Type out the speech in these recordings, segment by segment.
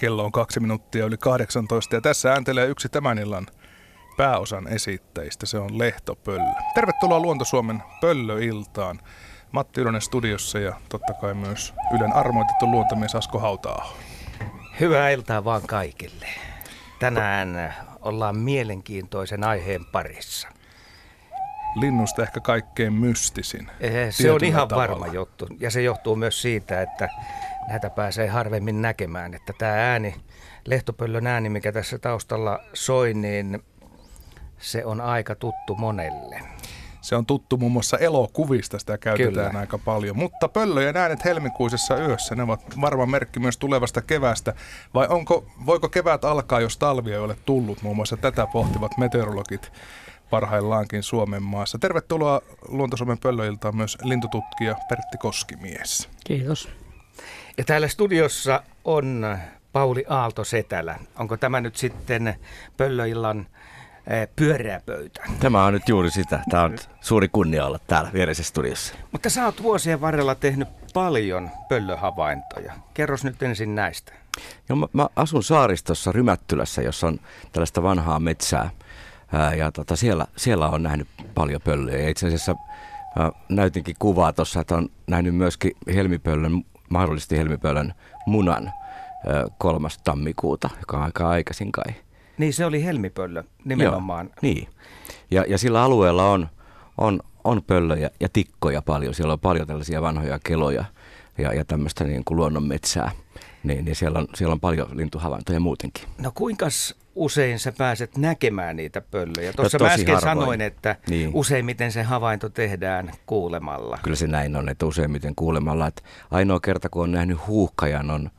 Kello on kaksi minuuttia yli 18 ja tässä ääntelee yksi tämän illan pääosan esittäjistä. Se on Lehto Pöllö. Tervetuloa Luonto Suomen Pöllöiltaan. Matti Ylonen studiossa ja totta kai myös Ylen armoitettu luontomies Asko hautaa. Hyvää iltaa vaan kaikille. Tänään ollaan mielenkiintoisen aiheen parissa. Linnusta ehkä kaikkein mystisin. Eh, se on ihan tavalla. varma juttu ja se johtuu myös siitä, että näitä pääsee harvemmin näkemään. Että tämä ääni, lehtopöllön ääni, mikä tässä taustalla soi, niin se on aika tuttu monelle. Se on tuttu muun muassa elokuvista, sitä käytetään Kyllä. aika paljon. Mutta pöllöjen äänet helmikuisessa yössä, ne ovat varma merkki myös tulevasta kevästä. Vai onko, voiko kevät alkaa, jos talvia ei ole tullut? Muun muassa tätä pohtivat meteorologit parhaillaankin Suomen maassa. Tervetuloa Luontosuomen pöllöiltaan myös lintututkija Pertti Koskimies. Kiitos. Ja täällä studiossa on Pauli Aalto-Setälä. Onko tämä nyt sitten pöllöillan eh, pyöreä pöytä? Tämä on nyt juuri sitä. Tämä on suuri kunnia olla täällä viereisessä studiossa. Mutta sä oot vuosien varrella tehnyt paljon pöllöhavaintoja. Kerros nyt ensin näistä. Joo, mä, mä asun saaristossa Rymättylässä, jossa on tällaista vanhaa metsää. Ää, ja tota, siellä, siellä on nähnyt paljon pöllöjä. Itse asiassa mä näytinkin kuvaa tuossa, että on nähnyt myöskin helmipöllön mahdollisesti helmipöllön munan kolmas tammikuuta, joka on aika aikaisin kai. Niin, se oli helmipöllö nimenomaan. Joo, niin. Ja, ja sillä alueella on, on, on pöllöjä ja tikkoja paljon. Siellä on paljon tällaisia vanhoja keloja ja, ja tämmöistä niin kuin luonnonmetsää. Niin, niin siellä, on, siellä on paljon lintuhavaintoja muutenkin. No kuinka usein sä pääset näkemään niitä pöllöjä? Tuossa no, mä äsken harvoin. sanoin, että niin. useimmiten se havainto tehdään kuulemalla. Kyllä se näin on, että useimmiten kuulemalla. Että ainoa kerta, kun on nähnyt huuhkajan, on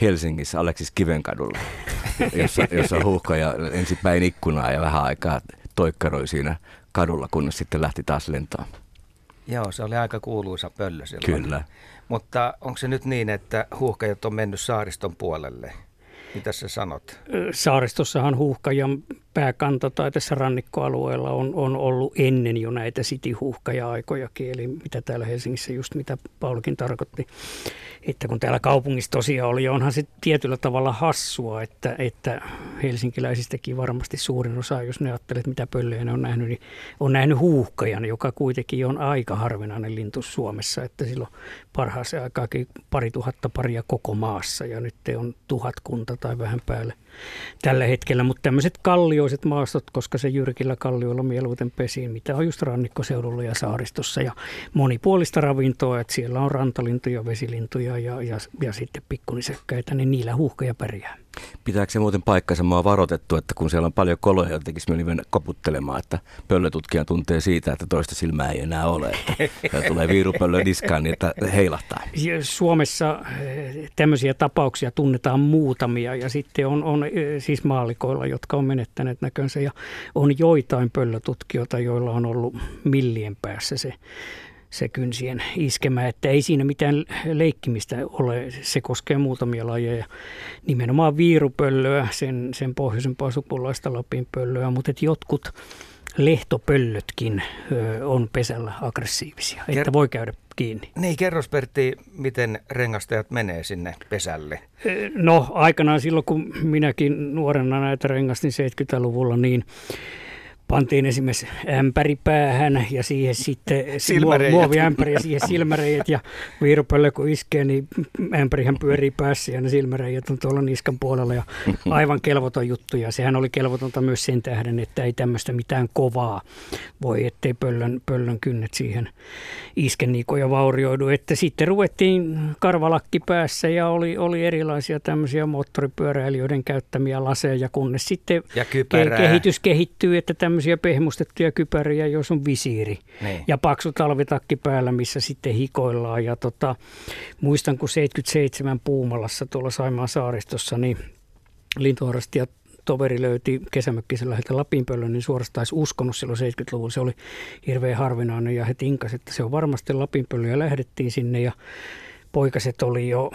Helsingissä Aleksis Kivenkadulla, jossa, jossa huuhkaja ensin päin ikkunaa ja vähän aikaa toikkaroi siinä kadulla, kunnes sitten lähti taas lentoon. Joo, se oli aika kuuluisa pöllö silloin. Kyllä. Mutta onko se nyt niin, että huuhkajat on mennyt saariston puolelle? Mitä sä sanot? Saaristossahan huuhkajan pääkanta tai tässä rannikkoalueella on, on ollut ennen jo näitä city-huuhkaja-aikojakin, eli mitä täällä Helsingissä just mitä Paulikin tarkoitti, että kun täällä kaupungissa tosiaan oli, onhan se tietyllä tavalla hassua, että, että helsinkiläisistäkin varmasti suurin osa, jos ne ajattelet mitä pöllöjä ne on nähnyt, niin on nähnyt huuhkajan, joka kuitenkin on aika harvinainen lintu Suomessa, että silloin parhaaseen aikaakin pari tuhatta paria koko maassa ja nyt on tuhatkunta tai vähän päälle tällä hetkellä, mutta tämmöiset kallioiset maastot, koska se jyrkillä kallioilla mieluiten pesiin, mitä on just rannikkoseudulla ja saaristossa ja monipuolista ravintoa, että siellä on rantalintuja, vesilintuja ja, ja, ja sitten pikkunisekkäitä, niin niillä huuhkaja pärjää. Pitääkö se muuten paikkansa? Mä oon varoitettu, että kun siellä on paljon koloja, jotenkin mieli mennä koputtelemaan, että pöllötutkija tuntee siitä, että toista silmää ei enää ole. Että tulee viirupöllö niskaan, niin että heilahtaa. Suomessa eh, tämmöisiä tapauksia tunnetaan muutamia ja sitten on, on eh, siis maalikoilla, jotka on menettäneet näkönsä ja on joitain pöllötutkijoita, joilla on ollut millien päässä se se kynsien iskemä, että ei siinä mitään leikkimistä ole. Se koskee muutamia lajeja, nimenomaan viirupöllöä, sen, sen pohjoisempaa sukulaista lapinpöllöä, mutta että jotkut lehtopöllötkin ö, on pesällä aggressiivisia, Ker- että voi käydä kiinni. Niin, kerros Pertti, miten rengastajat menee sinne pesälle? No aikanaan silloin, kun minäkin nuorena näitä rengastin 70-luvulla, niin pantiin esimerkiksi ämpäri päähän ja siihen sitten muoviämpäri ja siihen silmäreijät ja viirupölle kun iskee, niin ämpärihän pyörii päässä ja ne silmäreijät on tuolla niskan puolella ja aivan kelvoton juttu. Ja sehän oli kelvotonta myös sen tähden, että ei tämmöistä mitään kovaa voi, ettei pöllön, pöllön kynnet siihen iskeniikoja vaurioidu, että sitten ruvettiin karvalakki päässä ja oli, oli erilaisia tämmöisiä moottoripyöräilijöiden käyttämiä laseja, kunnes sitten ke- kehitys kehittyy, että tämmöisiä tämmöisiä pehmustettuja kypäriä, jos on visiiri niin. ja paksu talvitakki päällä, missä sitten hikoillaan. Ja tota, muistan, kun 77 Puumalassa tuolla Saimaan saaristossa, niin lintuharrastajat toveri löyti kesämökkisen läheltä Lapinpöllön, niin suorastaan olisi uskonut silloin 70-luvulla. Se oli hirveän harvinainen ja he tinkasivat, että se on varmasti Lapinpöllö ja lähdettiin sinne ja poikaset oli jo,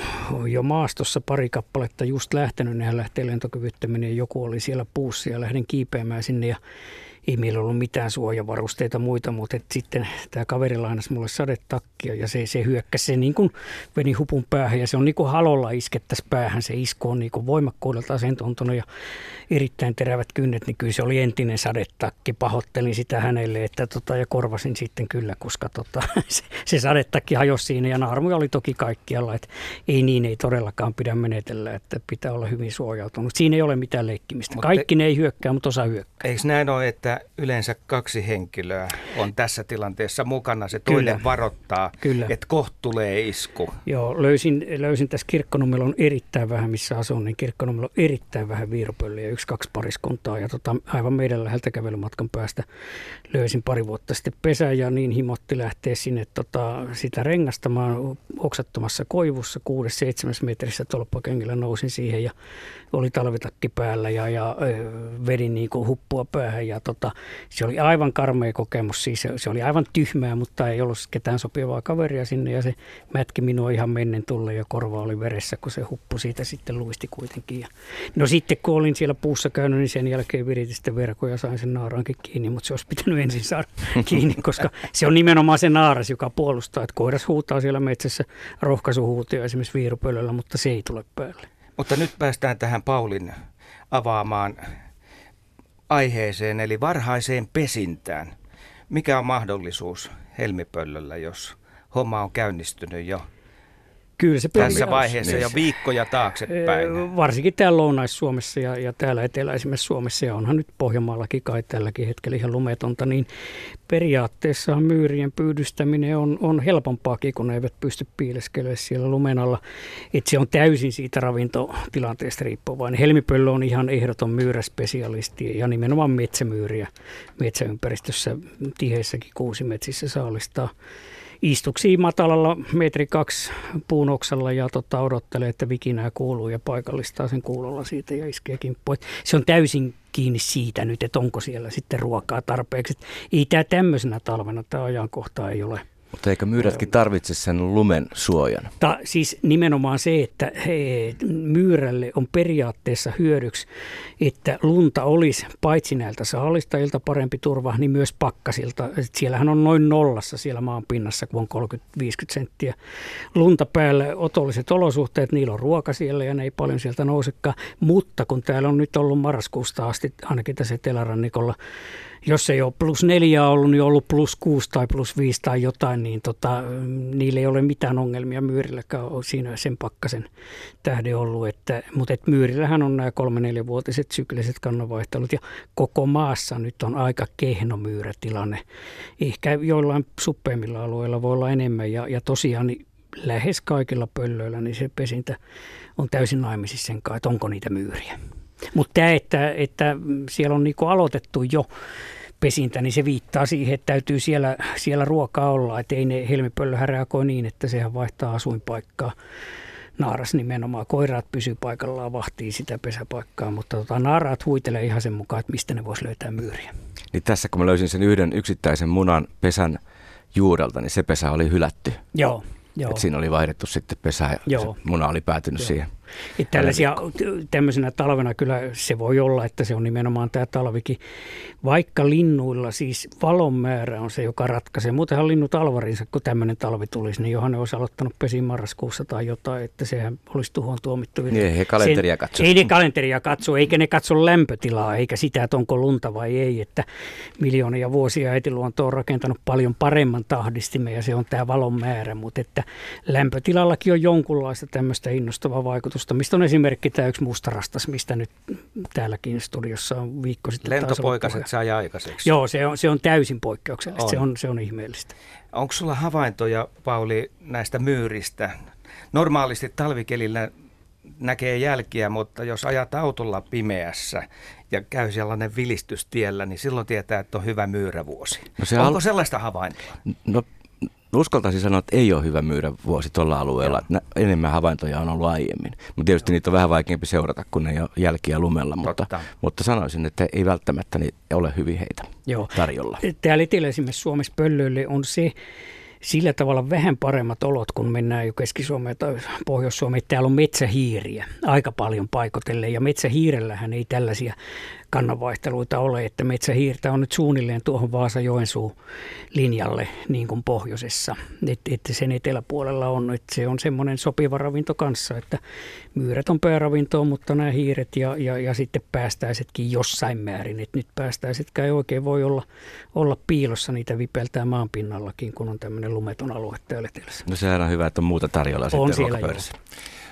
jo maastossa pari kappaletta just lähtenyt, nehän lähtee lentokyvyttöminen ja joku oli siellä puussa ja lähden kiipeämään sinne ja ei meillä ollut mitään suojavarusteita muita, mutta et sitten tämä kaveri lainasi mulle sadetakkia ja se, se hyökkäsi se niin kuin veni hupun päähän ja se on niin kuin halolla iskettäisi päähän. Se isku on niin kuin voimakkuudelta asentuntunut ja erittäin terävät kynnet, niin kyllä se oli entinen sadetakki. Pahoittelin sitä hänelle että tota, ja korvasin sitten kyllä, koska tota, se, se sadetakki hajosi siinä ja naarmuja oli toki kaikkialla. Että ei niin, ei todellakaan pidä menetellä, että pitää olla hyvin suojautunut. Siinä ei ole mitään leikkimistä. Mutta Kaikki ne ei hyökkää, mutta osa hyökkää. Eikö näin ole, että yleensä kaksi henkilöä on tässä tilanteessa mukana? Se toinen Kyllä. varoittaa, Kyllä. että kohta tulee isku. Joo, löysin, löysin tässä kirkkonummella on erittäin vähän, missä asun, niin kirkkonummella on erittäin vähän viiropölliä, yksi, kaksi pariskuntaa. Ja tota, aivan meidän läheltä kävelymatkan päästä löysin pari vuotta sitten pesä ja niin himotti lähteä sinne tota, sitä rengastamaan oksattomassa koivussa, 6-7 metrissä tolppakengillä nousin siihen ja oli talvitakki päällä ja, ja vedin niin kuin huppua päähän ja tota, se oli aivan karmea kokemus, siis se, se oli aivan tyhmää, mutta ei ollut ketään sopivaa kaveria sinne ja se mätki minua ihan mennen tulle ja korva oli veressä, kun se huppu siitä sitten luisti kuitenkin. Ja, no sitten kun olin siellä puussa käynyt, niin sen jälkeen viritin sitten verkkoja ja sain sen naaraankin kiinni, mutta se olisi pitänyt ensin saada kiinni, koska se on nimenomaan se naaras, joka puolustaa, että koiras huutaa siellä metsässä rohkaisuhuutia esimerkiksi viirupöllöllä, mutta se ei tule päälle. Mutta nyt päästään tähän Paulin avaamaan aiheeseen, eli varhaiseen pesintään. Mikä on mahdollisuus helmipöllöllä, jos homma on käynnistynyt jo Kyllä se tässä vaiheessa jo viikkoja taaksepäin. Varsinkin täällä Lounais-Suomessa ja, ja täällä eteläisimmässä Suomessa, ja onhan nyt Pohjanmaallakin kai tälläkin hetkellä ihan lumetonta, niin periaatteessa myyrien pyydystäminen on, on helpompaakin, kun ne eivät pysty piileskelemään siellä lumen alla. Et se on täysin siitä ravintotilanteesta riippuvainen. Helmipöllö on ihan ehdoton myyräspesialisti ja nimenomaan metsämyyriä metsäympäristössä tiheissäkin kuusimetsissä saalistaa istuksi matalalla metri kaksi puun oksalla ja tota, odottelee, että vikinää kuuluu ja paikallistaa sen kuulolla siitä ja iskee kimppuun. Se on täysin kiinni siitä nyt, että onko siellä sitten ruokaa tarpeeksi. ei tämä tämmöisenä talvena, tämä ajankohta ei ole mutta eikö myyrätkin tarvitse sen lumen suojan? Ta, siis nimenomaan se, että he, myyrälle on periaatteessa hyödyksi, että lunta olisi paitsi näiltä saalistajilta parempi turva, niin myös pakkasilta. Siellähän on noin nollassa siellä maan pinnassa, kun on 30-50 senttiä lunta päällä. Otolliset olosuhteet, niillä on ruoka siellä ja ne ei paljon sieltä nousekaan. Mutta kun täällä on nyt ollut marraskuusta asti, ainakin tässä etelärannikolla, jos ei ole plus neljä ollut, niin on ollut plus kuusi tai plus viisi tai jotain, niin tota, niillä ei ole mitään ongelmia myyrilläkään on siinä sen pakkasen tähden ollut. Että, mutta et myyrillähän on nämä kolme neljävuotiset sykliset kannanvaihtelut ja koko maassa nyt on aika kehno myyrätilanne. Ehkä joillain suppeimmilla alueilla voi olla enemmän ja, ja tosiaan niin lähes kaikilla pöllöillä niin se pesintä on täysin naimisissa sen kanssa, että onko niitä myyriä. Mutta tämä, että, että siellä on niinku aloitettu jo pesintä, niin se viittaa siihen, että täytyy siellä, siellä ruokaa olla. Että ei ne helmipöllöhän reagoi niin, että sehän vaihtaa asuinpaikkaa. Naaras nimenomaan. Koiraat pysyy paikallaan, vahtii sitä pesäpaikkaa, mutta tota, naaraat huitelee ihan sen mukaan, että mistä ne voisi löytää myyriä. Niin tässä kun mä löysin sen yhden yksittäisen munan pesän juurelta, niin se pesä oli hylätty. Joo. Joo. Et siinä oli vaihdettu sitten pesä ja Joo. muna oli päätynyt Joo. siihen. Että tällaisia, tämmöisenä talvena kyllä se voi olla, että se on nimenomaan tämä talvikin. Vaikka linnuilla siis valon määrä on se, joka ratkaisee. Muutenhan linnut alvarinsa, kun tämmöinen talvi tulisi, niin johan ne olisi aloittanut pesin marraskuussa tai jotain, että sehän olisi tuhoon tuomittu. Niin, ei he kalenteria katso. Ei ne kalenteria katso, eikä ne katso lämpötilaa, eikä sitä, että onko lunta vai ei. Että miljoonia vuosia äitiluonto on rakentanut paljon paremman tahdistimen ja se on tämä valon määrä, mutta että lämpötilallakin on jonkunlaista tämmöistä innostavaa vaikutusta Tuosta, mistä on esimerkki tämä yksi mustarastas, mistä nyt täälläkin studiossa on viikko sitten Lentopoikaset sai aikaiseksi. Joo, se on, se on täysin poikkeuksellista, on. Se, on, se on ihmeellistä. Onko sulla havaintoja, Pauli, näistä myyristä? Normaalisti talvikelillä näkee jälkiä, mutta jos ajat autolla pimeässä ja käy sellainen vilistystiellä, niin silloin tietää, että on hyvä myyrävuosi. No se Onko al- sellaista havaintoa? No uskaltaisin sanoa, että ei ole hyvä myydä vuosi tuolla alueella. Joo. Enemmän havaintoja on ollut aiemmin. Mutta tietysti niitä on vähän vaikeampi seurata, kun ne ei ole jälkiä lumella. Mutta, mutta sanoisin, että ei välttämättä niin ole hyvin heitä Joo. tarjolla. Täällä esimerkiksi Suomessa pöllöille on se, sillä tavalla vähän paremmat olot, kun mennään jo Keski-Suomeen tai Pohjois-Suomeen. Täällä on metsähiiriä aika paljon paikotelle ja metsähiirellähän ei tällaisia kannanvaihteluita ole, että metsähiirtä on nyt suunnilleen tuohon Vaasa-Joensuu linjalle niin kuin pohjoisessa. Että et sen eteläpuolella on, että se on semmoinen sopiva ravinto kanssa, että myyrät on pääravintoa, mutta nämä hiiret ja, ja, ja sitten päästäisetkin jossain määrin. Että nyt päästäisetkään ei oikein voi olla, olla piilossa, niitä vipeltää maanpinnallakin, kun on tämmöinen lumeton alue täällä etelässä. No sehän on hyvä, että on muuta tarjolla on sitten siellä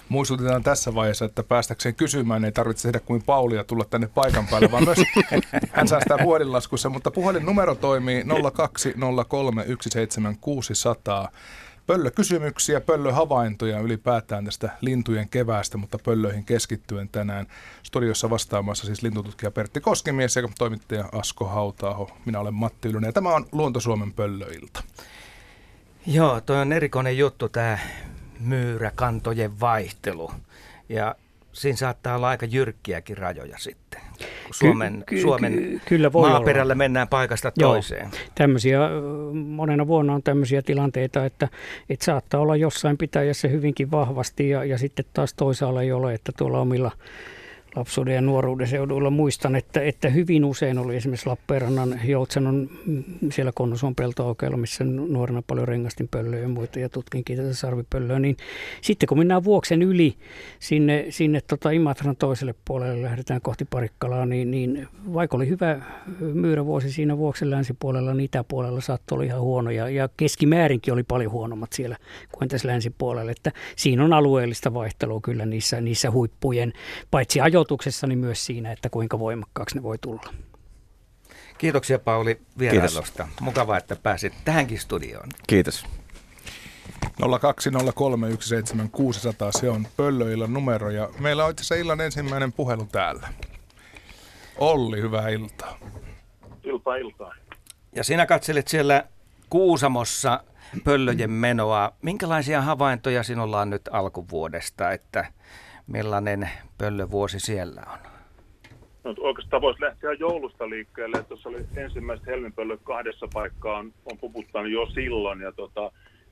Muistutetaan tässä vaiheessa, että päästäkseen kysymään ei tarvitse tehdä kuin Paulia tulla tänne paikan päälle, vaan myös hän säästää vuodinlaskussa, mutta numero toimii 020317600. Pöllökysymyksiä, pöllöhavaintoja ylipäätään tästä lintujen keväästä, mutta pöllöihin keskittyen tänään. Studiossa vastaamassa siis lintututkija Pertti Koskimies ja toimittaja Asko Hautaaho. Minä olen Matti Ylönen ja tämä on Luonto Suomen pöllöilta. Joo, toi on erikoinen juttu tämä myyräkantojen vaihtelu. Ja siinä saattaa olla aika jyrkkiäkin rajoja sitten. Suomen, ky- ky- Suomen ky- kyllä voi maaperällä olla. mennään paikasta Joo. toiseen. Tämmöisiä, monena vuonna on tämmöisiä tilanteita, että, että saattaa olla jossain pitäjässä hyvinkin vahvasti ja, ja sitten taas toisaalla ei ole, että tuolla omilla lapsuuden ja nuoruuden seuduilla muistan, että, että hyvin usein oli esimerkiksi Lappeenrannan Joutsanon mm, siellä Konnuson peltoaukeilla, missä nuorena paljon rengastin pöllöjä ja muita ja tutkinkin tätä sarvipöllöä, niin sitten kun mennään Vuoksen yli sinne, sinne tota Imatran toiselle puolelle, lähdetään kohti Parikkalaa, niin, niin vaikka oli hyvä myyrävuosi siinä Vuoksen länsipuolella, niin itäpuolella saattoi olla ihan huono ja, ja keskimäärinkin oli paljon huonommat siellä kuin tässä länsipuolella, että siinä on alueellista vaihtelua kyllä niissä, niissä huippujen, paitsi ajo ajoituksessa, niin myös siinä, että kuinka voimakkaaksi ne voi tulla. Kiitoksia Pauli vierailusta. Kiitos. Mukavaa, että pääsit tähänkin studioon. Kiitos. 020317600, se on Pöllöillan numero ja meillä on itse asiassa illan ensimmäinen puhelu täällä. Olli, hyvää iltaa. Iltaa, iltaa. Ja sinä katselit siellä Kuusamossa pöllöjen menoa. Minkälaisia havaintoja sinulla on nyt alkuvuodesta, että millainen pöllövuosi siellä on? No, oikeastaan voisi lähteä joulusta liikkeelle. Että tuossa oli ensimmäiset helminpöllöt kahdessa paikkaan on, puputtanut jo silloin. Ja tota,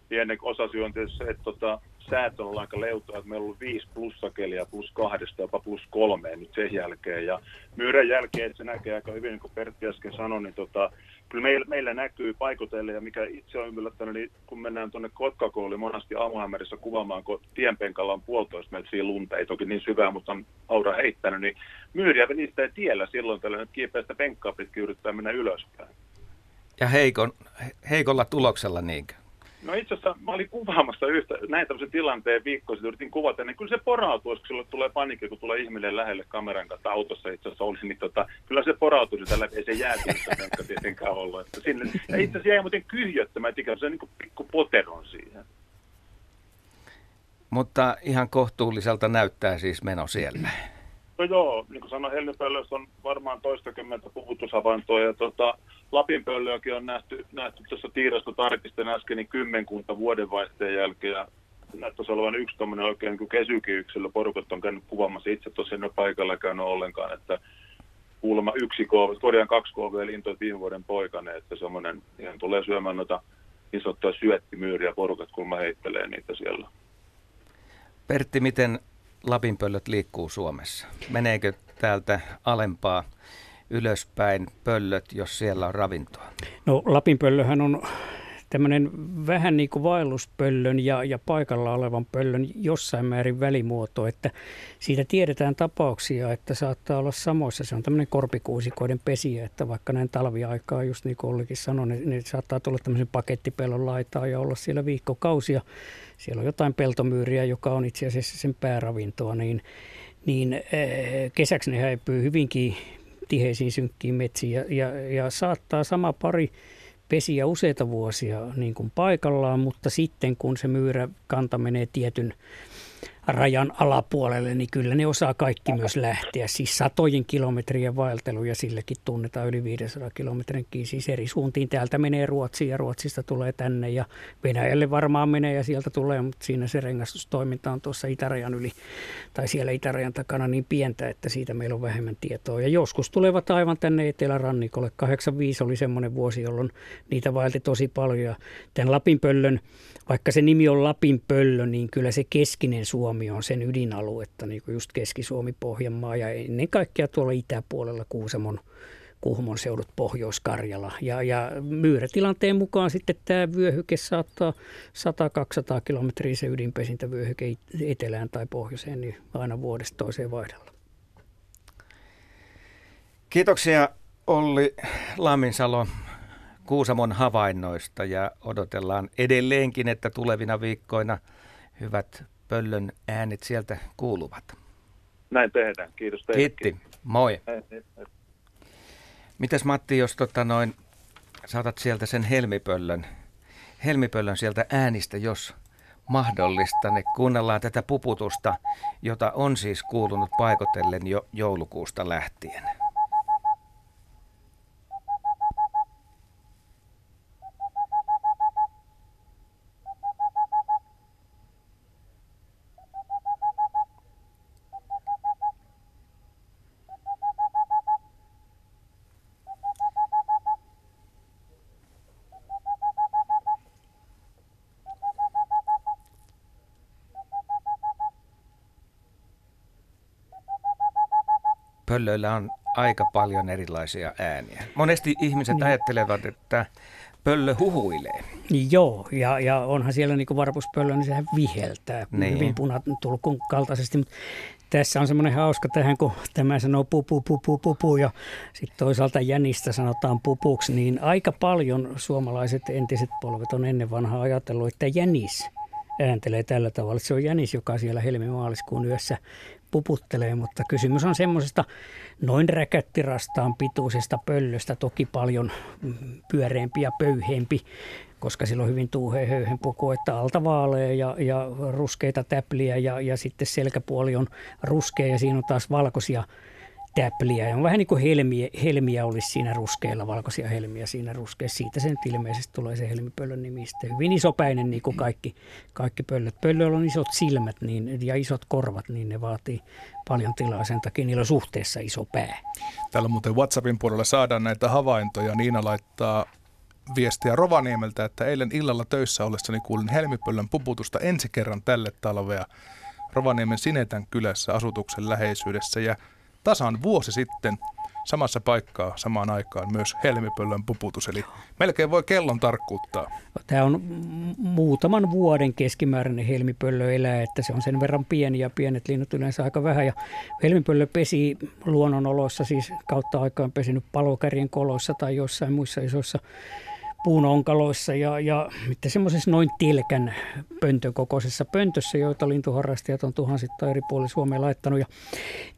pieni osasyy on tietysti se, että tota, säät on aika leutoa, että meillä on ollut viisi plussakelia plus kahdesta, jopa plus kolmeen nyt sen jälkeen. Ja myyrän jälkeen, että se näkee aika hyvin, niin kuin Pertti äsken sanoi, niin tota, kyllä meillä, meillä näkyy paikotelle, ja mikä itse on yllättänyt, niin kun mennään tuonne Kotkakouluun monasti aamuhämärissä kuvaamaan, kun tienpenkalla on puolitoista metriä lunta, ei toki niin syvää, mutta on aura heittänyt, niin myyriä niistä tiellä silloin tällä kiipeästä penkkaa pitkin yrittää mennä ylöspäin. Ja heikon, heikolla tuloksella niinkö? No itse asiassa mä olin kuvaamassa yhtä, näin tämmöisen tilanteen viikko sitten yritin kuvata, niin kyllä se porautuu, kun sille tulee panikki, kun tulee ihminen lähelle kameran kanssa autossa itse asiassa oli, niin tota, kyllä se porautuu sitä läpi, ei se jäätynyt jonka tietenkään ollut. Että sinne, ja itse asiassa jäi muuten kyhjöttämään, että ikään se niin kuin pikku poteron siihen. Mutta ihan kohtuulliselta näyttää siis meno siellä. No joo, niin kuin sanoin, Helmipöllössä on varmaan toistakymmentä puhutushavaintoa ja tota, Lapinpöllöäkin on nähty, nähty tuossa Tiirasta tarkisten äsken niin kymmenkunta vuodenvaihteen jälkeen ja näyttäisi olevan yksi tuommoinen oikein niin kesykin yksilö. Porukat on käynyt kuvaamassa itse tosiaan ole paikalla käynyt ollenkaan, että kuulemma yksi KV, korjaan kaksi KV-lintoja viime vuoden poikane, että semmoinen ihan tulee syömään noita niin sanottuja syöttimyyriä, porukat kulma heittelee niitä siellä. Pertti, miten lapinpöllöt liikkuu Suomessa? Meneekö täältä alempaa ylöspäin pöllöt, jos siellä on ravintoa? No lapinpöllöhän on tämmöinen vähän niin kuin vaelluspöllön ja, ja paikalla olevan pöllön jossain määrin välimuoto, että siitä tiedetään tapauksia, että saattaa olla samoissa. Se on tämmöinen korpikuusikoiden pesiä, että vaikka näin talviaikaa, just niin kuin Ollikin sanoi, niin, niin saattaa tulla tämmöisen pakettipellon laitaa ja olla siellä viikkokausia. Siellä on jotain peltomyyriä, joka on itse asiassa sen pääravintoa, niin, niin eh, kesäksi ne häipyy hyvinkin tiheisiin synkkiin metsiin ja, ja, ja saattaa sama pari pesiä useita vuosia niin kuin paikallaan, mutta sitten kun se myyrä kanta menee tietyn rajan alapuolelle, niin kyllä ne osaa kaikki myös lähteä. Siis satojen kilometrien vaeltelu ja sillekin tunnetaan yli 500 kilometrinkin. Siis eri suuntiin täältä menee Ruotsiin ja Ruotsista tulee tänne ja Venäjälle varmaan menee ja sieltä tulee, mutta siinä se rengastustoiminta on tuossa itärajan yli tai siellä itärajan takana niin pientä, että siitä meillä on vähemmän tietoa. Ja joskus tulevat aivan tänne etelärannikolle. 85 oli semmoinen vuosi, jolloin niitä vaelti tosi paljon. Ja tämän Lapinpöllön, vaikka se nimi on Lapinpöllö, niin kyllä se keskinen Suomi huomioon sen ydinaluetta, niin kuin just Keski-Suomi, Pohjanmaa ja ennen kaikkea tuolla itäpuolella Kuusamon Kuhmon seudut Pohjois-Karjala. Ja, ja myyrätilanteen mukaan sitten tämä vyöhyke saattaa 100-200 kilometriä se ydinpesintävyöhyke etelään tai pohjoiseen, niin aina vuodesta toiseen vaihdella. Kiitoksia Olli Laminsalo Kuusamon havainnoista ja odotellaan edelleenkin, että tulevina viikkoina hyvät pöllön äänet sieltä kuuluvat. Näin tehdään. Kiitos teille. Kiitti. Moi. Mites Matti, jos tota noin, saatat sieltä sen helmipöllön, helmipöllön sieltä äänistä, jos mahdollista, niin kuunnellaan tätä puputusta, jota on siis kuulunut paikotellen jo joulukuusta lähtien. Pöllöillä on aika paljon erilaisia ääniä. Monesti ihmiset niin. ajattelevat, että pöllö huhuilee. Joo, ja, ja onhan siellä niin varpuspöllö, niin sehän viheltää niin. hyvin punatulkun kaltaisesti. Mutta tässä on semmoinen hauska tähän, kun tämä sanoo pupu, pupu, pupu ja sitten toisaalta jänistä sanotaan pupuksi, niin aika paljon suomalaiset entiset polvet on ennen vanhaa ajatellut, että jänis ääntelee tällä tavalla. Se on jänis, joka siellä helmimaaliskuun yössä puputtelee, mutta kysymys on semmoisesta noin räkättirastaan pituisesta pöllöstä, toki paljon pyöreämpi ja pöyheempi, koska sillä on hyvin tuuheen höyhen puku, että alta vaalea ja, ja ruskeita täpliä ja, ja sitten selkäpuoli on ruskea ja siinä on taas valkoisia täpliä. Ja on vähän niin kuin helmiä, helmiä olisi siinä ruskeilla, valkoisia helmiä siinä ruskeissa. Siitä se nyt ilmeisesti tulee se helmipöllön nimi. Sitten hyvin isopäinen niin kuin kaikki, kaikki pöllöt. Pöllöillä on isot silmät niin, ja isot korvat, niin ne vaatii paljon tilaa. Sen takia niillä on suhteessa iso pää. Täällä muuten WhatsAppin puolella saadaan näitä havaintoja. Niina laittaa viestiä Rovaniemeltä, että eilen illalla töissä ollessani kuulin helmipöllön puputusta ensi kerran tälle talvea Rovaniemen Sinetän kylässä asutuksen läheisyydessä ja tasan vuosi sitten samassa paikkaa samaan aikaan myös helmipöllön puputus, eli melkein voi kellon tarkkuuttaa. Tämä on muutaman vuoden keskimääräinen helmipöllö elää, että se on sen verran pieni ja pienet linnut yleensä aika vähän. Ja helmipöllö pesi luonnonoloissa, siis kautta aikaan pesinyt palokärjen koloissa tai jossain muissa isoissa puunonkaloissa ja, ja semmoisessa noin tilkän pöntön kokoisessa pöntössä, joita lintuharrastajat on tuhansittain eri puolilla Suomea laittanut. Ja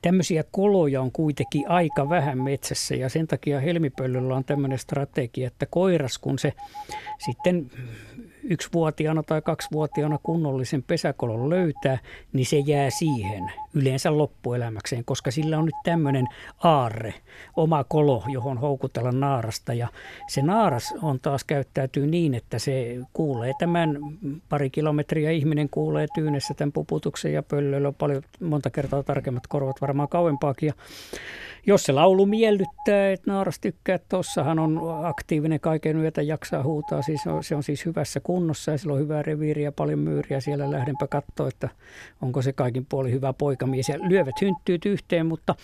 tämmöisiä koloja on kuitenkin aika vähän metsässä ja sen takia helmipöllöllä on tämmöinen strategia, että koiras kun se sitten yksivuotiaana tai kaksivuotiaana kunnollisen pesäkolon löytää, niin se jää siihen yleensä loppuelämäkseen, koska sillä on nyt tämmöinen aarre, oma kolo, johon houkutella naarasta. Ja se naaras on taas käyttäytyy niin, että se kuulee tämän pari kilometriä ihminen kuulee tyynessä tämän puputuksen ja pöllöillä on paljon monta kertaa tarkemmat korvat, varmaan kauempaakin. Ja jos se laulu miellyttää, että naaras tykkää, että tossahan on aktiivinen kaiken yötä jaksaa huutaa, siis on, se on siis hyvässä kunnossa ja sillä on hyvää reviiriä, paljon myyriä, siellä lähdenpä katsoa, että onko se kaikin puoli hyvä poikamies ja lyövät hynttyyt yhteen, mutta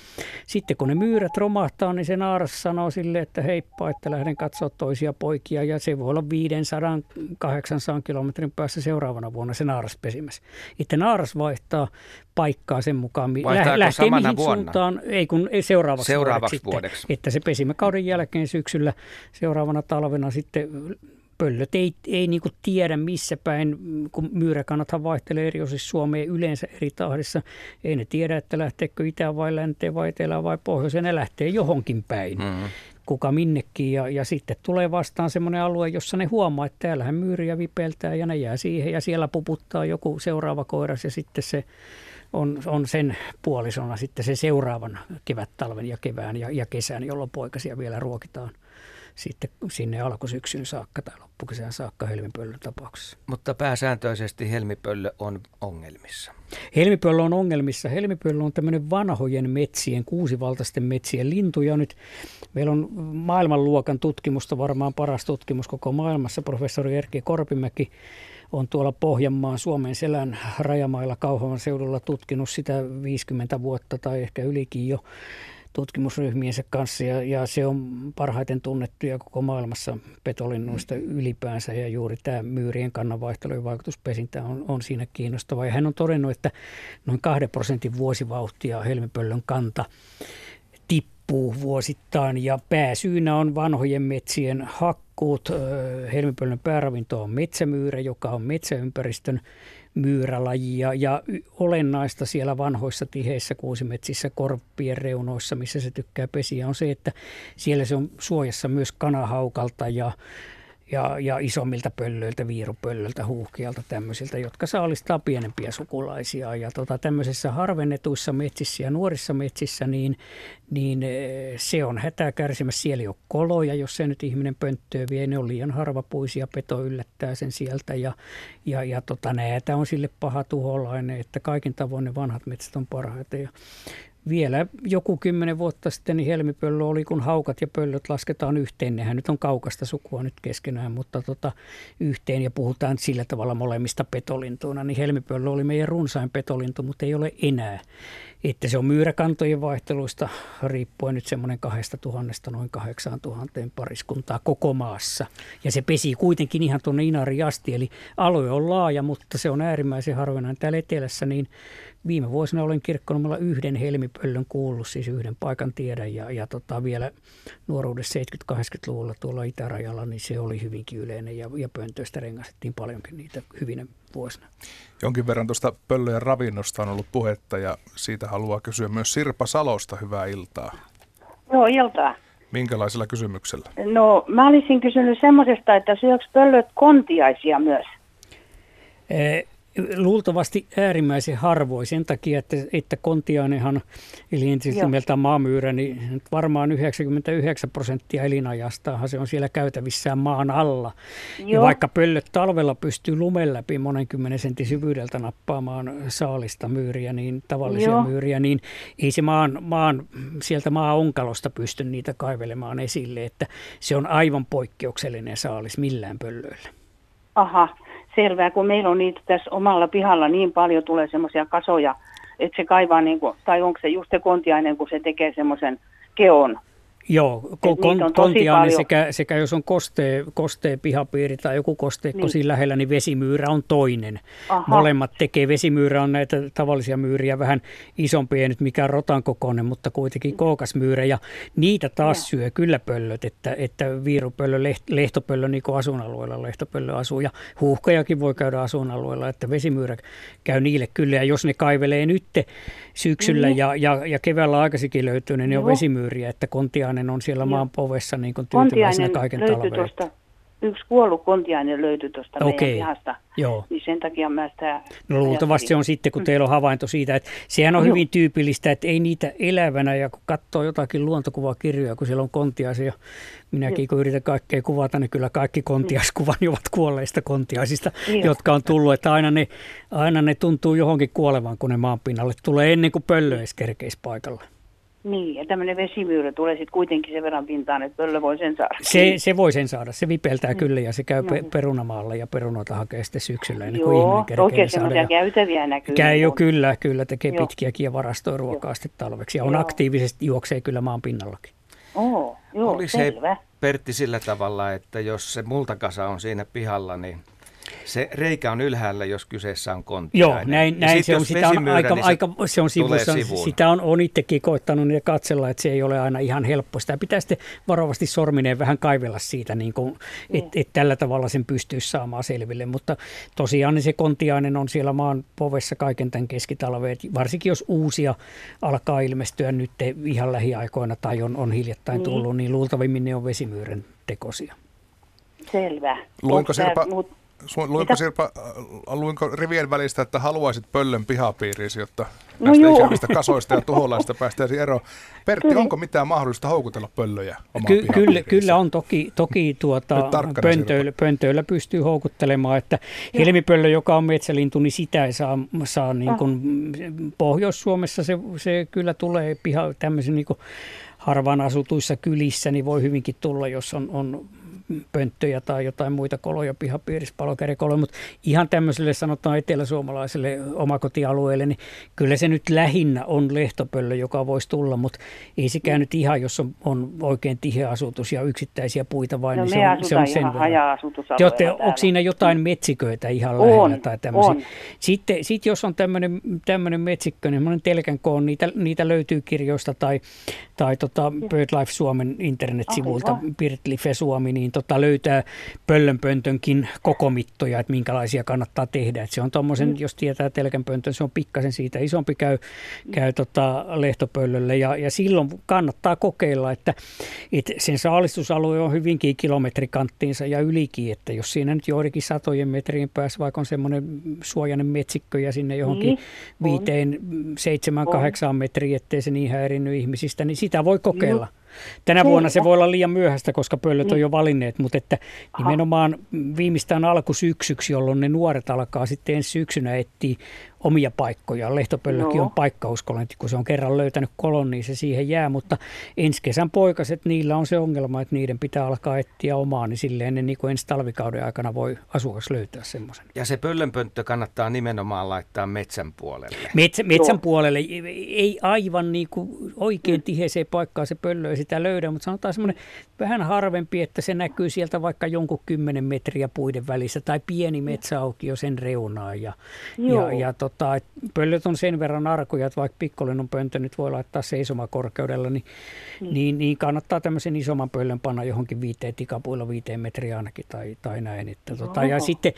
sitten kun ne myyrät romahtaa, niin se naaras sanoo sille, että heippa, että lähden katsoa toisia poikia ja se voi olla 500-800 kilometrin päässä seuraavana vuonna se naaras pesimässä. Itse naaras vaihtaa paikkaa sen mukaan, Vaihtaako lähtee mihin vuonna? suuntaan, ei kun ei seuraavaksi, seuraavaksi vuodeksi, vuodeksi. Sitten, että se pesimäkauden jälkeen syksyllä seuraavana talvena sitten pöllöt ei, ei niin tiedä missä päin, kun myyräkannathan vaihtelee eri osissa Suomea yleensä eri tahdissa. Ei ne tiedä, että lähteekö itään vai länteen vai etelään vai pohjoiseen. Ne lähtee johonkin päin. Mm-hmm kuka minnekin. Ja, ja sitten tulee vastaan semmoinen alue, jossa ne huomaa, että täällähän myyriä vipeltää ja ne jää siihen ja siellä puputtaa joku seuraava koiras ja sitten se on, on sen puolisona sitten se seuraavan kevät, talven ja kevään ja, ja kesän, jolloin poikasia vielä ruokitaan sitten sinne alkusyksyn saakka tai loppukesään saakka helmipöllön tapauksessa. Mutta pääsääntöisesti helmipöllö on ongelmissa. Helmipöllö on ongelmissa. Helmipöllö on tämmöinen vanhojen metsien, kuusivaltaisten metsien lintu. Ja nyt meillä on maailmanluokan tutkimusta, varmaan paras tutkimus koko maailmassa. Professori Erkki Korpimäki on tuolla Pohjanmaan Suomen selän rajamailla Kauhavan seudulla tutkinut sitä 50 vuotta tai ehkä ylikin jo tutkimusryhmiensä kanssa. Ja, ja se on parhaiten tunnettuja koko maailmassa petolinnuista ylipäänsä. Ja juuri tämä myyrien kannanvaihtelujen vaikutuspesintä on, on siinä kiinnostava. Ja hän on todennut, että noin kahden prosentin vuosivauhtia helmipöllön kanta tippuu vuosittain. Ja pääsyynä on vanhojen metsien hakkuut. Helmipöllön pääravinto on metsämyyrä, joka on metsäympäristön myyrälajia ja olennaista siellä vanhoissa tiheissä kuusimetsissä korppien reunoissa, missä se tykkää pesiä, on se, että siellä se on suojassa myös kanahaukalta ja ja, ja isommilta pöllöiltä, viirupöllöltä, huuhkialta, tämmöisiltä, jotka saalistaa pienempiä sukulaisia. Ja tota, tämmöisissä harvennetuissa metsissä ja nuorissa metsissä, niin, niin eh, se on hätää kärsimässä. Siellä ei ole koloja, jos se nyt ihminen pönttöä vie. Ne on liian harvapuisia, peto yllättää sen sieltä. Ja, ja, ja tota, näätä on sille paha tuholainen, että kaikin tavoin ne vanhat metsät on parhaita. Ja vielä joku kymmenen vuotta sitten niin helmipöllö oli, kun haukat ja pöllöt lasketaan yhteen. Nehän nyt on kaukasta sukua nyt keskenään, mutta tota, yhteen ja puhutaan sillä tavalla molemmista petolintuina. Niin helmipöllö oli meidän runsain petolintu, mutta ei ole enää. Että se on myyräkantojen vaihteluista riippuen nyt semmoinen kahdesta tuhannesta noin kahdeksaan tuhanteen pariskuntaa koko maassa. Ja se pesi kuitenkin ihan tuonne Inariin asti, eli alue on laaja, mutta se on äärimmäisen harvinainen. Täällä etelässä niin viime vuosina olen kirkkonomalla yhden helmipöllön kuullut, siis yhden paikan tiedän ja, ja tota, vielä nuoruudessa 70-80-luvulla tuolla itärajalla, niin se oli hyvinkin yleinen ja, ja pöntöistä rengastettiin paljonkin niitä hyvinä vuosina. Jonkin verran tuosta pöllöjen ravinnosta on ollut puhetta ja siitä haluaa kysyä myös Sirpa Salosta. Hyvää iltaa. Joo, iltaa. Minkälaisella kysymyksellä? No mä olisin kysynyt semmoisesta, että syöks pöllöt kontiaisia myös? Luultavasti äärimmäisen harvoin sen takia, että, että kontiainenhan, eli entisesti nimeltään maamyyrä, niin varmaan 99 prosenttia elinajastaan se on siellä käytävissään maan alla. Joo. Ja vaikka pöllöt talvella pystyy lumen läpi monenkymmenen sentin syvyydeltä nappaamaan saalista myyriä, niin tavallisia Joo. myyriä, niin ei se maan, maan, sieltä maa onkalosta pysty niitä kaivelemaan esille, että se on aivan poikkeuksellinen saalis millään pöllöillä. Aha, selvää, kun meillä on niitä tässä omalla pihalla niin paljon tulee semmoisia kasoja, että se kaivaa, niin kuin, tai onko se just se kontiainen, kun se tekee semmoisen keon Joo, kon, kontiaani sekä, sekä jos on kostee, kostee pihapiiri tai joku kosteekko niin. siinä lähellä, niin vesimyyrä on toinen. Aha. Molemmat tekee. Vesimyyrä on näitä tavallisia myyriä vähän isompia, ei nyt mikään rotan kokoinen, mutta kuitenkin mm. kookasmyyrä. Ja niitä taas ja. syö kyllä pöllöt, että, että viirupöllö, leht, lehtopöllö niin kuin asuinalueella lehtopöllö asuu. Ja huuhkajakin voi käydä asuinalueella, että vesimyyrä käy niille kyllä. Ja jos ne kaivelee nyt syksyllä niin. ja, ja, ja keväällä aikaisinkin löytyy, niin ne on vesimyyriä, että kontiaani Kontiainen on siellä maan povessa niin kuin tyytyväisenä kaiken talveen. Yksi kuollut kontiainen löytyi tuosta okay. meidän pihasta. Joo. Niin sen takia mä sitä No luultavasti se on sitten, kun mm. teillä on havainto siitä, että sehän on no. hyvin tyypillistä, että ei niitä elävänä, ja kun katsoo jotakin luontokuvakirjoja, kun siellä on kontiaisia, minäkin kun yritän kaikkea kuvata, niin kyllä kaikki kontiaiskuvani ovat kuolleista kontiaisista, niin. jotka on tullut, että aina ne, aina ne tuntuu johonkin kuolevan, kun ne maanpinnalle tulee ennen kuin pöllö edes kerkeisi paikalle. Niin, ja tämmöinen vesimyyrä tulee sitten kuitenkin sen verran pintaan, että pöllö voi sen saada. Se, se voi sen saada, se vipeltää mm. kyllä ja se käy no. pe- perunamaalla ja perunoita hakee sitten syksyllä ennen kuin Joo, ihminen kerkee saada. Käytäviä näkyy. Käy jo kyllä, kyllä tekee Joo. pitkiäkin ja varastoi ruokaa sitten talveksi ja on Joo. aktiivisesti, juoksee kyllä maan pinnallakin. Oo, joo, Oli selvä. se Pertti sillä tavalla, että jos se multakasa on siinä pihalla, niin se reikä on ylhäällä, jos kyseessä on kontiainen. Joo, näin, näin se on. Sitä on aika, niin aika, se on sivussa. Sitä on, on itsekin koittanut ja katsella, että se ei ole aina ihan helppo. Sitä pitää sitten varovasti sormineen vähän kaivella siitä, niin kuin, että et tällä tavalla sen pystyisi saamaan selville. Mutta tosiaan niin se kontiainen on siellä maan povessa kaiken tämän keskitalveen. Varsinkin jos uusia alkaa ilmestyä nyt ihan lähiaikoina tai on, on hiljattain niin. tullut, niin luultavimmin ne on vesimyyren tekosia. Selvä. Luinko Sirpa, mut Luinko, Sirpa, luinko rivien välistä, että haluaisit pöllön pihapiiriisi, jotta no näistä joo. ikävistä kasoista ja tuholaista päästäisiin eroon? Pertti, kyllä. onko mitään mahdollista houkutella pöllöjä omaan Ky- kyllä, kyllä on toki, toki tuota, pöntöillä, pöntöillä pystyy houkuttelemaan, että helmipöllö, joka on metsälintu, niin sitä ei saa, saa niin kuin, Pohjois-Suomessa se, se kyllä tulee piha, tämmöisen niin kuin harvaan asutuissa kylissä, niin voi hyvinkin tulla, jos on, on pönttöjä tai jotain muita koloja pihapiirissä, palokärjekoloja, mutta ihan tämmöiselle sanotaan eteläsuomalaiselle omakotialueelle, niin kyllä se nyt lähinnä on lehtopöllö, joka voisi tulla, mutta ei sekään nyt ihan, jos on, on oikein tiheä asutus ja yksittäisiä puita vain, no, niin se on, se on sen verran. onko siinä jotain metsiköitä ihan on, lähellä tai tämmöisiä? On. Sitten sit jos on tämmöinen, metsikkö, niin telkän koon, niitä, niitä löytyy kirjoista tai, tai tota BirdLife Suomen internetsivulta, okay, BirdLife Suomi, niin tota, löytää pöllönpöntönkin kokomittoja, että minkälaisia kannattaa tehdä. Että se on tuommoisen, mm. jos tietää telkänpöntön, se on pikkasen siitä isompi käy, käy tota lehtopöllölle ja, ja silloin kannattaa kokeilla, että, että sen saalistusalue on hyvinkin kilometrikanttiinsa ja ylikin, että jos siinä nyt joidenkin satojen metrien päässä vaikka on semmoinen suojainen metsikkö ja sinne johonkin niin, viiteen, seitsemän, kahdeksaan metriin, ettei se niin häirinnyt ihmisistä, niin sitä voi kokeilla. Mm. Tänä Kyllä. vuonna se voi olla liian myöhäistä, koska pöllöt on niin. jo valinneet, mutta että nimenomaan viimeistään alkusyksyksi, jolloin ne nuoret alkaa sitten ensi syksynä etsiä omia paikkoja. Lehtopöllökin no. on paikkauskolointi, kun se on kerran löytänyt kolon, niin se siihen jää, mutta ensi kesän poikaset, niillä on se ongelma, että niiden pitää alkaa etsiä omaa, niin silleen ne niin kuin ensi talvikauden aikana voi asukas löytää semmoisen. Ja se pöllönpönttö kannattaa nimenomaan laittaa metsän puolelle. Metsä, metsän puolelle, ei aivan niin kuin oikein tiheeseen paikkaan se pöllö ei sitä löydä, mutta sanotaan semmoinen vähän harvempi, että se näkyy sieltä vaikka jonkun kymmenen metriä puiden välissä tai pieni metsäaukio sen reunaan ja, ja, ja tot, tota, että pöllöt on sen verran arkoja, että vaikka pikkolinnon pöntö nyt voi laittaa seisomakorkeudella, niin, mm. niin, niin kannattaa tämmöisen isomman pöllön panna johonkin viiteen tikapuilla viiteen metriä ainakin tai, tai näin. Että, tota, ja sitten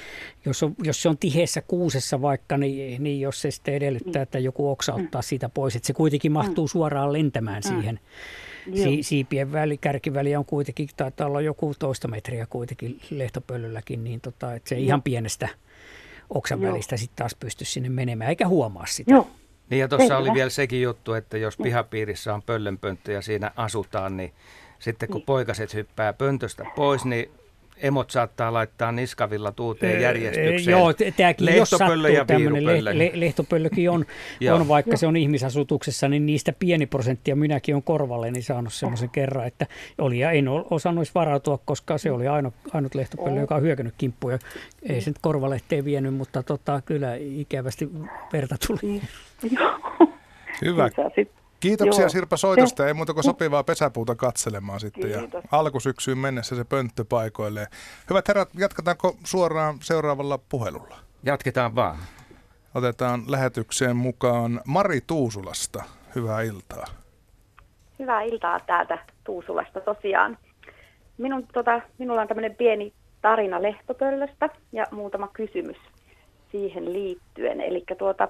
jos, on, jos se on tiheessä kuusessa vaikka, niin, niin jos se sitten edellyttää, että joku oksa mm. ottaa siitä pois, että se kuitenkin mahtuu mm. suoraan lentämään mm. siihen. Si- siipien väli, kärkiväli on kuitenkin, taitaa olla joku toista metriä kuitenkin lehtopöllölläkin, niin tota, että se ihan pienestä oksan Joo. välistä sitten taas pysty sinne menemään, eikä huomaa sitä. Joo. Niin ja tuossa oli vielä sekin juttu, että jos pihapiirissä on pöllönpönttö ja siinä asutaan, niin sitten kun niin. poikaset hyppää pöntöstä pois, niin emot saattaa laittaa niskavilla tuuteen järjestykseen. Joo, tämäkin jos sattuu tämmöinen le, le, lehtopöllökin on, on vaikka Joo. se on ihmisasutuksessa, niin niistä pieni prosenttia minäkin on korvalleni saanut semmoisen kerran, että oli ja en osannut varautua, koska se oli ainut, ainut lehtopöllö, joka on hyökännyt kimppuja. Ei se nyt korvalehteen vienyt, mutta tota, kyllä ikävästi verta tuli. Niin. Hyvä. Kiitoksia Joo. Sirpa soitosta. Ei muuta kuin sopivaa pesäpuuta katselemaan sitten. Kiitos. Ja alkusyksyyn mennessä se pönttö paikoilleen. Hyvät herrat, jatketaanko suoraan seuraavalla puhelulla? Jatketaan vaan. Otetaan lähetykseen mukaan Mari Tuusulasta. Hyvää iltaa. Hyvää iltaa täältä Tuusulasta tosiaan. Minun, tota, minulla on tämmöinen pieni tarina lehtopöllöstä ja muutama kysymys siihen liittyen. Eli tuota,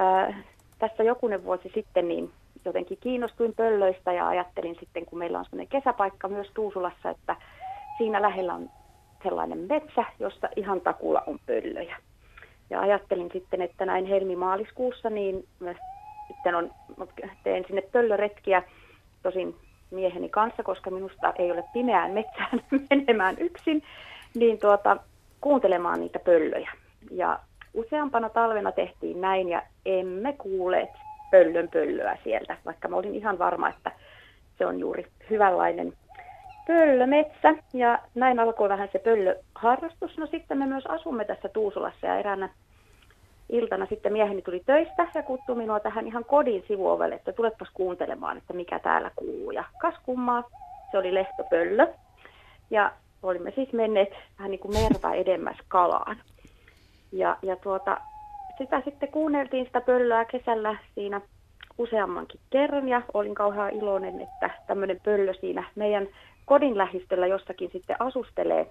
äh, tässä jokunen vuosi sitten niin jotenkin kiinnostuin pöllöistä ja ajattelin sitten, kun meillä on sellainen kesäpaikka myös Tuusulassa, että siinä lähellä on sellainen metsä, jossa ihan takulla on pöllöjä. Ja ajattelin sitten, että näin helmimaaliskuussa niin sitten on, teen sinne pöllöretkiä, tosin mieheni kanssa, koska minusta ei ole pimeään metsään menemään yksin, niin tuota, kuuntelemaan niitä pöllöjä. Ja useampana talvena tehtiin näin ja emme kuulleet pöllön pöllöä sieltä, vaikka mä olin ihan varma, että se on juuri hyvänlainen pöllömetsä. Ja näin alkoi vähän se pöllöharrastus. No sitten me myös asumme tässä Tuusulassa ja eräänä iltana sitten mieheni tuli töistä ja kutsui minua tähän ihan kodin sivuovelle, että tulepas kuuntelemaan, että mikä täällä kuuluu. Ja kas kummaa, se oli lehtopöllö. Ja olimme siis menneet vähän niin kuin merta edemmäs kalaan. Ja, ja tuota, sitä sitten kuunneltiin sitä pöllöä kesällä siinä useammankin kerran ja olin kauhean iloinen, että tämmöinen pöllö siinä meidän kodin lähistöllä jossakin sitten asustelee.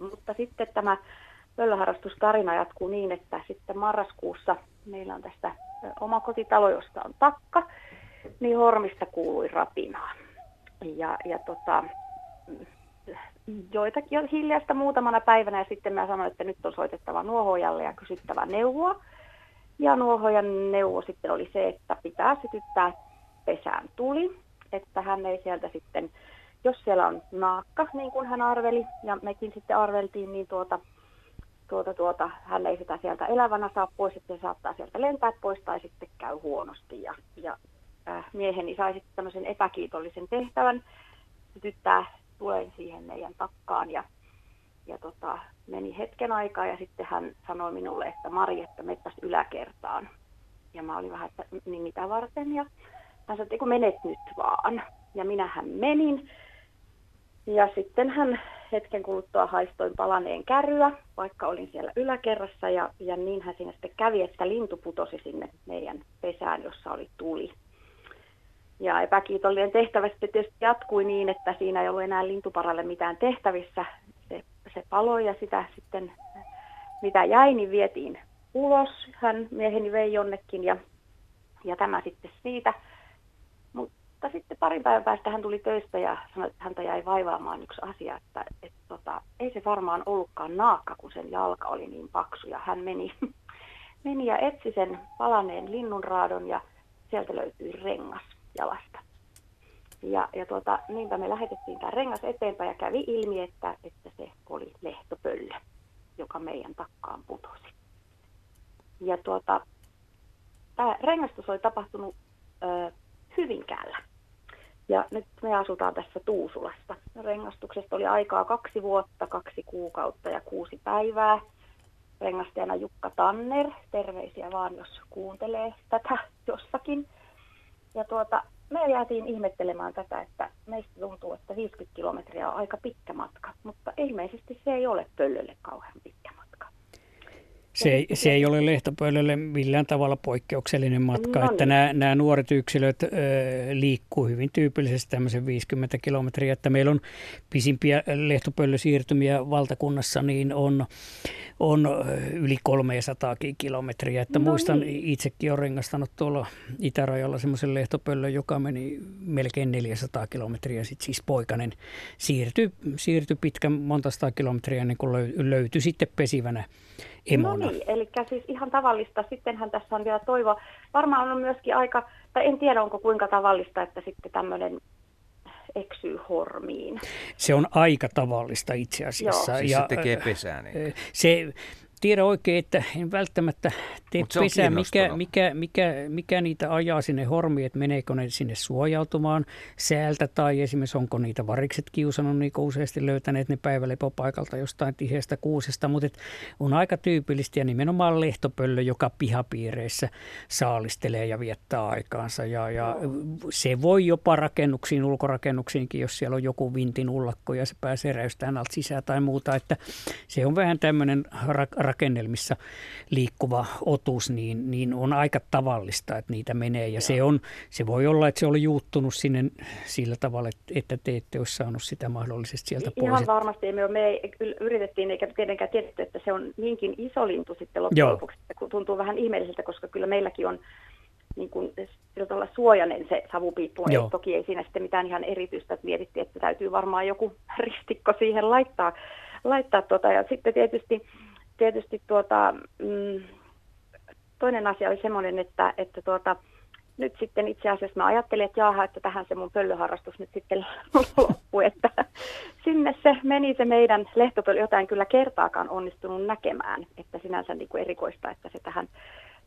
Mutta sitten tämä pöllöharrastustarina jatkuu niin, että sitten marraskuussa meillä on tästä oma kotitalo, josta on takka, niin hormista kuului rapinaa. Ja, ja tota, joitakin jo hiljaista muutamana päivänä ja sitten mä sanoin, että nyt on soitettava nuohojalle ja kysyttävä neuvoa. Ja nuohojan neuvo sitten oli se, että pitää sytyttää pesään tuli, että hän ei sieltä sitten, jos siellä on naakka, niin kuin hän arveli, ja mekin sitten arveltiin, niin tuota, tuota, tuota, hän ei sitä sieltä elävänä saa pois, että se saattaa sieltä lentää pois tai sitten käy huonosti. Ja, ja äh, mieheni sai sitten tämmöisen epäkiitollisen tehtävän sytyttää tulen siihen meidän takkaan ja, ja tota, meni hetken aikaa ja sitten hän sanoi minulle, että Mari, että mettäs yläkertaan. Ja mä olin vähän, että niin mitä varten ja hän sanoi, että kun menet nyt vaan. Ja minähän menin ja sitten hän hetken kuluttua haistoin palaneen kärryä, vaikka olin siellä yläkerrassa. Ja, ja niinhän siinä sitten kävi, että lintu putosi sinne meidän pesään, jossa oli tuli. Ja epäkiitollinen tehtävä sitten tietysti jatkui niin, että siinä ei ollut enää lintuparalle mitään tehtävissä. Se, se paloi ja sitä sitten, mitä jäi, niin vietiin ulos. Hän mieheni vei jonnekin ja, ja tämä sitten siitä. Mutta sitten parin päivän päästä hän tuli töistä ja sanoi, että häntä jäi vaivaamaan yksi asia, että et, tota, ei se varmaan ollutkaan naakka, kun sen jalka oli niin paksu. Ja hän meni, meni ja etsi sen palaneen linnunraadon ja sieltä löytyi rengas jalasta. Ja, ja tuota, niinpä me lähetettiin tämä rengas eteenpäin ja kävi ilmi, että, että se oli lehtopöllö, joka meidän takkaan putosi. Ja tuota, tämä rengastus oli tapahtunut ö, Hyvinkäällä. Ja nyt me asutaan tässä Tuusulassa. Rengastuksesta oli aikaa kaksi vuotta, kaksi kuukautta ja kuusi päivää. Rengastajana Jukka Tanner, terveisiä vaan jos kuuntelee tätä jossakin. Ja tuota, me jäätiin ihmettelemään tätä, että meistä tuntuu, että 50 kilometriä on aika pitkä matka, mutta ilmeisesti se ei ole pöllölle kauhean pitkä matka. Se ei, se ei ole lehtopöllölle millään tavalla poikkeuksellinen matka, no niin. että nämä, nämä nuoret yksilöt ö, liikkuu hyvin tyypillisesti tämmöisen 50 kilometriä, että meillä on pisimpiä lehtopöllösiirtymiä valtakunnassa, niin on on yli 300 kilometriä. Että no muistan, niin. itsekin olen rengastanut tuolla itärajalla semmoisen lehtopöllön, joka meni melkein 400 kilometriä. Sitten siis poikainen siirtyi, siirtyi pitkän monta sata kilometriä ennen kuin löytyi sitten pesivänä emona. No niin, eli siis ihan tavallista. Sittenhän tässä on vielä toivo. Varmaan on myöskin aika, tai en tiedä onko kuinka tavallista, että sitten tämmöinen eksyy hormiin. Se on aika tavallista itse asiassa. Joo. Siis ja, se tekee pesää. Niin. Se, tiedä oikein, että en välttämättä tee pesää, mikä, mikä, mikä, mikä niitä ajaa sinne hormiin, että meneekö ne sinne suojautumaan säältä tai esimerkiksi onko niitä varikset kiusannut, niin useasti löytäneet ne päivälepopaikalta jostain tiheästä kuusesta, mutta on aika tyypillistä ja nimenomaan lehtopöllö, joka pihapiireissä saalistelee ja viettää aikaansa. Ja, ja se voi jopa rakennuksiin, ulkorakennuksiinkin, jos siellä on joku vintin ullakko ja se pääsee räystään alta sisään tai muuta, että se on vähän tämmöinen ra- rakennelmissa liikkuva otus, niin, niin on aika tavallista, että niitä menee. Ja se, on, se voi olla, että se oli juuttunut sinne sillä tavalla, että te ette olisi saanut sitä mahdollisesti sieltä pois. Ihan varmasti. Me, me yritettiin, eikä tietenkään tiedetty, että se on niinkin iso lintu sitten loppujen lopuksi. Tuntuu vähän ihmeelliseltä, koska kyllä meilläkin on niin kuin, sillä suojainen se savupiippu. Joo. Toki ei siinä sitten mitään ihan erityistä, että mietittiin, että täytyy varmaan joku ristikko siihen laittaa. laittaa tuota. Ja sitten tietysti tietysti tuota, mm, toinen asia oli semmoinen, että, että tuota, nyt sitten itse asiassa mä ajattelin, että jaaha, että tähän se mun pöllöharrastus nyt sitten loppui, että sinne se meni se meidän lehtopöllö, jota en kyllä kertaakaan onnistunut näkemään, että sinänsä niin kuin erikoista, että se tähän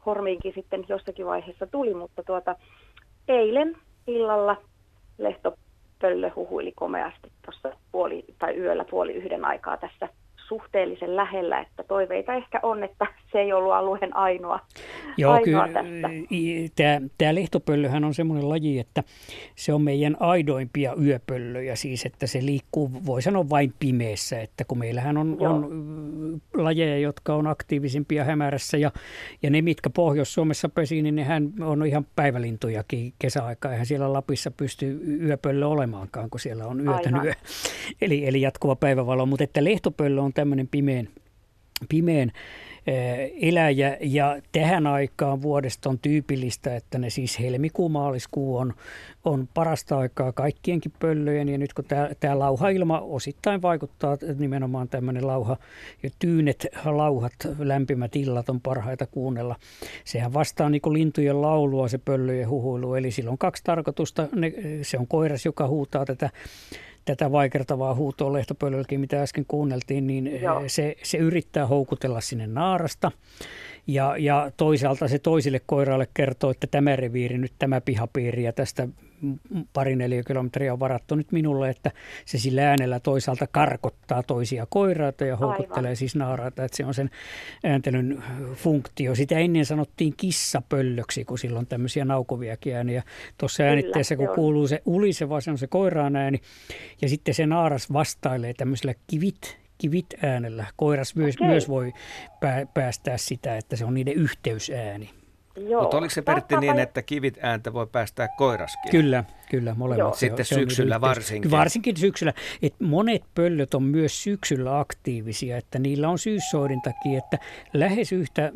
hormiinkin sitten jossakin vaiheessa tuli, mutta tuota, eilen illalla lehtopöllö huhuili komeasti tuossa puoli, tai yöllä puoli yhden aikaa tässä suhteellisen lähellä, että toiveita ehkä on, että se ei ollut alueen ainoa, Joo, ainoa kyllä, Tämä, tämä lehtopöllöhän on semmoinen laji, että se on meidän aidoimpia yöpöllöjä, siis että se liikkuu, voi sanoa vain pimeässä, että kun meillähän on, on lajeja, jotka on aktiivisimpia hämärässä ja, ja ne, mitkä Pohjois-Suomessa pesii, niin nehän on ihan päivälintujakin kesäaikaa. Eihän siellä Lapissa pysty yöpöllö olemaankaan, kun siellä on yötä yö. Eli, eli jatkuva päivävalo, mutta että lehtopöllö on tämmöinen pimeän, pimeän eläjä ja tähän aikaan vuodesta on tyypillistä, että ne siis helmikuu-maaliskuu on, on parasta aikaa kaikkienkin pöllöjen ja nyt kun tämä, tämä lauhailma osittain vaikuttaa nimenomaan tämmöinen lauha ja tyynet lauhat, lämpimät illat on parhaita kuunnella. Sehän vastaa niin lintujen laulua se pöllöjen huhuilu, eli sillä on kaksi tarkoitusta. Ne, se on koiras, joka huutaa tätä tätä vaikertavaa huutoa lehtopöydälläkin, mitä äsken kuunneltiin, niin se, se yrittää houkutella sinne naarasta. Ja, ja toisaalta se toisille koiralle kertoo, että tämä reviiri, nyt tämä pihapiiri ja tästä pari kilometriä on varattu nyt minulle, että se sillä äänellä toisaalta karkottaa toisia koiraita ja houkuttelee Aivan. siis naaraita, että se on sen ääntelyn funktio. Sitä ennen sanottiin kissapöllöksi, kun silloin tämmöisiä naukoviakin ääniä. Tuossa äänitteessä, kun kuuluu se uliseva, se on se koiraan ääni, ja sitten se naaras vastailee tämmöisellä kivit kivit äänellä. Koiras myös, okay. myös voi päästää sitä, että se on niiden yhteysääni. Mutta oliko se Pertti niin, että kivit ääntä voi päästää koiraskin? Kyllä, kyllä, molemmat. Joo. Sitten se syksyllä varsinkin. Varsinkin syksyllä. Et monet pöllöt on myös syksyllä aktiivisia, että niillä on syyssoidin takia, että lähes yhtä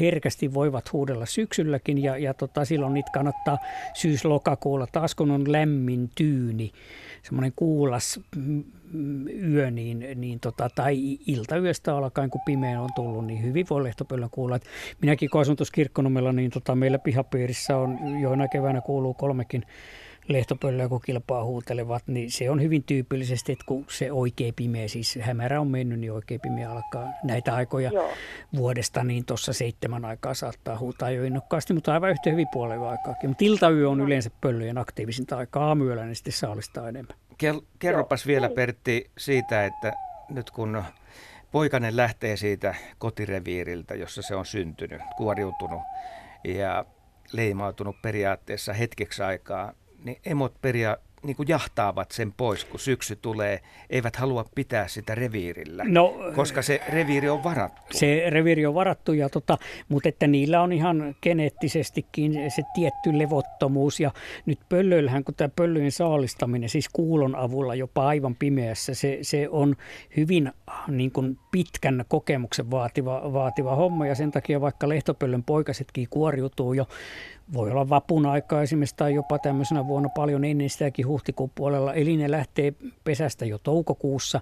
herkästi voivat huudella syksylläkin ja, ja tota, silloin niitä kannattaa syys-lokakuulla taas kun on lämmin tyyni, semmoinen kuulas yö niin, niin tota, tai iltayöstä alkaen, kun pimeä on tullut, niin hyvin voi lehtopöllön kuulla. Et minäkin kun asun tuossa kirkkonummella, niin tota, meillä pihapiirissä on joina keväänä kuuluu kolmekin lehtopöllöä, kun kilpaa huutelevat, niin se on hyvin tyypillisesti, että kun se oikein pimeä, siis hämärä on mennyt, niin oikein pimeä alkaa näitä aikoja Joo. vuodesta, niin tuossa seitsemän aikaa saattaa huutaa jo innokkaasti, mutta aivan yhtä hyvin puolen aikaakin. Mutta iltayö on yleensä pöllöjen aktiivisinta aikaa, aamuyöllä niin sitten saalistaa enemmän. Kerropas vielä Pertti siitä, että nyt kun poikainen lähtee siitä kotireviiriltä, jossa se on syntynyt, kuoriutunut ja leimautunut periaatteessa hetkeksi aikaa, niin emot peria, niin kuin jahtaavat sen pois, kun syksy tulee, eivät halua pitää sitä reviirillä, no, koska se reviiri on varattu. Se reviiri on varattu, ja tota, mutta että niillä on ihan geneettisestikin se tietty levottomuus. Ja nyt pöllöillähän, kun tämä pöllöjen saalistaminen, siis kuulon avulla jopa aivan pimeässä, se, se on hyvin niin kuin pitkän kokemuksen vaativa, vaativa homma. Ja sen takia vaikka lehtopöllön poikasetkin kuoriutuu jo voi olla vapun aikaa esimerkiksi tai jopa tämmöisenä vuonna paljon ennen sitäkin huhtikuun puolella, eli ne lähtee pesästä jo toukokuussa,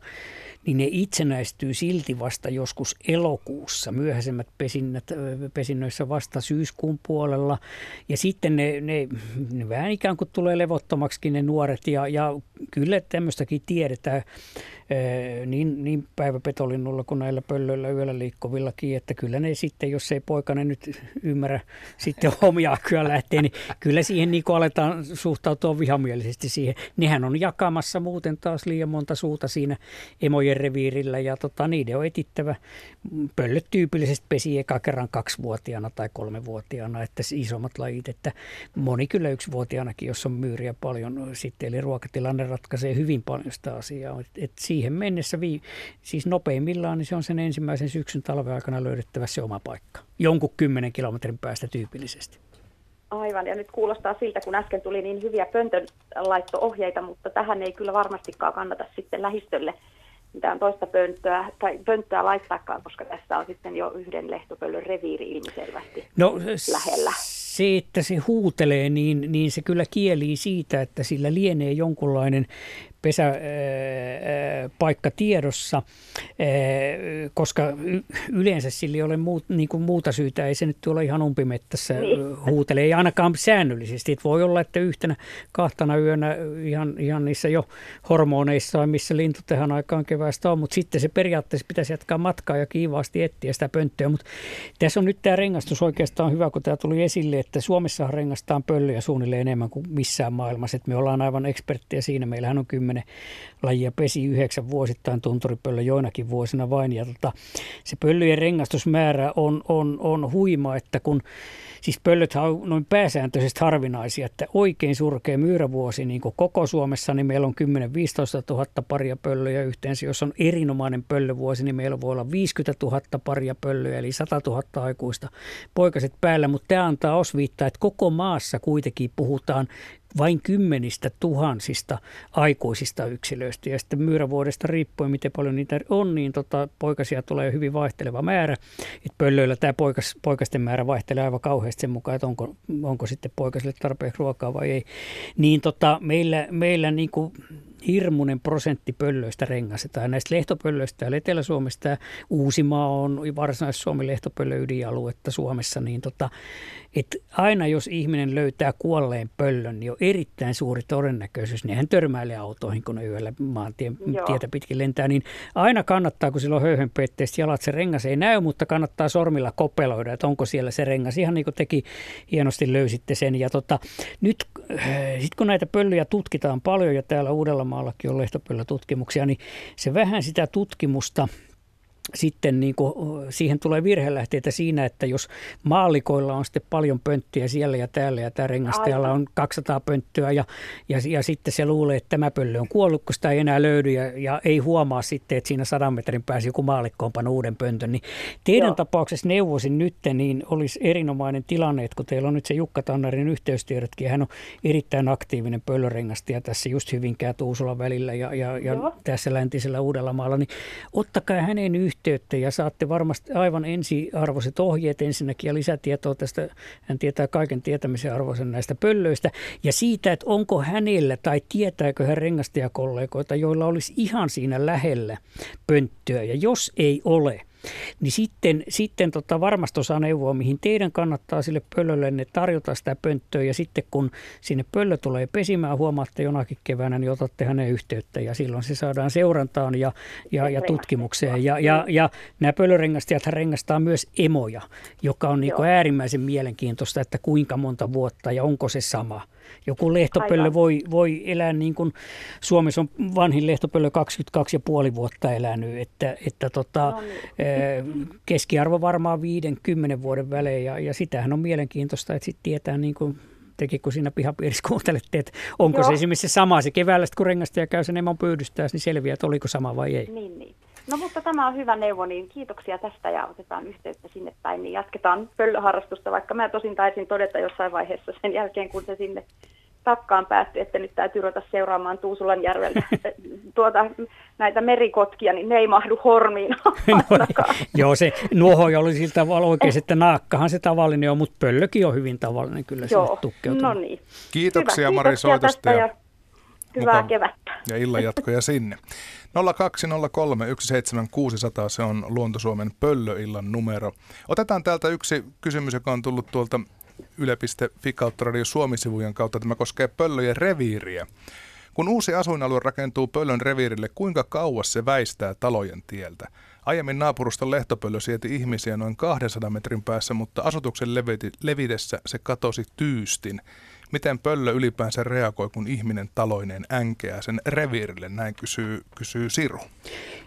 niin ne itsenäistyy silti vasta joskus elokuussa, myöhäisemmät pesinnät, pesinnöissä vasta syyskuun puolella. Ja sitten ne, ne, ne vähän ikään kuin tulee levottomaksi ne nuoret. Ja, ja kyllä tämmöistäkin tiedetään niin, niin päiväpetolinnulla kuin näillä pöllöillä yöllä liikkuvillakin, että kyllä ne sitten, jos ei poikane nyt ymmärrä sitten omia akkuja lähtee, niin kyllä siihen niin kuin aletaan suhtautua vihamielisesti siihen. Nehän on jakamassa muuten taas liian monta suuta siinä emojen reviirillä ja tota, niiden on etittävä. Pöllöt tyypillisesti pesi eka kerran kaksivuotiaana tai kolmevuotiaana, että isommat lajit, että moni kyllä yksivuotiaanakin, jos on myyriä paljon sitten, eli ruokatilanne ratkaisee hyvin paljon sitä asiaa. Et, et siihen mennessä, vii, siis nopeimmillaan, niin se on sen ensimmäisen syksyn talven aikana löydettävä se oma paikka. Jonkun kymmenen kilometrin päästä tyypillisesti. Aivan, ja nyt kuulostaa siltä, kun äsken tuli niin hyviä pöntön laitto-ohjeita, mutta tähän ei kyllä varmastikaan kannata sitten lähistölle mitään toista pönttöä, tai pönttöä laittaakaan, koska tässä on sitten jo yhden lehtopöllön reviiri ilmiselvästi no, lähellä. Se, että se huutelee, niin, niin se kyllä kielii siitä, että sillä lienee jonkunlainen pesäpaikka tiedossa, koska yleensä sillä ei ole muut, niin kuin muuta syytä, ei se nyt ole ihan umpimettässä niin. huutele, ei ainakaan säännöllisesti. Et voi olla, että yhtenä kahtana yönä ihan, ihan niissä jo hormoneissa, missä lintu tehdään aikaan keväästä on, mutta sitten se periaatteessa pitäisi jatkaa matkaa ja kiivaasti etsiä sitä pönttöä. Mutta tässä on nyt tämä rengastus oikeastaan hyvä, kun tämä tuli esille, että Suomessa rengastaan pöllöjä suunnilleen enemmän kuin missään maailmassa. Et me ollaan aivan eksperttejä siinä. Meillähän on kymmenen kymmenen lajia pesi yhdeksän vuosittain tunturipöllö joinakin vuosina vain. Ja tota, se pöllyjen rengastusmäärä on, on, on huima, että kun Siis pöllöt on noin pääsääntöisesti harvinaisia, että oikein surkea myyrävuosi niin kuin koko Suomessa, niin meillä on 10-15 000 paria pöllöjä yhteensä. Jos on erinomainen pöllövuosi, niin meillä voi olla 50 000 paria pöllöjä, eli 100 000 aikuista poikaset päällä. Mutta tämä antaa osviittaa, että koko maassa kuitenkin puhutaan vain kymmenistä tuhansista aikuisista yksilöistä. Ja sitten myyrävuodesta riippuen, miten paljon niitä on, niin tota, poikasia tulee hyvin vaihteleva määrä. Et pöllöillä tämä poikas, poikasten määrä vaihtelee aivan kauheasti sen mukaan, että onko, onko sitten poikasille tarpeeksi ruokaa vai ei. Niin tota, meillä, meillä niin kuin hirmuinen prosentti pöllöistä rengastetaan. Näistä lehtopöllöistä täällä Etelä-Suomesta ja Uusimaa on varsinais-Suomen lehtopöllö ydinaluetta Suomessa, niin tota, et aina jos ihminen löytää kuolleen pöllön, niin on erittäin suuri todennäköisyys, niin hän törmäilee autoihin, kun ne yöllä maantien tietä pitkin lentää, niin aina kannattaa, kun sillä on höyhenpeitteistä jalat, se rengas ei näy, mutta kannattaa sormilla kopeloida, että onko siellä se rengas. Ihan niin kuin teki hienosti löysitte sen. Ja tota, nyt äh, sit kun näitä pölyjä tutkitaan paljon ja täällä Uudellamaallakin on lehtopöllötutkimuksia, niin se vähän sitä tutkimusta – sitten niin kuin, siihen tulee virhelähteitä siinä, että jos maallikoilla on sitten paljon pönttiä siellä ja täällä ja tämä rengastajalla on 200 pönttöä ja, ja, ja sitten se luulee, että tämä pöllö on kuollut, kun sitä ei enää löydy ja, ja ei huomaa sitten, että siinä sadan metrin pääsi joku maallikko on pannut uuden pöntön. Niin teidän Joo. tapauksessa neuvosin nyt, niin olisi erinomainen tilanne, että kun teillä on nyt se Jukka Tannarin yhteystiedotkin, hän on erittäin aktiivinen pöllörengastaja tässä just Hyvinkää Tuusulan välillä ja, ja, ja tässä läntisellä Uudellamaalla, niin ottakaa hänen yhteyttä yhteyttä ja saatte varmasti aivan ensiarvoiset ohjeet ensinnäkin ja lisätietoa tästä. Hän tietää kaiken tietämisen arvoisen näistä pöllöistä ja siitä, että onko hänellä tai tietääkö hän rengastajakollegoita, joilla olisi ihan siinä lähellä pönttöä ja jos ei ole – niin sitten, sitten tota varmasti osaa neuvoa, mihin teidän kannattaa sille pöllölle tarjota sitä pönttöä ja sitten kun sinne pöllö tulee pesimään, huomaatte jonakin keväänä, niin otatte hänen yhteyttä ja silloin se saadaan seurantaan ja, ja, ja tutkimukseen. Ja, ja, ja nämä pöllörengastajat rengastaa myös emoja, joka on niin äärimmäisen mielenkiintoista, että kuinka monta vuotta ja onko se sama. Joku lehtopöllö voi, voi elää niin kuin Suomessa on vanhin lehtopöllö 22,5 vuotta elänyt, että, että tota, no niin. keskiarvo varmaan 50 vuoden välein ja, ja sitähän on mielenkiintoista, että sitten tietää niin kuin tekin, kun siinä pihapiirissä kuuntelette, että onko Joo. se esimerkiksi se sama se keväällä, kun rengastaja käy sen emon pyydystää, niin selviää, että oliko sama vai ei. Niin, niin. No mutta tämä on hyvä neuvo, niin kiitoksia tästä ja otetaan yhteyttä sinne päin, niin jatketaan pöllöharrastusta, vaikka mä tosin taisin todeta jossain vaiheessa sen jälkeen, kun se sinne takkaan päätty, että nyt täytyy ruveta seuraamaan Tuusulan järveltä tuota, näitä merikotkia, niin ne ei mahdu hormiin no, Joo, se nuohoja oli siltä oikein, että naakkahan se tavallinen on, mutta pöllökin on hyvin tavallinen kyllä Joo, no niin. Kiitoksia Hyvä, Mari soitosta. Ja, ja hyvää mukaan, kevättä. Ja illan jatkoja sinne. 0203 17600, se on Luontosuomen pöllöillan numero. Otetaan täältä yksi kysymys, joka on tullut tuolta yle.fi kautta Radio Suomi-sivujen kautta. Tämä koskee pöllöjen reviiriä. Kun uusi asuinalue rakentuu pöllön reviirille, kuinka kauas se väistää talojen tieltä? Aiemmin naapuruston lehtopöllö sieti ihmisiä noin 200 metrin päässä, mutta asutuksen levitessä se katosi tyystin. Miten pöllö ylipäänsä reagoi, kun ihminen taloinen änkeää sen reviirille? Näin kysyy, kysyy Siru.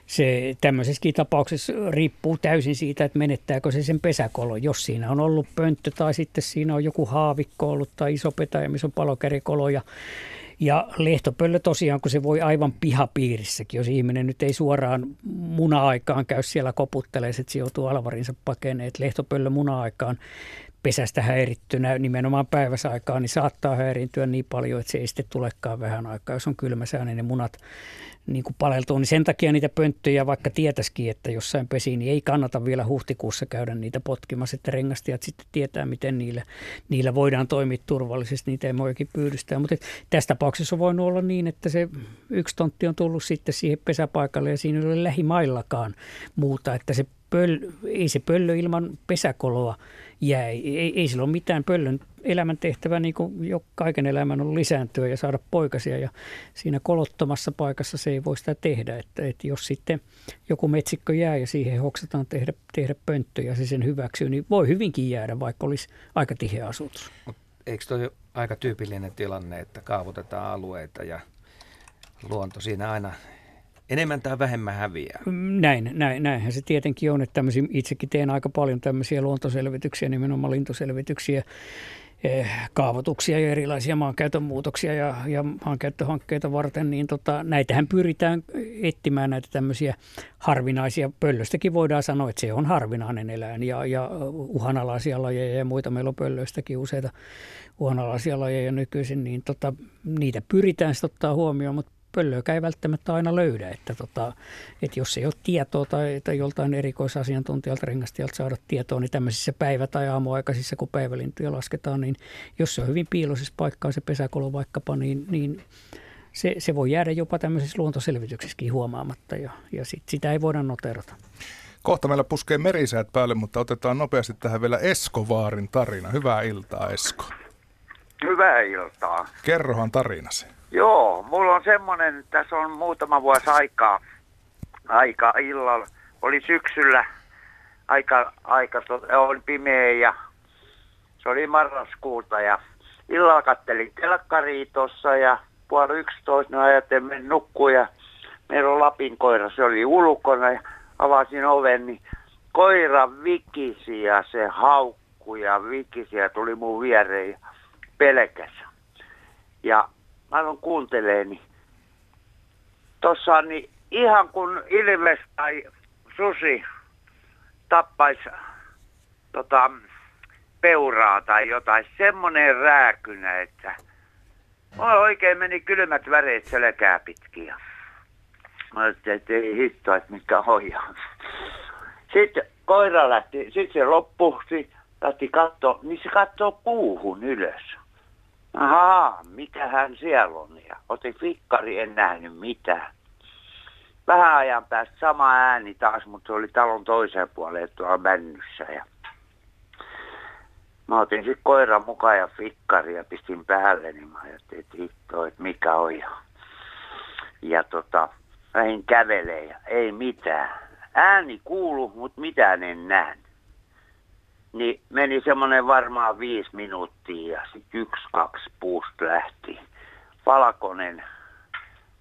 Se tämmöisessäkin tapauksessa riippuu täysin siitä, että menettääkö se sen pesäkolo. Jos siinä on ollut pönttö tai sitten siinä on joku haavikko ollut tai iso petäjä, missä on palokärikolo ja ja lehtopöllö tosiaan, kun se voi aivan pihapiirissäkin, jos ihminen nyt ei suoraan muna-aikaan käy siellä koputtelee, että se joutuu alvarinsa pakeneet. Lehtopöllö muna-aikaan pesästä häirittynä nimenomaan päiväsaikaan, niin saattaa häiriintyä niin paljon, että se ei sitten tulekaan vähän aikaa. Jos on kylmä sää, niin ne munat niin kuin paleltuu, niin sen takia niitä pönttöjä, vaikka tietäisikin, että jossain pesi, niin ei kannata vielä huhtikuussa käydä niitä potkimassa, että rengastajat sitten tietää, miten niillä, niillä voidaan toimia turvallisesti, niitä ei voikin pyydystää. Mutta tässä tapauksessa on voinut olla niin, että se yksi tontti on tullut sitten siihen pesäpaikalle ja siinä ei ole lähimaillakaan muuta, että se pöl, ei se pöllö ilman pesäkoloa jäi. Ei, ei sillä ole mitään pöllön elämän tehtävä, niin kuin jo kaiken elämän on lisääntyä ja saada poikasia. Ja siinä kolottomassa paikassa se ei voi sitä tehdä. Että, että jos sitten joku metsikkö jää ja siihen hoksataan tehdä, tehdä pönttö ja se sen hyväksyy, niin voi hyvinkin jäädä, vaikka olisi aika tiheä asutus. Mut eikö toi aika tyypillinen tilanne, että kaavoitetaan alueita ja luonto siinä aina enemmän tai vähemmän häviää. Näin, näin, näinhän se tietenkin on, että itsekin teen aika paljon tämmöisiä luontoselvityksiä, nimenomaan lintuselvityksiä. Eh, kaavoituksia ja erilaisia maankäytön muutoksia ja, ja maankäyttöhankkeita varten, niin tota, näitähän pyritään etsimään näitä tämmöisiä harvinaisia. Pöllöstäkin voidaan sanoa, että se on harvinainen eläin ja, ja uhanalaisia lajeja ja muita. Meillä on pöllöistäkin useita uhanalaisia lajeja nykyisin, niin tota, niitä pyritään sitten ottaa huomioon, mutta pöllöäkään ei välttämättä aina löydä. Että, tota, että jos ei ole tietoa tai, tai joltain erikoisasiantuntijalta, rengastajalta saada tietoa, niin tämmöisissä päivä- tai aamuaikaisissa, kun päivälintuja lasketaan, niin jos se on hyvin piiloisessa paikkaa, se pesäkolo vaikkapa, niin, niin se, se voi jäädä jopa tämmöisessä luontoselvityksessäkin huomaamatta ja, ja sit, sitä ei voida noterata. Kohta meillä puskee merisäät päälle, mutta otetaan nopeasti tähän vielä Esko Vaarin tarina. Hyvää iltaa, Esko. Hyvää iltaa. Kerrohan tarinasi. Joo, mulla on semmoinen, tässä on muutama vuosi aikaa, aika illalla, oli syksyllä, aika, aika oli pimeä ja se oli marraskuuta ja illalla kattelin telkkaria tuossa ja puoli yksitoista, no ajattelin mennä nukkua ja meillä on Lapin koira, se oli ulkona ja avasin oven, niin koira vikisi ja se haukkui ja vikisi ja tuli mun viereen ja pelkäs. Ja mä aloin kuuntelemaan, niin niin ihan kun ilves tai susi tappaisi tota, peuraa tai jotain, semmoinen rääkynä, että mulla oikein meni kylmät väreet selkää pitkin. Mä ajattelin, että ei hitto, että mikä hoja. Sitten koira lähti, sitten se loppui, lähti katsoa, niin se katsoo puuhun ylös. Ahaa, mikähän siellä on? Ja otin fikkari, en nähnyt mitään. Vähän ajan päästä sama ääni taas, mutta se oli talon toiseen puoleen tuolla männyssä. Ja mä otin sitten koiran mukaan ja fikkari ja pistin päälle, niin mä ajattelin, että hitto, että mikä on. Ja, ja tota, lähdin kävelee ja ei mitään. Ääni kuulu, mutta mitään en nähnyt niin meni semmoinen varmaan viisi minuuttia ja sitten yksi, kaksi puusta lähti. Valkoinen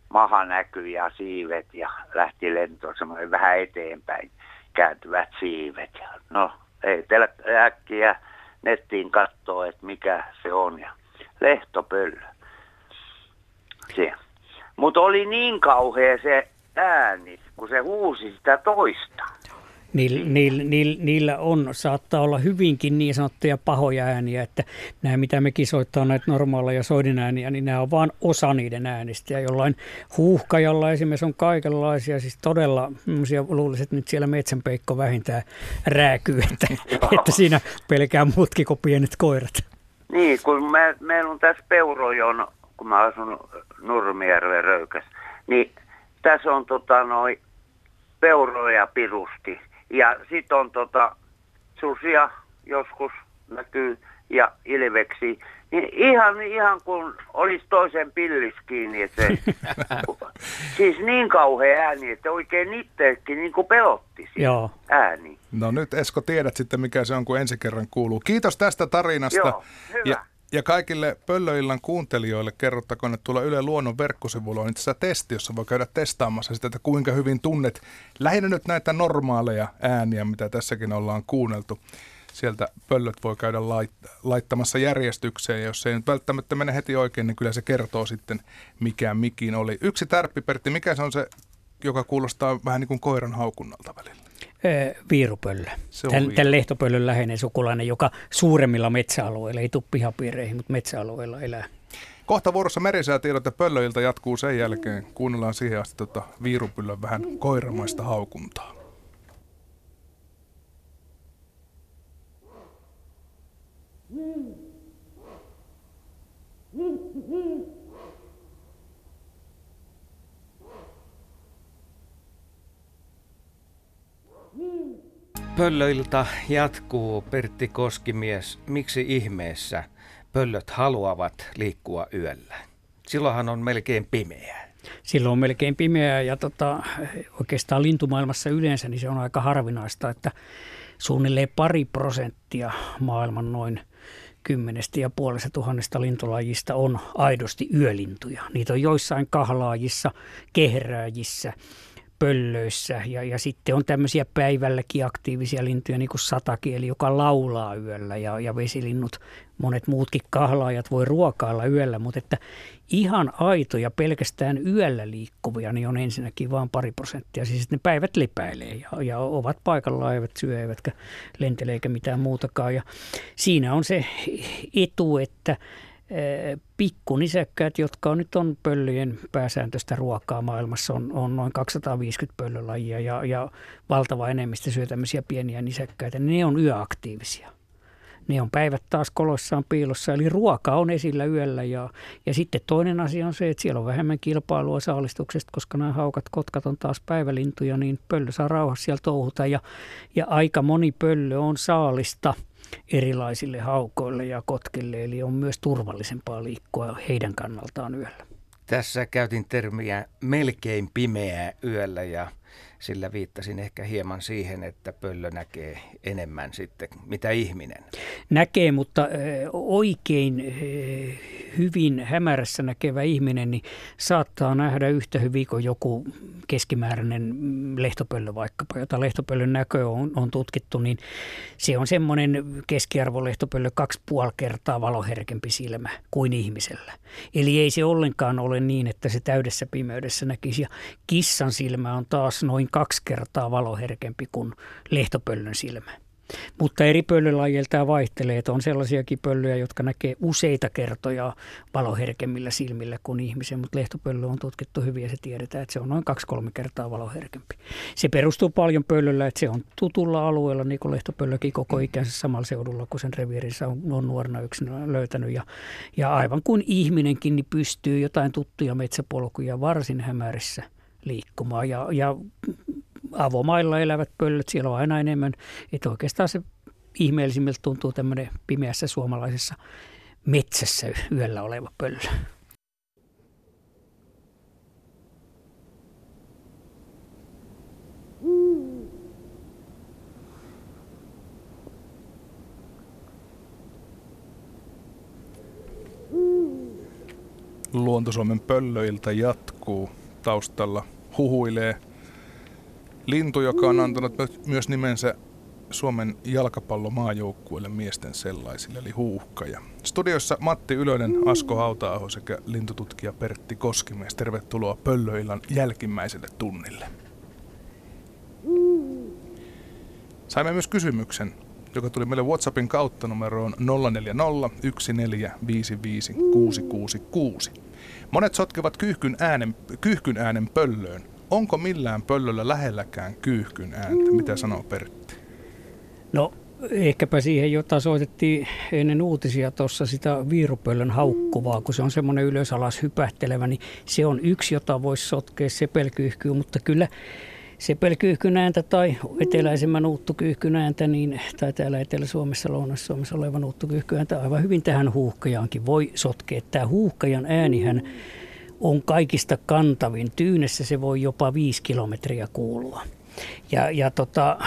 maha näkyi ja siivet ja lähti lento semmoinen vähän eteenpäin kääntyvät siivet. Ja no ei teillä äkkiä nettiin katsoa, että mikä se on ja lehtopöllö. Mutta oli niin kauhea se ääni, kun se huusi sitä toista. Niillä, niillä, niillä, niillä on, saattaa olla hyvinkin niin sanottuja pahoja ääniä, että nämä mitä mekin soittaa näitä normaaleja soidinääniä, niin nämä on vain osa niiden äänistä. Ja jollain huuhkajalla esimerkiksi on kaikenlaisia, siis todella, luulisin, että nyt siellä metsänpeikko vähintään rääkyy, että, että siinä pelkää muutkin kuin pienet koirat. Niin, kun me, meillä on tässä Peurojon, kun mä asun Nurmijärven Röykäs, niin tässä on tota, noin peuroja pirusti. Ja sitten on tota, susia joskus näkyy ja ilveksi. Niin ihan, ihan kun olisi toisen pillis kiinni. Että se, siis niin kauhea ääni, että oikein itsekin niin kuin pelotti Joo. ääni. No nyt Esko tiedät sitten mikä se on, kun ensi kerran kuuluu. Kiitos tästä tarinasta. Joo, hyvä. Ja ja kaikille Pöllöillan kuuntelijoille kerrottakoon, että tuolla Yle Luonnon verkkosivuilla on itse testi, jossa voi käydä testaamassa sitä, että kuinka hyvin tunnet lähinnä nyt näitä normaaleja ääniä, mitä tässäkin ollaan kuunneltu. Sieltä pöllöt voi käydä lait- laittamassa järjestykseen, ja jos se ei nyt välttämättä mene heti oikein, niin kyllä se kertoo sitten, mikä mikin oli. Yksi tärppi, Pertti, mikä se on se, joka kuulostaa vähän niin kuin koiran haukunnalta välillä? Viirupöllö. Tämän, tämän lehtopöllön läheinen sukulainen, joka suuremmilla metsäalueilla, ei tule pihapiireihin, mutta metsäalueilla elää. Kohta vuorossa merisäätiedot ja pöllöiltä jatkuu sen jälkeen. Kuunnellaan siihen asti tota viirupyllön vähän koiramaista haukuntaa. Mm-hmm. Pöllöilta jatkuu Pertti Koskimies. Miksi ihmeessä pöllöt haluavat liikkua yöllä? Silloinhan on melkein pimeää. Silloin on melkein pimeää ja tota, oikeastaan lintumaailmassa yleensä niin se on aika harvinaista, että suunnilleen pari prosenttia maailman noin kymmenestä ja puolesta tuhannesta lintulajista on aidosti yölintuja. Niitä on joissain kahlaajissa, kehrääjissä, pöllöissä. Ja, ja sitten on tämmöisiä päivälläkin aktiivisia lintuja, niin kuin satakieli, joka laulaa yöllä ja, ja vesilinnut, monet muutkin kahlaajat voi ruokailla yöllä, mutta että ihan aitoja pelkästään yöllä liikkuvia, niin on ensinnäkin vain pari prosenttia. Siis ne päivät lepäilee ja, ja ovat paikalla, eivät syö, eivätkä lentele eikä mitään muutakaan. Ja siinä on se etu, että pikkunisäkkäät, jotka nyt on pöllöjen pääsääntöistä ruokaa maailmassa, on, on noin 250 pöllölajia ja, ja valtava enemmistö syö tämmöisiä pieniä nisäkkäitä, niin ne on yöaktiivisia. Ne on päivät taas koloissaan piilossa, eli ruoka on esillä yöllä. Ja, ja sitten toinen asia on se, että siellä on vähemmän kilpailua saalistuksesta, koska nämä haukat, kotkat on taas päivälintuja, niin pöllö saa rauhassa siellä touhuta. Ja, ja aika moni pöllö on saalista – erilaisille haukoille ja kotkille, eli on myös turvallisempaa liikkua heidän kannaltaan yöllä. Tässä käytin termiä melkein pimeää yöllä ja sillä viittasin ehkä hieman siihen, että pöllö näkee enemmän sitten, mitä ihminen. Näkee, mutta oikein hyvin hämärässä näkevä ihminen niin saattaa nähdä yhtä hyvin kuin joku keskimääräinen lehtopöllö vaikkapa, jota lehtopöllön näkö on, on tutkittu, niin se on semmoinen keskiarvo lehtopöllö kaksi puoli kertaa valoherkempi silmä kuin ihmisellä. Eli ei se ollenkaan ole niin, että se täydessä pimeydessä näkisi. Ja kissan silmä on taas noin kaksi kertaa valoherkempi kuin lehtopöllön silmä. Mutta eri pöllölajeilta tämä vaihtelee, että on sellaisiakin pöllöjä, jotka näkee useita kertoja valoherkemmillä silmillä kuin ihmisen, mutta lehtopöllö on tutkittu hyvin ja se tiedetään, että se on noin kaksi-kolme kertaa valoherkempi. Se perustuu paljon pöllöllä, että se on tutulla alueella, niin kuin lehtopöllökin koko ikänsä samalla seudulla, kun sen reviirinsä on, on nuorena yksin löytänyt. Ja, ja aivan kuin ihminenkin niin pystyy jotain tuttuja metsäpolkuja varsin hämärissä liikkumaan. Ja, ja avomailla elävät pöllöt, siellä on aina enemmän. Että oikeastaan se ihmeellisimmiltä tuntuu tämmöinen pimeässä suomalaisessa metsässä yöllä oleva pöllö. Luonto-Suomen pöllöiltä jatkuu. Taustalla huhuilee Lintu, joka on antanut myös nimensä Suomen jalkapallomaajoukkueelle miesten sellaisille, eli huuhkaja. Studiossa Matti Ylönen, Asko hauta sekä lintututkija Pertti Koskimies. Tervetuloa Pöllöillan jälkimmäiselle tunnille. Saimme myös kysymyksen, joka tuli meille WhatsAppin kautta numeroon 040 Monet sotkevat kyyhkyn äänen, kyyhkyn äänen pöllöön. Onko millään pöllöllä lähelläkään kyyhkyn ääntä? Mitä sanoo Pertti? No ehkäpä siihen, jota soitettiin ennen uutisia tuossa sitä viirupöllön haukkuvaa, kun se on semmoinen ylös alas hypähtelevä, niin se on yksi, jota voisi sotkea sepelkyyhkyyn, mutta kyllä sepelkyyhkyn ääntä tai eteläisemmän uuttukyyhkyn ääntä, niin, tai täällä Etelä-Suomessa, Lounais-Suomessa olevan uuttukyyhkyn ääntä aivan hyvin tähän huuhkajaankin voi sotkea. Tämä huuhkajan äänihän on kaikista kantavin. Tyynessä se voi jopa viisi kilometriä kuulua. Ja, ja tota,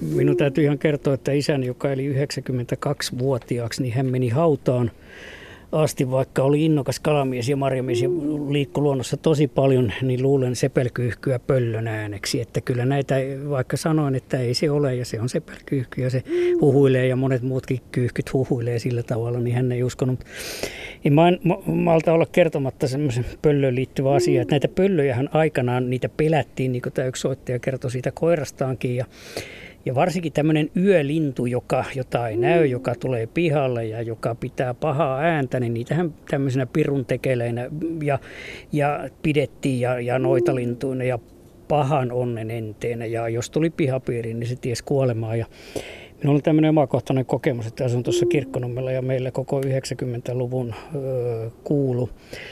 minun täytyy ihan kertoa, että isäni, joka eli 92-vuotiaaksi, niin hän meni hautaan – asti, vaikka oli innokas kalamies ja marjamies ja liikkui luonnossa tosi paljon, niin luulen sepelkyyhkyä pöllön ääneksi. Että kyllä näitä, vaikka sanoin, että ei se ole ja se on sepelkyyhky ja se huhuilee ja monet muutkin kyyhkyt huhuilee sillä tavalla, niin hän ei uskonut. En mä en malta olla kertomatta semmoisen pöllöön liittyvä asia, että näitä pöllöjähän aikanaan niitä pelättiin, niin kuin tämä yksi soittaja kertoi siitä koirastaankin ja ja varsinkin tämmöinen yölintu, joka, jota ei näy, joka tulee pihalle ja joka pitää pahaa ääntä, niin niitähän tämmöisenä pirun tekeleinä ja, ja pidettiin ja, ja noitalintuina ja pahan onnen enteenä. Ja jos tuli pihapiiriin, niin se ties kuolemaa. Ja Minulla on tämmöinen omakohtainen kokemus, että asun tuossa Kirkkonummella ja meillä koko 90-luvun öö, kuulu.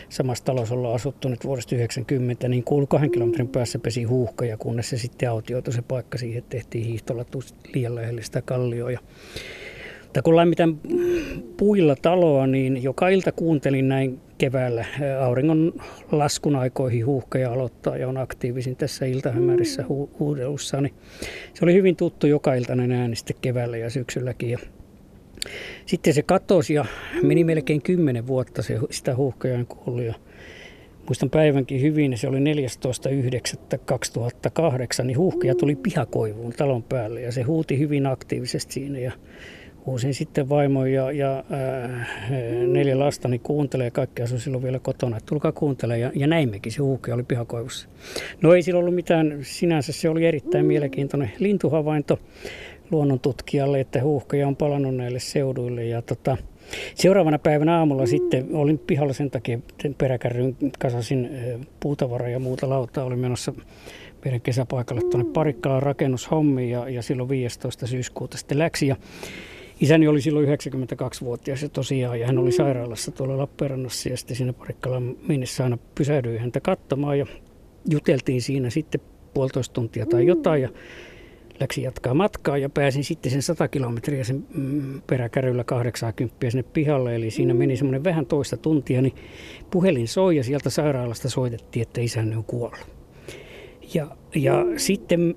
Samassa talossa ollaan asuttu nyt vuodesta 90, niin kuulu kahden kilometrin päässä pesi huuhka ja kunnes se sitten autioitui se paikka siihen, tehtiin hiihtolla liian lähelle sitä kallioa. Mutta kun lämmitän puilla taloa, niin joka ilta kuuntelin näin keväällä auringon laskun aikoihin huuhkaja aloittaa ja on aktiivisin tässä iltahämärissä hu- huudelussa. Niin se oli hyvin tuttu joka iltainen ääni sitten keväällä ja syksylläkin. Ja sitten se katosi ja meni melkein kymmenen vuotta se, sitä huuhkajaa kuului. muistan päivänkin hyvin, se oli 14.9.2008, niin huuhkija tuli pihakoivuun talon päälle ja se huuti hyvin aktiivisesti siinä ja huusin sitten vaimo ja, ja ää, neljä lastani kuuntelee, kaikki asui silloin vielä kotona, että tulkaa kuuntelemaan ja, ja näimmekin, se huuhkija oli pihakoivussa. No ei sillä ollut mitään, sinänsä se oli erittäin mielenkiintoinen lintuhavainto luonnontutkijalle, että huuhkaja on palannut näille seuduille ja tota, Seuraavana päivänä aamulla sitten olin pihalla sen takia, peräkärryn kasasin puutavaraa ja muuta lautaa. Olin menossa meidän kesäpaikalle tuonne Parikkalan rakennushommiin ja, ja silloin 15. syyskuuta sitten läksi. Ja isäni oli silloin 92-vuotias ja tosiaan, ja hän oli sairaalassa tuolla Lappeenrannassa ja sitten siinä Parikkalan mennessä aina pysähdyin häntä katsomaan ja juteltiin siinä sitten puolitoista tuntia tai jotain ja läksi jatkaa matkaa ja pääsin sitten sen 100 kilometriä sen mm, peräkärryllä 80 sinne pihalle. Eli siinä meni semmoinen vähän toista tuntia, niin puhelin soi ja sieltä sairaalasta soitettiin, että isänne on kuollut. Ja, ja sitten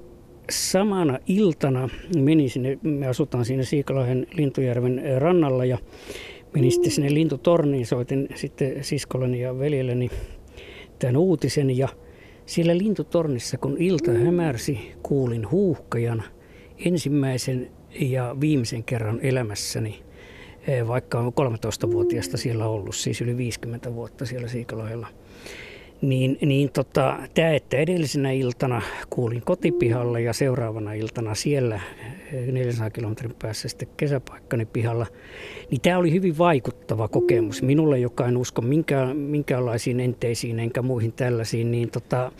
samana iltana menin sinne, me asutaan siinä Siikalahden Lintujärven rannalla ja menin sitten sinne lintutorniin, soitin sitten siskolleni ja veljelleni tämän uutisen ja – siellä lintutornissa, kun ilta hämärsi, kuulin huuhkajan ensimmäisen ja viimeisen kerran elämässäni, eh, vaikka on 13-vuotiaasta siellä ollut, siis yli 50 vuotta siellä Siikalohella – niin, niin tota, tämä, että edellisenä iltana kuulin kotipihalla ja seuraavana iltana siellä 400 kilometrin päässä sitten kesäpaikkani pihalla, niin tämä oli hyvin vaikuttava kokemus. Minulle, joka en usko minkä, minkäänlaisiin enteisiin enkä muihin tällaisiin, niin tota,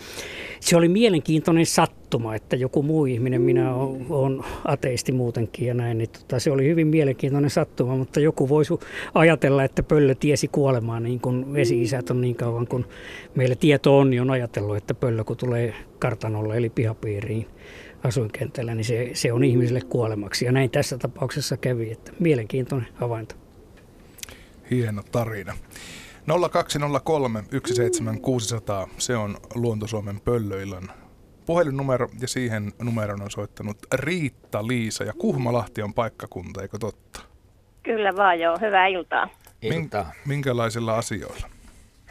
se oli mielenkiintoinen sattuma, että joku muu ihminen, minä olen ateisti muutenkin ja näin, niin tota, se oli hyvin mielenkiintoinen sattuma, mutta joku voisi ajatella, että pöllö tiesi kuolemaan niin kuin vesi-isät on niin kauan kuin meillä tieto on, niin on ajatellut, että pöllö kun tulee kartanolle eli pihapiiriin asuinkentällä, niin se, se on ihmisille kuolemaksi. Ja näin tässä tapauksessa kävi, että mielenkiintoinen havainto. Hieno tarina. 0203 17600, se on Luontosuomen Pöllöillan puhelinnumero ja siihen numeron on soittanut Riitta-Liisa ja Kuhmalahti on paikkakunta, eikö totta? Kyllä vaan joo, hyvää iltaa. iltaa. Minkälaisilla asioilla?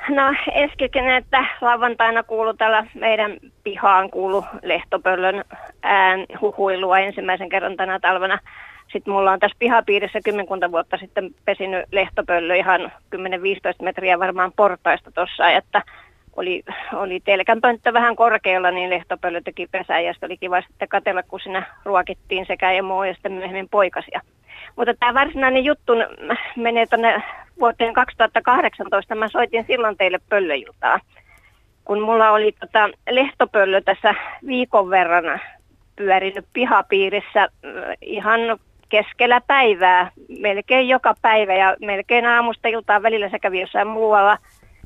No ensikin, että lauantaina kuulu täällä meidän pihaan kuulu lehtopöllön ään huhuilua ensimmäisen kerran tänä talvena. Sitten mulla on tässä pihapiirissä kymmenkunta vuotta sitten pesinyt lehtopöllö ihan 10-15 metriä varmaan portaista tuossa, että oli, oli telkänpönttö vähän korkealla, niin lehtopöllö teki pesää ja oli kiva sitten katella, kun siinä ruokittiin sekä emoa ja sitten myöhemmin poikasia. Mutta tämä varsinainen juttu menee tuonne vuoteen 2018. Mä soitin silloin teille pöllöjultaa, kun mulla oli tota lehtopöllö tässä viikon verran pyörinyt pihapiirissä äh, ihan keskellä päivää, melkein joka päivä ja melkein aamusta iltaan välillä se kävi jossain muualla.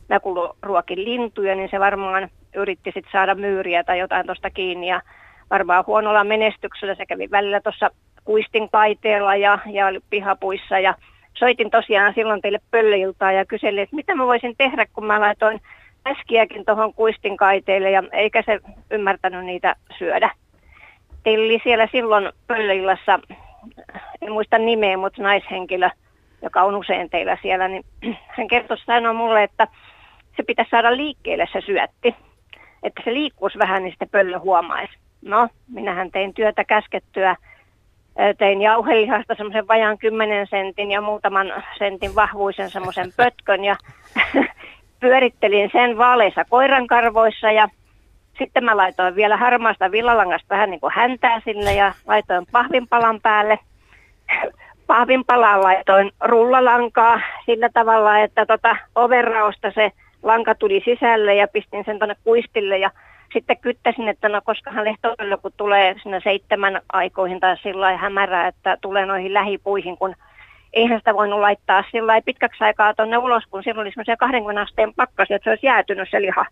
Mä kuulun ruokin lintuja, niin se varmaan yritti sitten saada myyriä tai jotain tuosta kiinni ja varmaan huonolla menestyksellä se kävi välillä tuossa kuistin kaiteella ja, ja pihapuissa ja soitin tosiaan silloin teille pöllöiltaan ja kyselin, että mitä mä voisin tehdä, kun mä laitoin äskiäkin tuohon kuistin kaiteelle ja eikä se ymmärtänyt niitä syödä. Teillä oli siellä silloin pöllöillassa, en muista nimeä, mutta naishenkilö, joka on usein teillä siellä, niin hän kertoi sanoi mulle, että se pitäisi saada liikkeelle se syötti. Että se liikkuisi vähän, niin sitten pöllö huomaisi. No, minähän tein työtä käskettyä tein jauhelihasta semmoisen vajaan 10 sentin ja muutaman sentin vahvuisen semmoisen pötkön ja pyörittelin sen vaaleissa koirankarvoissa ja sitten mä laitoin vielä harmaasta villalangasta vähän niin kuin häntää sinne ja laitoin pahvinpalan päälle. Pahvinpalaan laitoin rullalankaa sillä tavalla, että tota overraosta se lanka tuli sisälle ja pistin sen tuonne kuistille ja sitten kyttäsin, että no koskahan lehtopöllö, kun tulee sinne seitsemän aikoihin tai sillä hämärää, että tulee noihin lähipuihin, kun eihän sitä voinut laittaa sillä pitkäksi aikaa tuonne ulos, kun silloin oli semmoisia 20 asteen pakkasia, että se olisi jäätynyt se liha.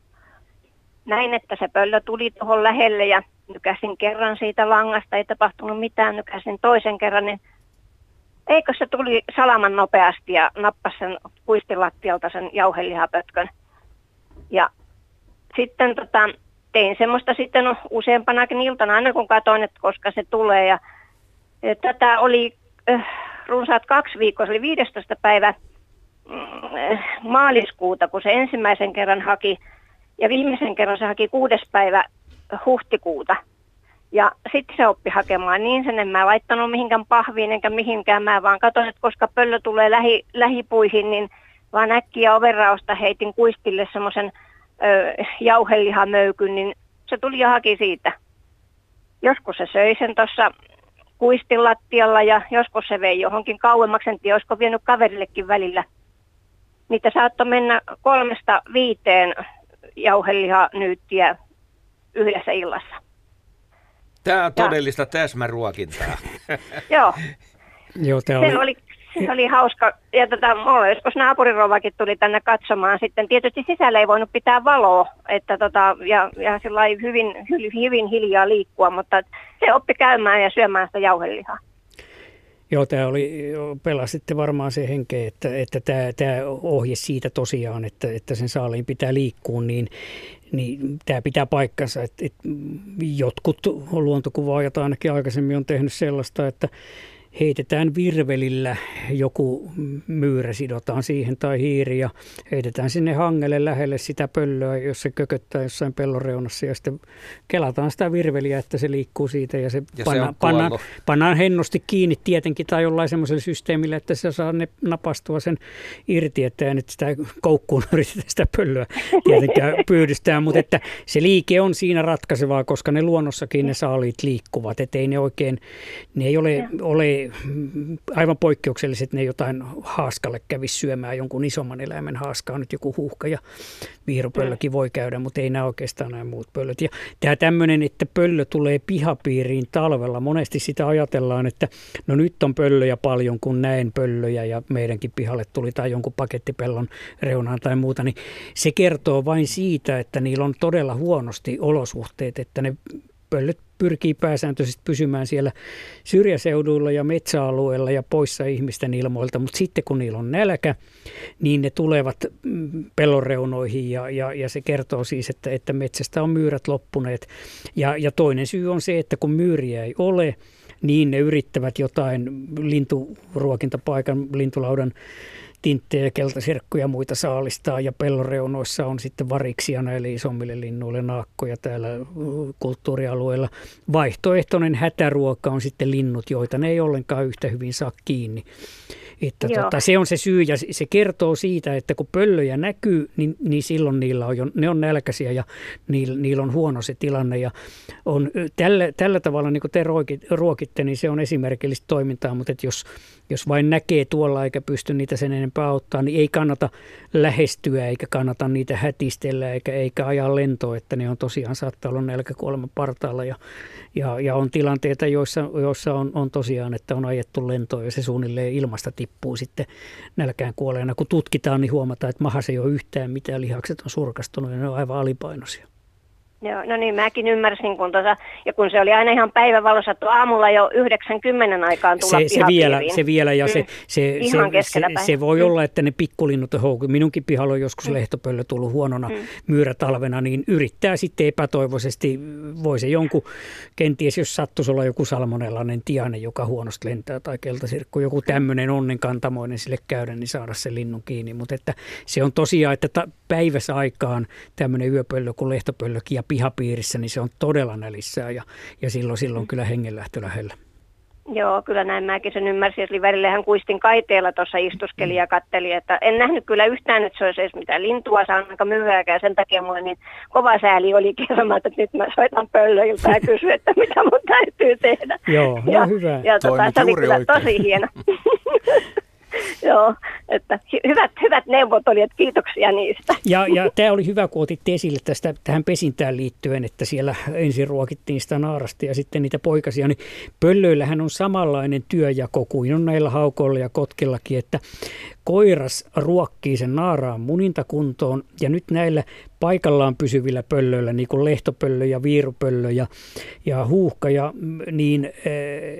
Näin, että se pöllö tuli tuohon lähelle ja nykäsin kerran siitä langasta, ei tapahtunut mitään, nykäsin toisen kerran, niin eikö se tuli salaman nopeasti ja nappasi sen kuistilattialta sen jauhelihapötkön. Ja sitten tota, tein semmoista sitten useampanakin iltana aina kun katsoin, että koska se tulee. Ja, ja tätä oli äh, runsaat kaksi viikkoa, se oli 15. päivä äh, maaliskuuta, kun se ensimmäisen kerran haki Ja viimeisen kerran se haki kuudes päivä huhtikuuta. Ja sitten se oppi hakemaan niin sen, en mä laittanut mihinkään pahviin enkä mihinkään. Mä vaan katsoin, että koska pöllö tulee lähi, lähipuihin, niin vaan äkkiä overrausta heitin kuistille semmoisen jauhelihamöykyn, niin se tuli ja haki siitä. Joskus se söi sen tuossa kuistin lattialla ja joskus se vei johonkin kauemmaksi, en tiedä, olisiko vienyt kaverillekin välillä. Niitä saattoi mennä kolmesta viiteen jauhelihanyyttiä yhdessä illassa. Tämä on todellista ja. täsmäruokintaa. Joo. Joo, tämä oli... oli se oli hauska. Ja tota, mulla joskus naapurirovakin tuli tänne katsomaan. Sitten tietysti sisällä ei voinut pitää valoa että tota, ja, ja hyvin, hyvin, hyvin hiljaa liikkua, mutta se oppi käymään ja syömään sitä jauhelihaa. Joo, tämä oli, pelasitte varmaan se henke, että, että tämä, tämä ohje siitä tosiaan, että, että sen saaliin pitää liikkua, niin, niin tämä pitää paikkansa. Että, että jotkut luontokuvaajat ainakin aikaisemmin on tehnyt sellaista, että heitetään virvelillä joku myyrä, sidotaan siihen tai hiiri ja heitetään sinne hangelle lähelle sitä pöllöä, jos se kököttää jossain pellon reunassa ja sitten kelataan sitä virveliä, että se liikkuu siitä ja se, ja panna, se pannaan, pannaan hennosti kiinni tietenkin tai jollain semmoisella systeemillä, että se saa ne napastua sen irti, että ei nyt sitä koukkuun yritetä sitä pöllöä tietenkään pyydystää, mutta että se liike on siinä ratkaisevaa, koska ne luonnossakin ne saaliit liikkuvat, että ei ne oikein, ne ei ole, ole aivan poikkeukselliset, ne jotain haaskalle kävisi syömään jonkun isomman eläimen haaskaa, nyt joku huuhka ja viirupöllökin voi käydä, mutta ei nämä oikeastaan nämä muut pöllöt. Ja tämä tämmöinen, että pöllö tulee pihapiiriin talvella, monesti sitä ajatellaan, että no nyt on pöllöjä paljon, kun näen pöllöjä ja meidänkin pihalle tuli tai jonkun pakettipellon reunaan tai muuta, niin se kertoo vain siitä, että niillä on todella huonosti olosuhteet, että ne pöllöt pyrkii pääsääntöisesti pysymään siellä syrjäseuduilla ja metsäalueilla ja poissa ihmisten ilmoilta, mutta sitten kun niillä on nälkä, niin ne tulevat mm, pellonreunoihin ja, ja, ja se kertoo siis, että, että metsästä on myyrät loppuneet. Ja, ja toinen syy on se, että kun myyriä ei ole, niin ne yrittävät jotain linturuokintapaikan, lintulaudan tinttejä, keltasirkkuja ja muita saalistaa ja pelloreunoissa on sitten variksia näille isommille linnuille naakkoja täällä kulttuurialueella. Vaihtoehtoinen hätäruoka on sitten linnut, joita ne ei ollenkaan yhtä hyvin saa kiinni. Että tota, se on se syy ja se kertoo siitä, että kun pöllöjä näkyy, niin, niin silloin niillä on jo, ne on nälkäisiä ja niillä, niillä on huono se tilanne. Ja on, tällä, tällä tavalla, niin kuin te ruokitte, niin se on esimerkillistä toimintaa, mutta että jos, jos vain näkee tuolla eikä pysty niitä sen enempää auttaa, niin ei kannata lähestyä eikä kannata niitä hätistellä eikä, eikä ajaa lentoa, että ne on tosiaan saattaa olla nälkäkuoleman partaalla. Ja, ja, ja on tilanteita, joissa, joissa on, on tosiaan, että on ajettu lentoa ja se suunnilleen ilmasta tippuu sitten nälkään kuolleena. Kun tutkitaan, niin huomataan, että mahassa ei ole yhtään mitään, lihakset on surkastunut ja ne on aivan alipainoisia. Joo, no niin, mäkin ymmärsin, kun tuossa, ja kun se oli aina ihan päivävalossa, että aamulla jo 90 aikaan tulla se, se vielä, se vielä, ja se, mm. se, se, se, se, voi mm. olla, että ne pikkulinnut on houkutti. Minunkin pihalla on joskus mm. lehtopöllö tullut huonona mm. myyrätalvena, niin yrittää sitten epätoivoisesti, voi se jonkun, kenties jos sattuisi olla joku salmonellainen tiainen, joka huonosti lentää, tai keltasirkku, joku tämmöinen onnenkantamoinen sille käydä, niin saada se linnun kiinni. Mutta että se on tosiaan, että ta, päivässä aikaan tämmöinen yöpöllö kuin lehtopöllökin ja pihapiirissä, niin se on todella nälissään ja, ja silloin, silloin kyllä hengenlähtö lähellä. Joo, kyllä näin mäkin sen ymmärsin. Eli välillä hän kuistin kaiteella tuossa istuskeli ja katteli, että en nähnyt kyllä yhtään, että se olisi edes mitään lintua saanut aika myhääkään. Sen takia mulle niin kova sääli oli kerran, että nyt mä soitan pöllöiltä ja kysyn, että mitä mun täytyy tehdä. Joo, no ja, hyvä. Ja tota, se oli kyllä oikein. tosi hieno. Joo, että hyvät, hyvät neuvot oli, että kiitoksia niistä. Ja, ja tämä oli hyvä, kun otitte esille tästä, tähän pesintään liittyen, että siellä ensin ruokittiin sitä naarasta ja sitten niitä poikasia. Niin pöllöillähän on samanlainen työjako kuin on näillä haukoilla ja kotkillakin, että koiras ruokkii sen naaraan munintakuntoon ja nyt näillä paikallaan pysyvillä pöllöillä, niin kuin lehtopöllö ja viirupöllö ja, ja huuhka, ja, niin äh,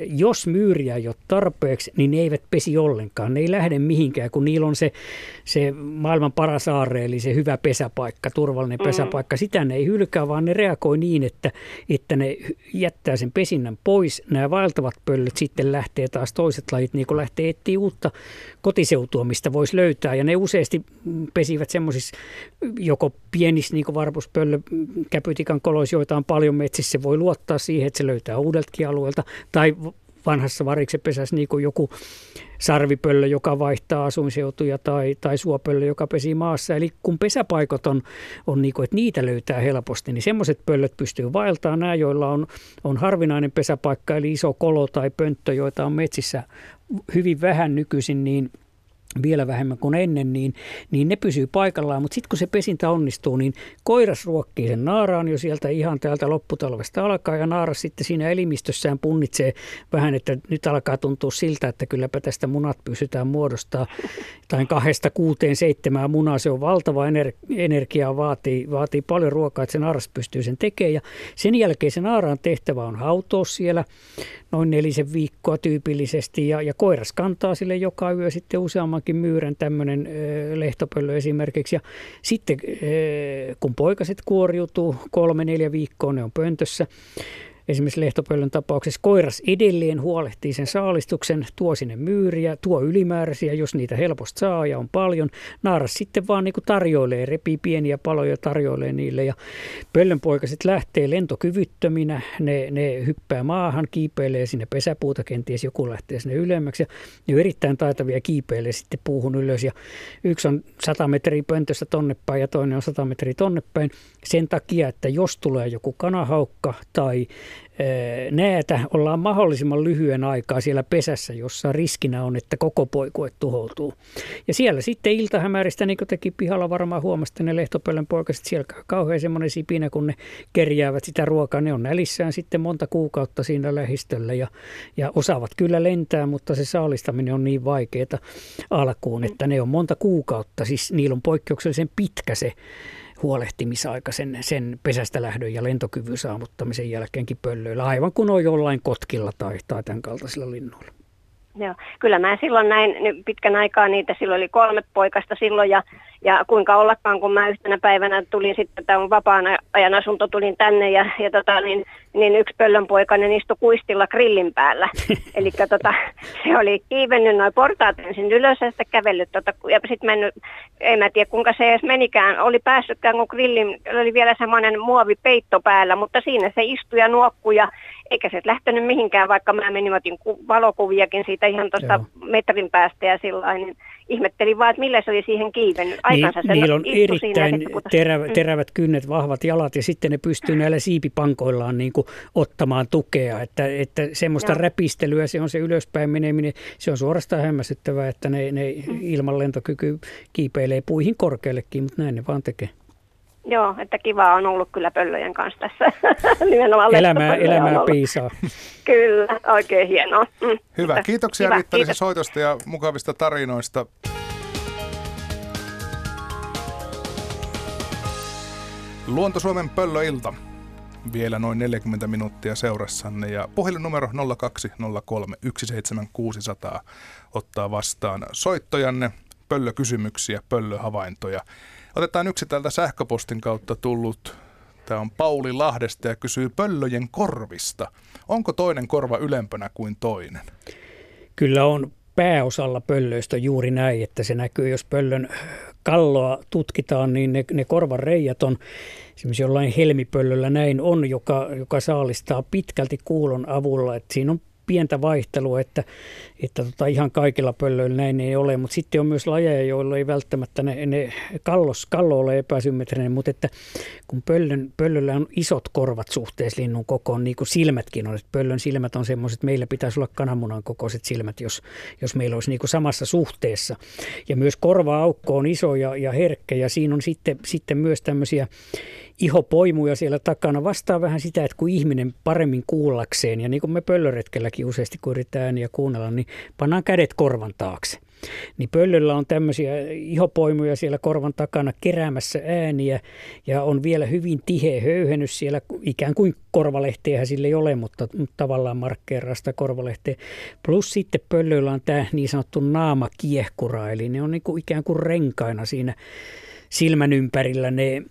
jos myyriä ei ole tarpeeksi, niin ne eivät pesi ollenkaan. Ne ei lähde mihinkään, kun niillä on se, se maailman paras aarre, eli se hyvä pesäpaikka, turvallinen mm. pesäpaikka. Sitä ne ei hylkää, vaan ne reagoi niin, että, että ne jättää sen pesinnän pois. Nämä vaeltavat pöllöt sitten lähtee taas toiset lajit, niin kuin lähtee etsiä uutta kotiseutua, mistä voisi löytää. Ja ne useasti pesivät semmoisissa joko pienissä niin varpuspöllö käpytikan koloissa, joita on paljon metsissä, voi luottaa siihen, että se löytää uudeltakin alueelta. Tai vanhassa variksepesässä niin kuin joku sarvipöllö, joka vaihtaa asuinseutuja tai, tai suopöllö, joka pesi maassa. Eli kun pesäpaikot on, on niin kuin, että niitä löytää helposti, niin semmoiset pöllöt pystyy vaeltamaan. Nämä, joilla on, on harvinainen pesäpaikka, eli iso kolo tai pönttö, joita on metsissä hyvin vähän nykyisin, niin – vielä vähemmän kuin ennen, niin, niin ne pysyy paikallaan. Mutta sitten kun se pesintä onnistuu, niin koiras ruokkii sen naaraan jo sieltä ihan täältä lopputalvesta alkaa. Ja naaras sitten siinä elimistössään punnitsee vähän, että nyt alkaa tuntua siltä, että kylläpä tästä munat pysytään muodostaa. Tai kahdesta kuuteen seitsemään munaa, se on valtava ener- energiaa, vaatii, vaatii paljon ruokaa, että se naaras pystyy sen tekemään. Ja sen jälkeen se naaraan tehtävä on hautoa siellä noin nelisen viikkoa tyypillisesti ja, ja koiras kantaa sille joka yö sitten useammankin myyrän tämmöinen lehtopöllö esimerkiksi. Ja sitten kun poikaset kuoriutuu kolme neljä viikkoa ne on pöntössä Esimerkiksi lehtopöllön tapauksessa koiras edelleen huolehtii sen saalistuksen, tuo sinne myyriä, tuo ylimääräisiä, jos niitä helposti saa ja on paljon. Naaras sitten vaan niin tarjoilee, repii pieniä paloja tarjoilee niille ja pöllönpoikaset lähtee lentokyvyttöminä, ne, ne hyppää maahan, kiipeilee sinne pesäpuuta, kenties joku lähtee sinne ylemmäksi ja ne on erittäin taitavia kiipeilee sitten puuhun ylös ja yksi on 100 metriä pöntöstä tonne päin ja toinen on 100 metriä tonne päin sen takia, että jos tulee joku kanahaukka tai näätä, ollaan mahdollisimman lyhyen aikaa siellä pesässä, jossa riskinä on, että koko poikue tuhoutuu. Ja siellä sitten iltahämäristä, niin kuin teki pihalla varmaan huomasta ne lehtopöllön poikaset, siellä kauhean semmoinen sipinä, kun ne kerjäävät sitä ruokaa, ne on nälissään sitten monta kuukautta siinä lähistöllä ja, ja osaavat kyllä lentää, mutta se saalistaminen on niin vaikeaa alkuun, että ne on monta kuukautta, siis niillä on poikkeuksellisen pitkä se huolehtimisaika sen, sen pesästä lähdön ja lentokyvyn saavuttamisen jälkeenkin pöllöillä, aivan kuin on jollain kotkilla tai, tai tämän kaltaisilla linnuilla. Joo, kyllä mä silloin näin pitkän aikaa niitä, silloin oli kolme poikasta silloin ja ja kuinka ollakaan, kun mä yhtenä päivänä tulin sitten, tämä vapaan ajan asunto, tulin tänne ja, ja tota, niin, niin yksi pöllönpoikainen istui kuistilla grillin päällä. Eli tota, se oli kiivennyt noin portaat ensin ylös ja sitten kävellyt. Tota, ja sitten mennyt, en mä tiedä kuinka se edes menikään, oli päässytkään, kun grillin oli vielä semmoinen muovipeitto päällä, mutta siinä se istui ja nuokkui ja eikä se lähtenyt mihinkään, vaikka mä menin, otin valokuviakin siitä ihan tuosta metrin päästä ja sillä niin ihmettelin vaan, että millä se oli siihen kiivennyt. Aikansa niin, niillä on erittäin siinä, terävät, mm. terävät kynnet, vahvat jalat ja sitten ne pystyy näillä siipipankoillaan niin kuin ottamaan tukea. Että, että semmoista Joo. räpistelyä, se on se ylöspäin meneminen, se on suorastaan hämmästyttävää, että ne, ne mm. ilman lentokyky kiipeilee puihin korkeallekin, mutta näin ne vaan tekee. Joo, että kiva on ollut kyllä pöllöjen kanssa tässä. Nimenomaan elämää, elämää piisaa. kyllä, oikein hienoa. Mm. Hyvä, kiitoksia Riitta kiitos. soitosta ja mukavista tarinoista. Luonto Suomen pöllöilta. Vielä noin 40 minuuttia seurassanne ja puhelinnumero 0203 17600 ottaa vastaan soittojanne, pöllökysymyksiä, pöllöhavaintoja. Otetaan yksi täältä sähköpostin kautta tullut. Tämä on Pauli Lahdesta ja kysyy pöllöjen korvista. Onko toinen korva ylempänä kuin toinen? Kyllä on pääosalla pöllöistä juuri näin, että se näkyy, jos pöllön kalloa tutkitaan, niin ne, ne korvan reijät on esimerkiksi jollain helmipöllöllä näin on, joka, joka saalistaa pitkälti kuulon avulla. Että siinä on pientä vaihtelua, että, että tota ihan kaikilla pöllöillä näin ei ole, mutta sitten on myös lajeja, joilla ei välttämättä ne, ne kallos, kallo ole epäsymmetrinen, mutta että kun pöllön, pöllöllä on isot korvat suhteessa linnun kokoon, niin kuin silmätkin on, että pöllön silmät on semmoiset, meillä pitäisi olla kananmunan kokoiset silmät, jos, jos meillä olisi niin kuin samassa suhteessa. Ja myös korva-aukko on iso ja, ja herkkä ja siinä on sitten, sitten myös tämmöisiä ihopoimuja siellä takana vastaa vähän sitä, että kun ihminen paremmin kuullakseen, ja niin kuin me pöllöretkelläkin useasti kun yritetään ääniä kuunnella, niin pannaan kädet korvan taakse. Niin pöllöllä on tämmöisiä ihopoimuja siellä korvan takana keräämässä ääniä ja on vielä hyvin tiheä höyhennys siellä, ikään kuin korvalehteähän sille ei ole, mutta tavallaan markkeeraa sitä korvalehteä. Plus sitten pöllöillä on tämä niin sanottu naamakiehkura, eli ne on niin kuin ikään kuin renkaina siinä silmän ympärillä ne,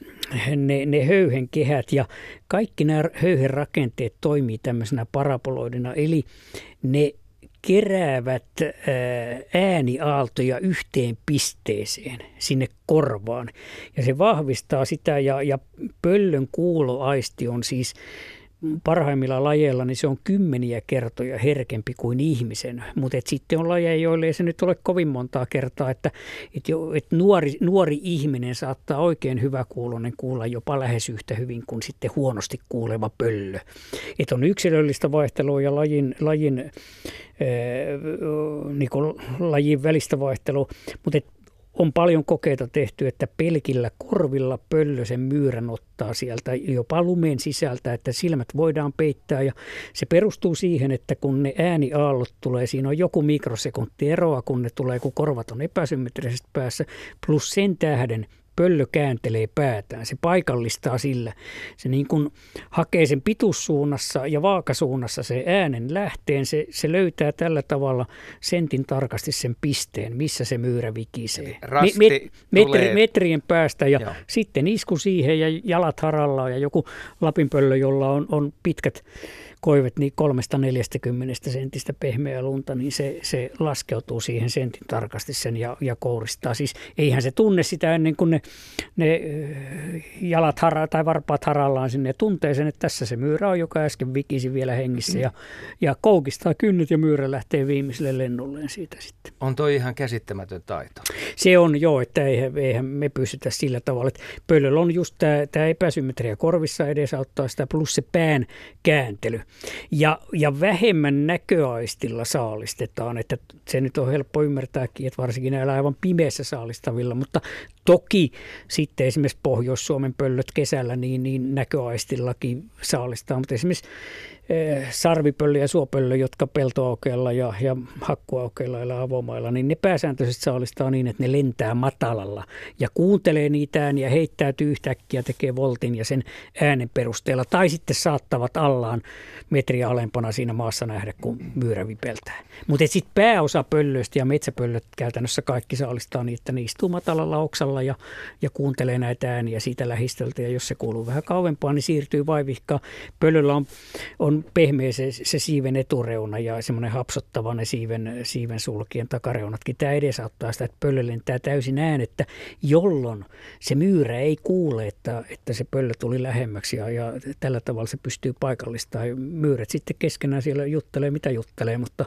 ne, ne höyhenkehät ja kaikki nämä höyhen rakenteet toimii tämmöisenä paraboloidina, eli ne keräävät ääniaaltoja yhteen pisteeseen sinne korvaan. Ja se vahvistaa sitä ja, ja pöllön kuuloaisti on siis parhaimmilla lajeilla niin se on kymmeniä kertoja herkempi kuin ihmisen, mutta sitten on lajeja, joille ei se nyt ole kovin montaa kertaa, että, että, jo, että nuori, nuori ihminen saattaa oikein hyvä kuulonen kuulla jopa lähes yhtä hyvin kuin sitten huonosti kuuleva pöllö. Että on yksilöllistä vaihtelua ja lajin, lajin, äh, niin lajin välistä vaihtelua, mutta on paljon kokeita tehty, että pelkillä korvilla pöllö sen myyrän ottaa sieltä jopa lumen sisältä, että silmät voidaan peittää. Ja se perustuu siihen, että kun ne ääniaallot tulee, siinä on joku mikrosekunti eroa, kun ne tulee, kun korvat on epäsymmetrisesti päässä, plus sen tähden pöllö kääntelee päätään. Se paikallistaa sillä. Se niin kuin hakee sen pituussuunnassa ja vaakasuunnassa se äänen lähteen. Se, se löytää tällä tavalla sentin tarkasti sen pisteen, missä se myyrä vikisee. Rasti me, me, metri, metrien päästä ja Joo. sitten isku siihen ja jalat harallaan ja joku lapinpöllö, jolla on, on pitkät koivet niin kolmesta 40 sentistä pehmeää lunta, niin se, se laskeutuu siihen sentin tarkasti sen ja, ja kouristaa. Siis eihän se tunne sitä ennen kuin ne, ne jalat hara, tai varpaat harallaan sinne ja tuntee sen, että tässä se myyrä on, joka äsken vikisi vielä hengissä ja, ja koukistaa kynnyt ja myyrä lähtee viimeiselle lennulleen siitä sitten. On toi ihan käsittämätön taito. Se on joo, että eihän, eihän me pystytä sillä tavalla, että pöllöllä on just tämä epäsymmetria korvissa edesauttaa sitä plus se pään kääntely. Ja, ja vähemmän näköaistilla saalistetaan, että se nyt on helppo ymmärtääkin, että varsinkin näillä aivan pimeässä saalistavilla, mutta toki sitten esimerkiksi Pohjois-Suomen pöllöt kesällä niin, niin näköaistillakin saalistaa, mutta esimerkiksi sarvipöllö ja suopöllö, jotka peltoaukeilla ja, ja hakkuaukeilla ja avomailla, niin ne pääsääntöisesti saalistaa niin, että ne lentää matalalla ja kuuntelee niitä ääniä, heittäytyy yhtäkkiä, tekee voltin ja sen äänen perusteella. Tai sitten saattavat allaan metriä alempana siinä maassa nähdä, kun myyrä vipeltää. Mutta sitten pääosa pöllöistä ja metsäpöllöt käytännössä kaikki saalistaa niin, että ne istuu matalalla oksalla ja, ja kuuntelee näitä ääniä siitä lähistöltä. Ja jos se kuuluu vähän kauempaa, niin siirtyy vaivihkaan. Pöllöllä on, on on pehmeä se, se siiven etureuna ja semmoinen hapsottava ne siiven, siiven sulkien takareunatkin. Tämä edesauttaa sitä, että pöllö lentää täysin äänettä, jolloin se myyrä ei kuule, että, että se pöllö tuli lähemmäksi ja, ja tällä tavalla se pystyy paikallistamaan. Myyrät sitten keskenään siellä juttelee mitä juttelee, mutta,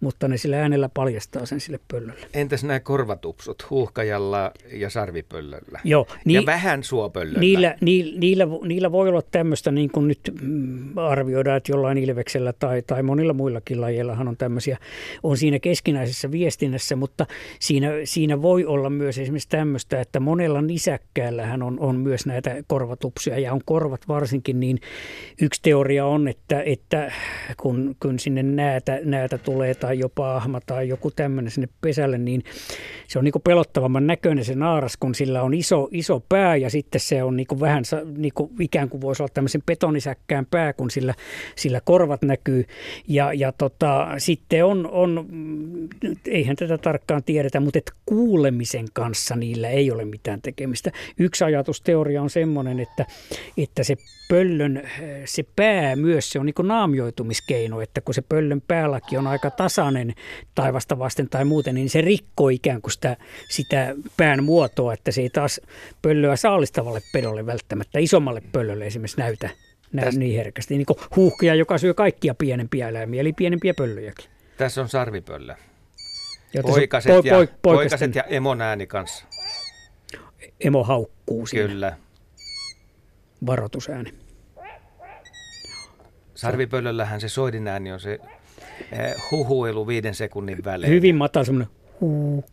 mutta ne sillä äänellä paljastaa sen sille pöllölle. Entäs nämä korvatupsut huuhkajalla ja sarvipöllöllä? Joo, ni- ja vähän suopöllöllä? Niillä, niillä, niillä, niillä voi olla tämmöistä, niin kuin nyt mm, arvioidaan, että jollain ilveksellä tai, tai monilla muillakin lajeillahan on tämmöisiä, on siinä keskinäisessä viestinnässä, mutta siinä, siinä voi olla myös esimerkiksi tämmöistä, että monella nisäkkäällähän on, on myös näitä korvatupsia ja on korvat varsinkin, niin yksi teoria on, että, että kun, kun sinne näätä, näätä tulee tai jopa ahma tai joku tämmöinen sinne pesälle, niin se on niin pelottavamman näköinen se naaras, kun sillä on iso, iso pää ja sitten se on niin vähän niin kuin ikään kuin voisi olla tämmöisen betonisäkkään pää, kun sillä sillä korvat näkyy. Ja, ja tota, sitten on, on, eihän tätä tarkkaan tiedetä, mutta et kuulemisen kanssa niillä ei ole mitään tekemistä. Yksi ajatusteoria on semmoinen, että, että se pöllön se pää myös, se on niin naamioitumiskeino, että kun se pöllön päälaki on aika tasainen taivasta vasten tai muuten, niin se rikkoo ikään kuin sitä, sitä pään muotoa, että se ei taas pöllöä saalistavalle pedolle välttämättä, isommalle pöllölle esimerkiksi näytä Tästä... niin herkästi. Niin kuin huuhkia, joka syö kaikkia pienempiä eläimiä, eli pienempiä pöllöjäkin. Tässä on sarvipöllö. Poikaset, po, po, ja, poikaset ja emon ääni kanssa. Emo haukkuu siinä. Kyllä. Varoitusääni. Sarvipöllöllähän se soidin ääni on se eh, huhuilu viiden sekunnin välein. Hyvin matala semmoinen huu,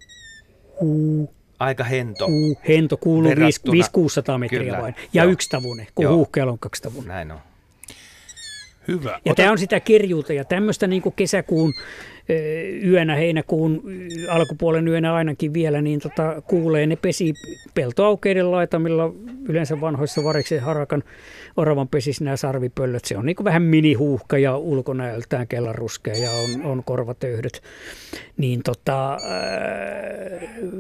huu, aika hento. Uu, hento kuuluu 500-600 metriä Kyllä, vain. Ja yksi tavune, kun huuhkeella on kaksi tavune. Näin on. Hyvä. Ja Ota... tämä on sitä kirjuuta ja tämmöistä niin kuin kesäkuun yönä, heinäkuun alkupuolen yönä ainakin vielä, niin tota, kuulee ne pesi peltoaukeiden laitamilla, yleensä vanhoissa variksen harakan oravan pesissä nämä sarvipöllöt. Se on niin vähän minihuuhka ja ulkonäöltään kellanruskea ja on, on korvatöyhdyt. Niin tota,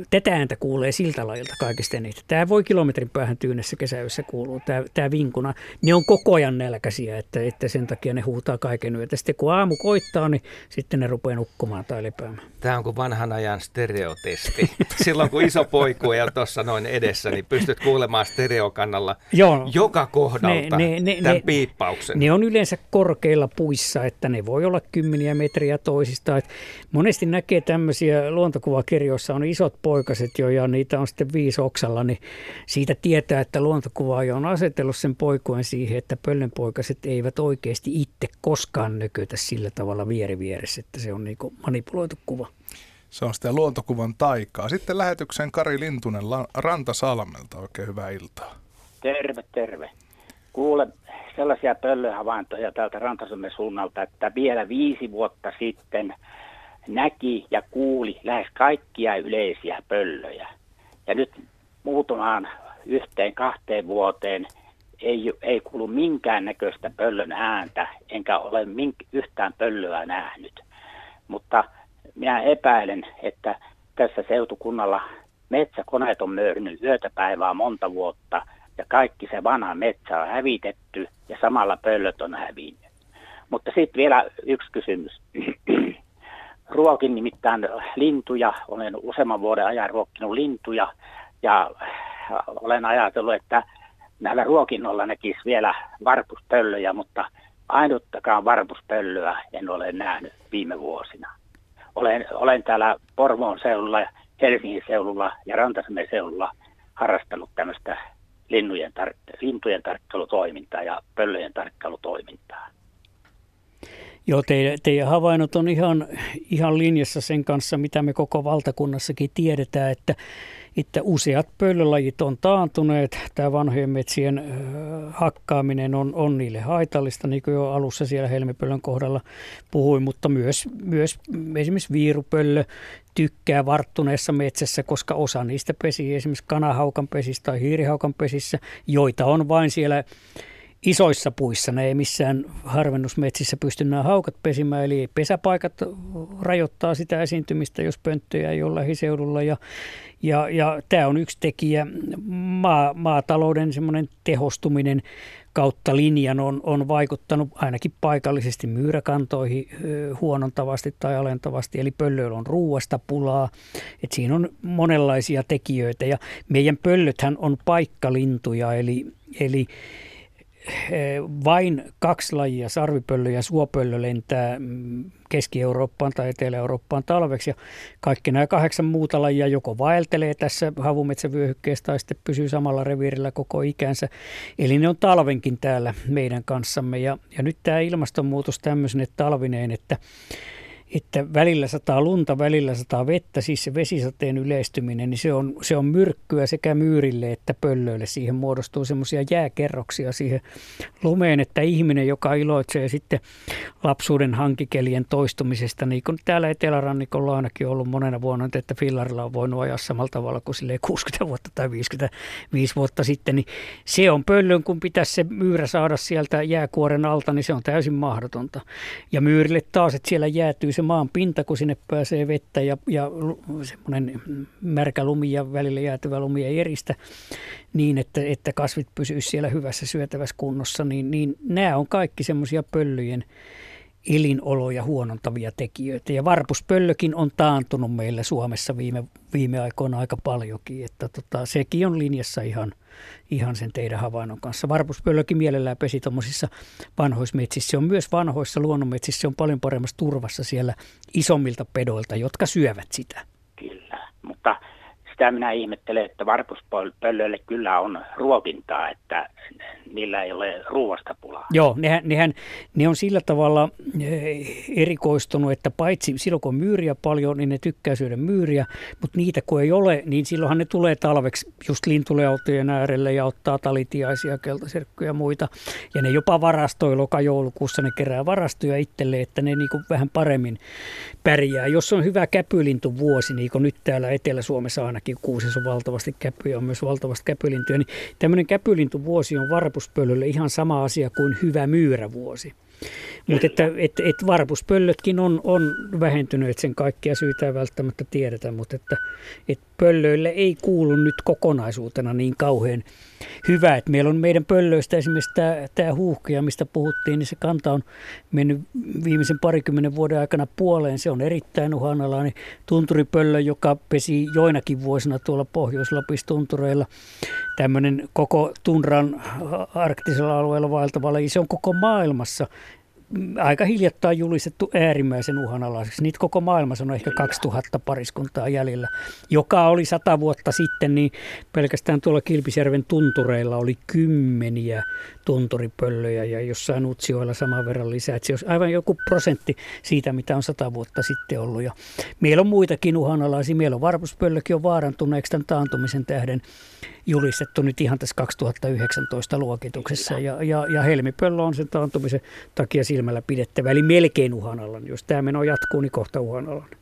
tätä ääntä kuulee siltä lajilta kaikista eniten. Tämä voi kilometrin päähän tyynessä kesäyössä kuulua, tämä, tämä vinkuna. Ne on koko ajan nälkäisiä, että, että sen takia ne huutaa kaiken yötä. Sitten kun aamu koittaa, niin sitten ne rupeaa rupea nukkumaan tai lepäämään. Tämä on kuin vanhan ajan stereotesti. Silloin kun iso poiku ei ole tuossa noin edessä, niin pystyt kuulemaan stereokannalla Joo, joka kohdalta ne, ne, ne, tämän ne, piippauksen. Ne on yleensä korkeilla puissa, että ne voi olla kymmeniä metriä toisista. Et monesti näkee tämmöisiä luontokuvakirjoissa on isot poikaset jo ja niitä on sitten viisi oksalla, niin siitä tietää, että luontokuvaaja on asetellut sen poikuen siihen, että pöllönpoikaset eivät oikeasti itse koskaan nökötä sillä tavalla vieri vieressä, että se on niin manipuloitu kuva. Se on sitä luontokuvan taikaa. Sitten lähetykseen Kari Lintunen Rantasalmelta. Oikein hyvää iltaa. Terve, terve. Kuule sellaisia pöllöhavaintoja täältä Rantasalmen suunnalta, että vielä viisi vuotta sitten näki ja kuuli lähes kaikkia yleisiä pöllöjä. Ja nyt muutamaan yhteen kahteen vuoteen ei, ei kuulu minkään näköistä pöllön ääntä, enkä ole mink- yhtään pöllöä nähnyt. Mutta minä epäilen, että tässä seutukunnalla metsäkoneet on möyrinyt yötäpäivää monta vuotta ja kaikki se vanha metsä on hävitetty ja samalla pöllöt on hävinnyt. Mutta sitten vielä yksi kysymys. Ruokin nimittäin lintuja, olen useamman vuoden ajan ruokkinut lintuja ja olen ajatellut, että näillä ruokinnolla näkisi vielä varpuspöllöjä, mutta ainuttakaan varpuspöllöä en ole nähnyt viime vuosina. Olen, olen täällä Porvoon seudulla, Helsingin seudulla ja Rantasamen seudulla harrastanut tämmöistä lintujen tarkkailutoimintaa ja pöllöjen tarkkailutoimintaa. Joo, teidän, teidän havainnot on ihan, ihan linjassa sen kanssa, mitä me koko valtakunnassakin tiedetään, että että useat pöllölajit on taantuneet. Tämä vanhojen metsien hakkaaminen on, on niille haitallista, niin kuin jo alussa siellä helmipöllön kohdalla puhuin, mutta myös, myös esimerkiksi viirupöllö tykkää varttuneessa metsässä, koska osa niistä pesii esimerkiksi kanahaukan pesissä tai hiirihaukan pesissä, joita on vain siellä isoissa puissa. Ne ei missään harvennusmetsissä pysty nämä haukat pesimään, eli pesäpaikat rajoittaa sitä esiintymistä, jos pönttöjä ei ole lähiseudulla. Ja, ja, ja tämä on yksi tekijä. Maa, maatalouden semmoinen tehostuminen kautta linjan on, on vaikuttanut ainakin paikallisesti myyräkantoihin huonontavasti tai alentavasti, eli pöllöillä on ruuasta pulaa. Et siinä on monenlaisia tekijöitä ja meidän pöllöthän on paikkalintuja, eli, eli vain kaksi lajia, sarvipöllö ja suopöllö lentää mm, Keski-Eurooppaan tai Etelä-Eurooppaan talveksi. Ja kaikki nämä kahdeksan muuta lajia joko vaeltelee tässä havumetsävyöhykkeessä tai sitten pysyy samalla reviirillä koko ikänsä. Eli ne on talvenkin täällä meidän kanssamme. Ja, ja nyt tämä ilmastonmuutos tämmöisen talvineen, että että välillä sataa lunta, välillä sataa vettä, siis se vesisateen yleistyminen, niin se on, se on myrkkyä sekä myyrille että pöllöille. Siihen muodostuu semmoisia jääkerroksia siihen lumeen, että ihminen, joka iloitsee sitten lapsuuden hankikelien toistumisesta, niin kuin täällä Etelärannikolla ainakin ollut monena vuonna, että fillarilla on voinut ajaa samalla tavalla kuin 60 vuotta tai 55 vuotta sitten, niin se on pöllön, kun pitäisi se myyrä saada sieltä jääkuoren alta, niin se on täysin mahdotonta. Ja myyrille taas, että siellä jäätyy se maan pinta, kun sinne pääsee vettä ja, ja semmoinen märkä lumi ja välillä jäätyvä lumi ei eristä niin, että, että kasvit pysyisivät siellä hyvässä syötävässä kunnossa, niin, niin nämä on kaikki semmoisia pöllyjen elinoloja huonontavia tekijöitä. Ja varpuspöllökin on taantunut meillä Suomessa viime, viime aikoina aika paljonkin, että tota, sekin on linjassa ihan, ihan sen teidän havainnon kanssa. Varpuspöllökin mielellään pesi tuommoisissa vanhoissa metsissä. Se on myös vanhoissa luonnonmetsissä, se on paljon paremmassa turvassa siellä isommilta pedoilta, jotka syövät sitä. Kyllä, mutta sitä minä ihmettelen, että varpuspöllöille kyllä on ruokintaa, että niillä ei ole ruoasta pulaa. Joo, nehän, nehän, ne on sillä tavalla eh, erikoistunut, että paitsi silloin kun on myyriä paljon, niin ne tykkää syödä myyriä, mutta niitä kun ei ole, niin silloinhan ne tulee talveksi just lintuleautojen äärelle ja ottaa talitiaisia, keltaserkkuja ja muita. Ja ne jopa varastoi loka-joulukuussa, ne kerää varastoja itselleen, että ne niinku vähän paremmin pärjää. Jos on hyvä käpylintuvuosi, niin kuin nyt täällä Etelä-Suomessa ainakin kuusissa on valtavasti käpyjä, on myös valtavasti käpylintuja, niin tämmöinen käpylintuvuosi on varpuspöllölle ihan sama asia kuin hyvä myyrävuosi. Mutta että et, et varpuspöllötkin on, on vähentynyt, että sen kaikkia syitä ei välttämättä tiedetä, mutta että et pöllöille ei kuulu nyt kokonaisuutena niin kauhean hyvä. Että meillä on meidän pöllöistä esimerkiksi tämä, tämä huuhkia, mistä puhuttiin, niin se kanta on mennyt viimeisen parikymmenen vuoden aikana puoleen. Se on erittäin uhanalainen tunturipöllö, joka pesi joinakin vuosina tuolla Pohjois-Lapissa tuntureilla. Tämmöinen koko tundran arktisella alueella vaeltava laji. Se on koko maailmassa aika hiljattain julistettu äärimmäisen uhanalaiseksi. Niitä koko maailmassa on ehkä 2000 pariskuntaa jäljellä, joka oli sata vuotta sitten, niin pelkästään tuolla Kilpisjärven tuntureilla oli kymmeniä tunturipöllöjä ja jossain Utsioilla saman verran lisää. Että se olisi aivan joku prosentti siitä, mitä on sata vuotta sitten ollut. Ja meillä on muitakin uhanalaisia. Meillä on varpuspöllökin on vaarantuneeksi tämän taantumisen tähden julistettu nyt ihan tässä 2019 luokituksessa. Ja, ja, ja helmipöllö on sen taantumisen takia silmällä pidettävä, eli melkein uhanalainen. Jos tämä meno jatkuu, niin kohta uhanalainen.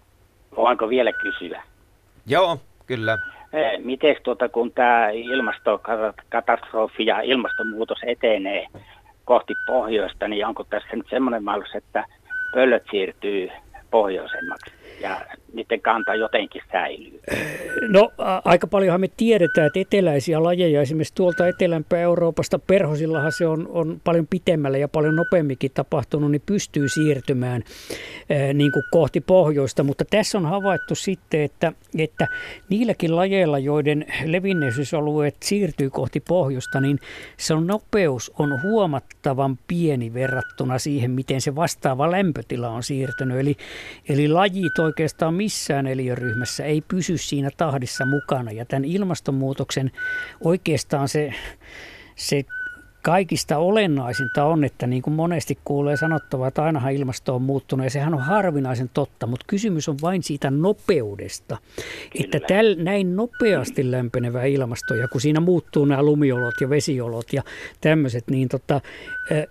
Voinko vielä kysyä? Joo, kyllä. Miten tuota, kun tämä ilmastokatastrofi ja ilmastonmuutos etenee kohti pohjoista, niin onko tässä nyt semmoinen mahdollisuus, että pöllöt siirtyy pohjoisemmaksi? Ja niiden kanta jotenkin säilyy? No aika paljonhan me tiedetään, että eteläisiä lajeja, esimerkiksi tuolta etelämpää Euroopasta, perhosillahan se on, on paljon pitemmälle ja paljon nopeamminkin tapahtunut, niin pystyy siirtymään ää, niin kuin kohti pohjoista, mutta tässä on havaittu sitten, että, että niilläkin lajeilla, joiden levinneisyysalueet siirtyy kohti pohjoista, niin se on nopeus on huomattavan pieni verrattuna siihen, miten se vastaava lämpötila on siirtynyt. Eli, eli lajit oikeastaan missään eliöryhmässä ei pysy siinä tahdissa mukana. Ja tämän ilmastonmuutoksen oikeastaan se, se kaikista olennaisinta on, että niin kuin monesti kuulee sanottavaa, että ainahan ilmasto on muuttunut ja sehän on harvinaisen totta, mutta kysymys on vain siitä nopeudesta, Kyllä. että täl, näin nopeasti lämpenevä ilmasto ja kun siinä muuttuu nämä lumiolot ja vesiolot ja tämmöiset, niin tota,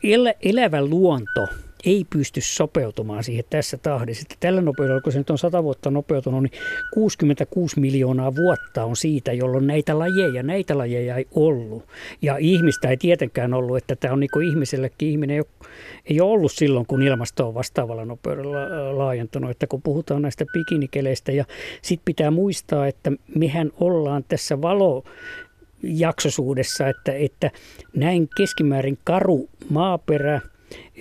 el, elävä luonto – ei pysty sopeutumaan siihen tässä tahdissa. Että tällä nopeudella, kun se nyt on 100 vuotta nopeutunut, niin 66 miljoonaa vuotta on siitä, jolloin näitä lajeja, näitä lajeja ei ollut. Ja ihmistä ei tietenkään ollut, että tämä on niin kuin ihmisellekin, ihminen ei ole, ei ole ollut silloin, kun ilmasto on vastaavalla nopeudella laajentunut. Että kun puhutaan näistä pikinikeleistä ja sitten pitää muistaa, että mehän ollaan tässä valo jaksosuudessa, että, että näin keskimäärin karu maaperä –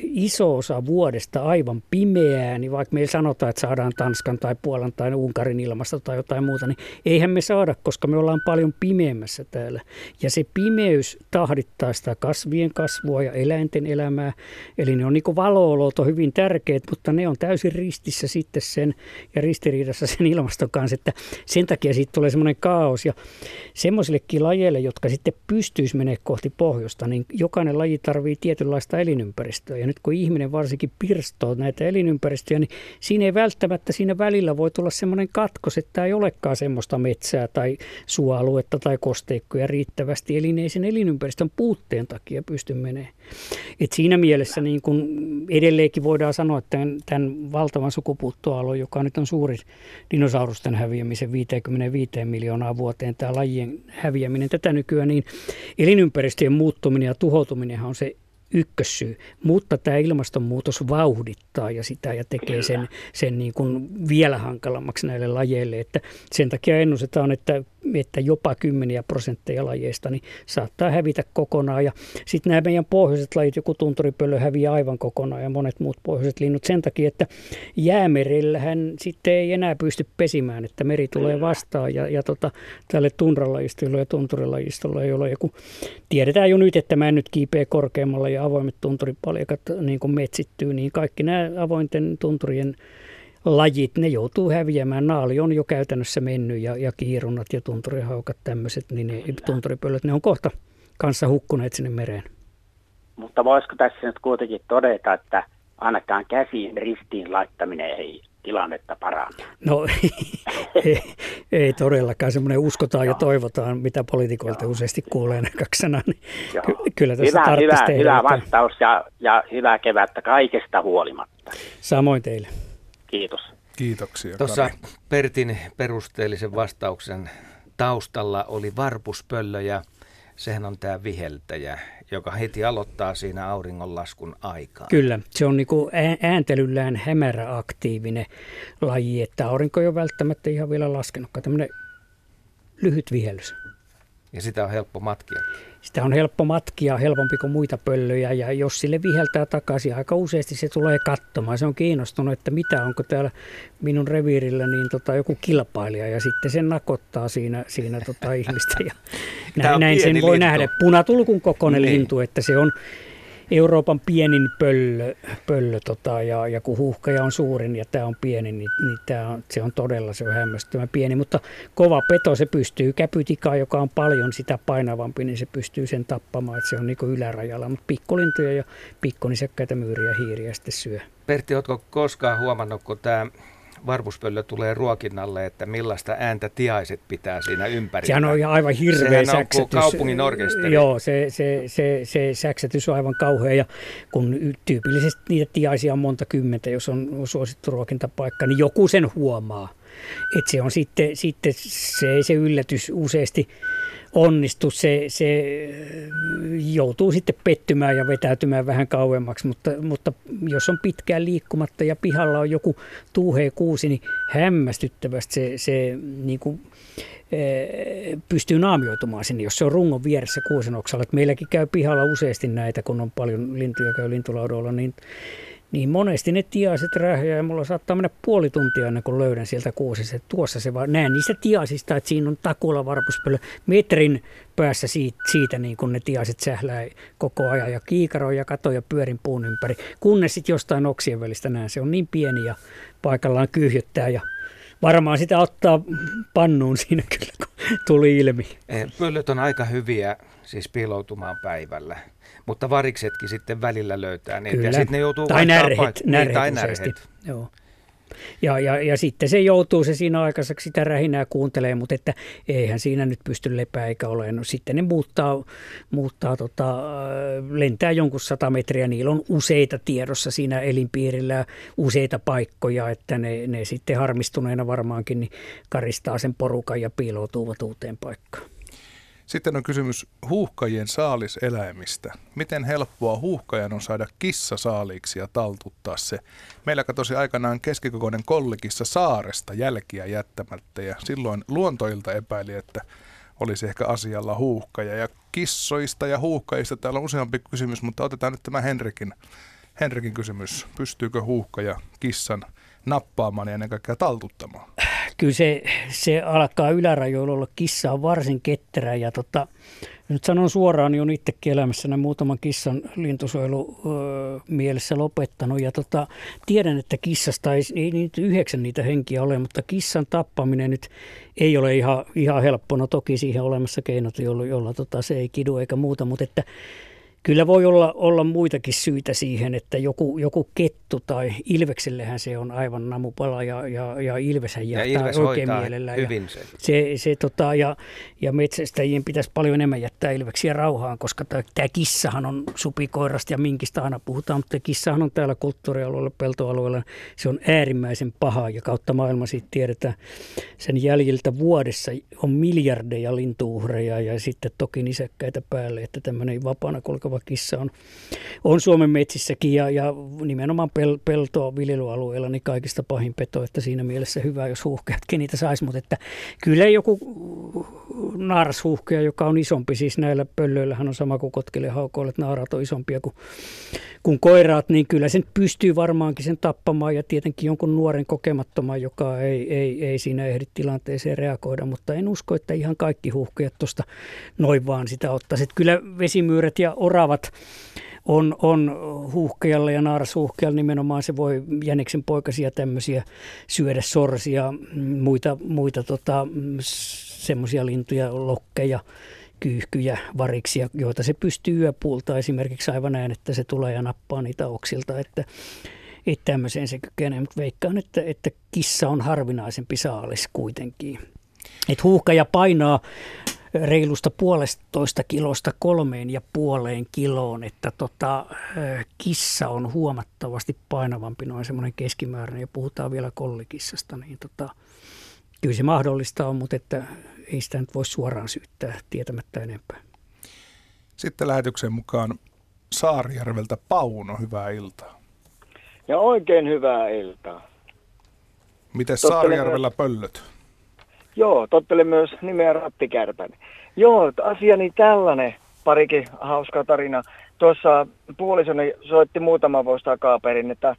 iso osa vuodesta aivan pimeää, niin vaikka meillä sanotaan, että saadaan Tanskan tai Puolan tai Unkarin ilmasta tai jotain muuta, niin eihän me saada, koska me ollaan paljon pimeämmässä täällä. Ja se pimeys tahdittaa sitä kasvien kasvua ja eläinten elämää. Eli ne on niin valoolot on hyvin tärkeät, mutta ne on täysin ristissä sitten sen ja ristiriidassa sen ilmaston kanssa, että sen takia siitä tulee semmoinen kaos. Ja semmoisillekin lajeille, jotka sitten pystyisi menemään kohti pohjoista, niin jokainen laji tarvii tietynlaista elinympäristöä. Ja nyt kun ihminen varsinkin pirstoo näitä elinympäristöjä, niin siinä ei välttämättä siinä välillä voi tulla semmoinen katkos, että ei olekaan semmoista metsää tai suoaluetta tai kosteikkoja riittävästi. Eli ei sen elinympäristön puutteen takia pysty menemään. Et siinä mielessä niin kun edelleenkin voidaan sanoa, että tämän, tämän valtavan sukupuuttoalon, joka nyt on suuri dinosaurusten häviämisen 55 miljoonaa vuoteen, tämä lajien häviäminen tätä nykyään, niin elinympäristöjen muuttuminen ja tuhoutuminen on se ykkössyy, mutta tämä ilmastonmuutos vauhdittaa ja sitä ja tekee sen, sen niin kuin vielä hankalammaksi näille lajeille. Että sen takia ennustetaan, että että jopa kymmeniä prosentteja lajeista niin saattaa hävitä kokonaan. Ja sitten nämä meidän pohjoiset lajit, joku tunturipöllö häviää aivan kokonaan ja monet muut pohjoiset linnut sen takia, että jäämerillähän sitten ei enää pysty pesimään, että meri tulee vastaan ja, ja tota, tälle tundralajistolle ja tunturilajistolle ei ole joku. Tiedetään jo nyt, että mä en nyt kiipeä korkeammalla ja avoimet tunturipaljakat niin kuin metsittyy, niin kaikki nämä avointen tunturien lajit, ne joutuu häviämään. Naali on jo käytännössä mennyt ja, ja kiirunnat ja tunturihaukat tämmöiset, niin ne tunturipöllöt, ne on kohta kanssa hukkuneet sinne mereen. Mutta voisiko tässä nyt kuitenkin todeta, että ainakaan käsiin ristiin laittaminen ei tilannetta paranna? No ei, ei todellakaan. Semmoinen uskotaan Joo. ja toivotaan, mitä poliitikoilta Joo. useasti kuulee näköksenä. Niin ky- kyllä tässä hyvä, hyvä, hyvä vastaus ja, ja hyvää kevättä kaikesta huolimatta. Samoin teille. Kiitos. Kiitoksia. Tuossa Pertin perusteellisen vastauksen taustalla oli varpuspöllö ja sehän on tämä viheltäjä, joka heti aloittaa siinä auringonlaskun aikaa. Kyllä, se on niinku ääntelyllään hämäräaktiivinen laji, että aurinko ei ole välttämättä ihan vielä laskenutkaan. Tämmöinen lyhyt vihellys. Ja sitä on helppo matkia. Sitä on helppo matkia, helpompi kuin muita pöllöjä ja jos sille viheltää takaisin, aika useasti se tulee katsomaan. Se on kiinnostunut, että mitä onko täällä minun reviirillä niin tota, joku kilpailija ja sitten se nakottaa siinä, siinä tota ihmistä. Ja näin, näin sen voi lintu. nähdä. Punatulkun kokoinen niin. lintu, että se on Euroopan pienin pöllö, pöllö tota, ja, ja kun huuhkaja on suurin ja tämä on pieni, niin, niin tää on, se on todella se on hämmästyttävän pieni. Mutta kova peto, se pystyy, käpytika, joka on paljon sitä painavampi, niin se pystyy sen tappamaan, että se on niin ylärajalla. Mutta pikkulintuja ja pikkunisekkäitä myyriä hiiriä sitten syö. Pertti, oletko koskaan huomannut, kun tämä varpuspöllö tulee ruokinnalle, että millaista ääntä tiaiset pitää siinä ympärillä. Sehän on aivan hirveä Sehän säksätys. on kaupungin orkesteri. Joo, se, se, se, se säksätys on aivan kauhea ja kun tyypillisesti niitä tiaisia on monta kymmentä, jos on suosittu ruokintapaikka, niin joku sen huomaa. Että se on sitten, sitten se, se yllätys useasti onnistu, se, se joutuu sitten pettymään ja vetäytymään vähän kauemmaksi, mutta, mutta jos on pitkään liikkumatta ja pihalla on joku tuuhee kuusi, niin hämmästyttävästi se, se niin kuin, eh, pystyy naamioitumaan sinne, jos se on rungon vieressä kuusen oksalla. meilläkin käy pihalla useasti näitä, kun on paljon lintuja käy lintulaudoilla, niin niin monesti ne tiaiset rähjää ja mulla saattaa mennä puoli tuntia ennen kuin löydän sieltä kuusessa. Tuossa se vaan näen niistä tiaisista, että siinä on takulla varpuspöllö metrin päässä siitä, siitä niin kun ne tiaiset sählää koko ajan ja kiikaroin ja katoja ja pyörin puun ympäri. Kunnes sitten jostain oksien välistä näen, se on niin pieni ja paikallaan kyyhjöttää ja varmaan sitä ottaa pannuun siinä kyllä, kun tuli ilmi. Eh, pöllöt on aika hyviä siis piiloutumaan päivällä mutta variksetkin sitten välillä löytää niitä. Kyllä. Ja sitten ne joutuu tai närhet, paik- närhet, niin, tai närhet. Joo. Ja, ja, ja sitten se joutuu se siinä aikaiseksi sitä rähinää kuuntelee, mutta että eihän siinä nyt pysty lepää eikä ole. No, sitten ne muuttaa, muuttaa tota, lentää jonkun sata metriä. Niillä on useita tiedossa siinä elinpiirillä, useita paikkoja, että ne, ne sitten harmistuneena varmaankin niin karistaa sen porukan ja piiloutuvat uuteen paikkaan. Sitten on kysymys huuhkajien saaliseläimistä. Miten helppoa huuhkajan on saada kissa saaliiksi ja taltuttaa se? Meillä katosi aikanaan keskikokoinen kollikissa saaresta jälkiä jättämättä ja silloin luontoilta epäili, että olisi ehkä asialla huuhkaja. Ja kissoista ja huuhkajista täällä on useampi kysymys, mutta otetaan nyt tämä Henrikin, Henrikin kysymys. Pystyykö huuhkaja kissan nappaamaan ja ennen kaikkea taltuttamaan? Kyllä se, se alkaa ylärajoilla olla. Kissa on varsin ketterä ja tota, nyt sanon suoraan, niin on itsekin elämässä muutaman kissan lintusuojelu öö, mielessä lopettanut. Ja tota, tiedän, että kissasta ei, ei nyt yhdeksän niitä henkiä ole, mutta kissan tappaminen nyt ei ole ihan, ihan helppo. No toki siihen olemassa keinot, jolla, jolla tota, se ei kidu eikä muuta, mutta että Kyllä voi olla, olla muitakin syitä siihen, että joku, joku kettu tai ilveksellehän se on aivan namupala ja, ja, ja ilveshän jättää ja ilves oikein mielellä. Hyvin se. Se, se tota, ja, ja metsästäjien pitäisi paljon enemmän jättää ilveksiä rauhaan, koska tämä kissahan on supikoirasta ja minkistä aina puhutaan, mutta kissahan on täällä kulttuurialueella, peltoalueella, se on äärimmäisen paha ja kautta maailma siitä tiedetään. Sen jäljiltä vuodessa on miljardeja lintuuhreja ja sitten toki nisäkkäitä päälle, että tämmöinen vapaana kulkeva kova kissa on, on Suomen metsissäkin ja, ja nimenomaan pel, peltoa viljelyalueella niin kaikista pahin peto, että siinä mielessä hyvä, jos huuhkeatkin niitä saisi, mutta että kyllä joku naarashuuhkeja, joka on isompi, siis näillä pöllöillähän on sama kuin kotkille haukoille, että naarat on isompia kuin, kuin koiraat, niin kyllä sen pystyy varmaankin sen tappamaan ja tietenkin jonkun nuoren kokemattoman, joka ei, ei, ei siinä ehdi tilanteeseen reagoida, mutta en usko, että ihan kaikki huuhkejat tuosta noin vaan sitä ottaisi. Kyllä vesimyyrät ja oravat on, on huuhkejalla ja naarashuuhkejalla nimenomaan se voi jäniksen poikasia tämmöisiä syödä sorsia, muita, muita tota, semmoisia lintuja, lokkeja, kyyhkyjä, variksia, joita se pystyy yöpuulta. Esimerkiksi aivan näin, että se tulee ja nappaa niitä oksilta, että että tämmöiseen se kykenee, mutta veikkaan, että, että kissa on harvinaisempi saalis kuitenkin. Et huuhkaja painaa reilusta puolestoista kilosta kolmeen ja puoleen kiloon, että tota, kissa on huomattavasti painavampi, noin semmoinen keskimääräinen, ja puhutaan vielä kollikissasta, niin tota, kyllä se mahdollista on, mutta että ei sitä nyt voi suoraan syyttää tietämättä enempää. Sitten lähetyksen mukaan Saarijärveltä Pauno, hyvää iltaa. Ja oikein hyvää iltaa. Miten Saarijärvellä pöllöt? Joo, tottelen myös nimeä Rattikärpänen. Joo, asiani tällainen, parikin hauskaa tarina. Tuossa puolisoni soitti muutama vuosi takaperin, että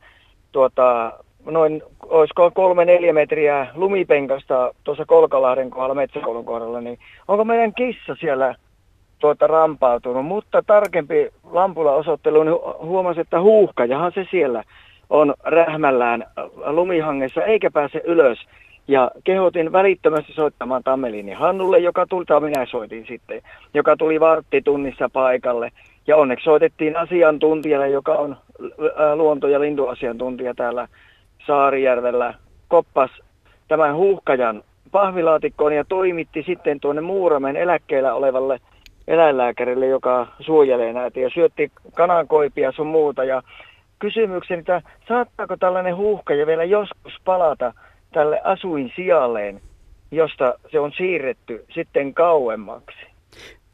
tuota, noin, olisiko kolme neljä metriä lumipenkasta tuossa Kolkalahden kohdalla, Metsäkoulun kohdalla, niin onko meidän kissa siellä tuota rampautunut, mutta tarkempi lampulla osoittelu, niin huomasi, että huuhkajahan se siellä on rähmällään lumihangessa eikä pääse ylös. Ja kehotin välittömästi soittamaan Tammelini Hannulle, joka tuli, tai minä soitin sitten, joka tuli varttitunnissa paikalle. Ja onneksi soitettiin asiantuntijalle, joka on luonto- ja lintuasiantuntija täällä Saarijärvellä, koppas tämän huuhkajan pahvilaatikkoon ja toimitti sitten tuonne Muuramen eläkkeellä olevalle eläinlääkärille, joka suojelee näitä ja syötti kanankoipia sun muuta. Ja kysymykseni, että saattaako tällainen huuhkaja vielä joskus palata tälle asuin sijalleen, josta se on siirretty sitten kauemmaksi?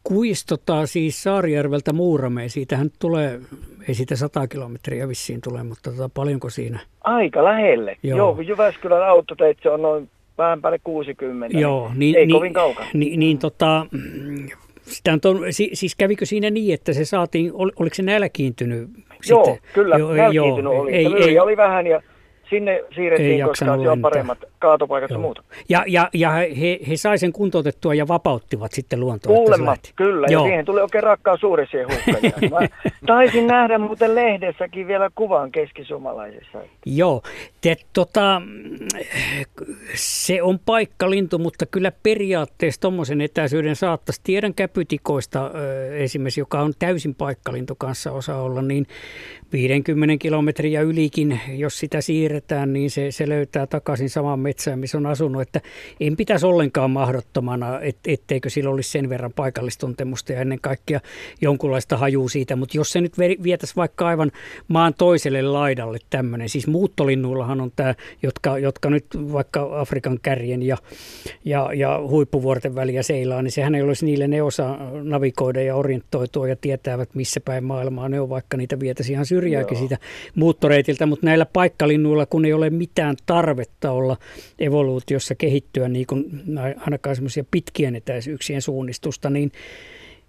Kuistota siis Saarijärveltä Muurameen, siitähän tulee, ei siitä 100 kilometriä vissiin tule, mutta tota, paljonko siinä? Aika lähelle. Joo, Joo Jyväskylän autoteitse on noin vähän päälle 60. Joo, niin, ei niin, kovin kaukana. Niin, niin tota, sitä on, siis kävikö siinä niin, että se saatiin, ol, oliko se nälkiintynyt? Joo, sitten? kyllä, joo, nälkiintynyt joo, oli. Ei, ei, oli vähän ja sinne siirrettiin, koska on paremmat kaatopaikat ja muuta. Ja, ja, ja he, he sai sen kuntoutettua ja vapauttivat sitten luontoon. Kuulemma, kyllä. Joo. Ja siihen tuli oikein rakkaa suuri siihen Mä taisin nähdä muuten lehdessäkin vielä kuvan keskisumalaisessa. Joo, Te, tota, se on paikkalintu, mutta kyllä periaatteessa tuommoisen etäisyyden saattaisi. Tiedän käpytikoista esimerkiksi, joka on täysin paikkalintu kanssa osa olla, niin 50 kilometriä ylikin, jos sitä siirretään, niin se, se löytää takaisin saman metsään, missä on asunut. Että en pitäisi ollenkaan mahdottomana, et, etteikö sillä olisi sen verran paikallistuntemusta ja ennen kaikkea jonkunlaista hajuu siitä. Mutta jos se nyt vietäisi vaikka aivan maan toiselle laidalle tämmöinen, siis muuttolinnuillahan on tämä, jotka, jotka nyt vaikka Afrikan kärjen ja, ja, ja huippuvuorten väliä seilaa, niin sehän ei olisi niille, ne osaa navigoida ja orientoitua ja tietävät missä päin maailmaa ne on, vaikka niitä vietäisi ihan syrjääkin siitä muuttoreitiltä, mutta näillä paikkalinnuilla, kun ei ole mitään tarvetta olla evoluutiossa kehittyä niin kuin ainakaan semmoisia pitkien etäisyyksien suunnistusta, niin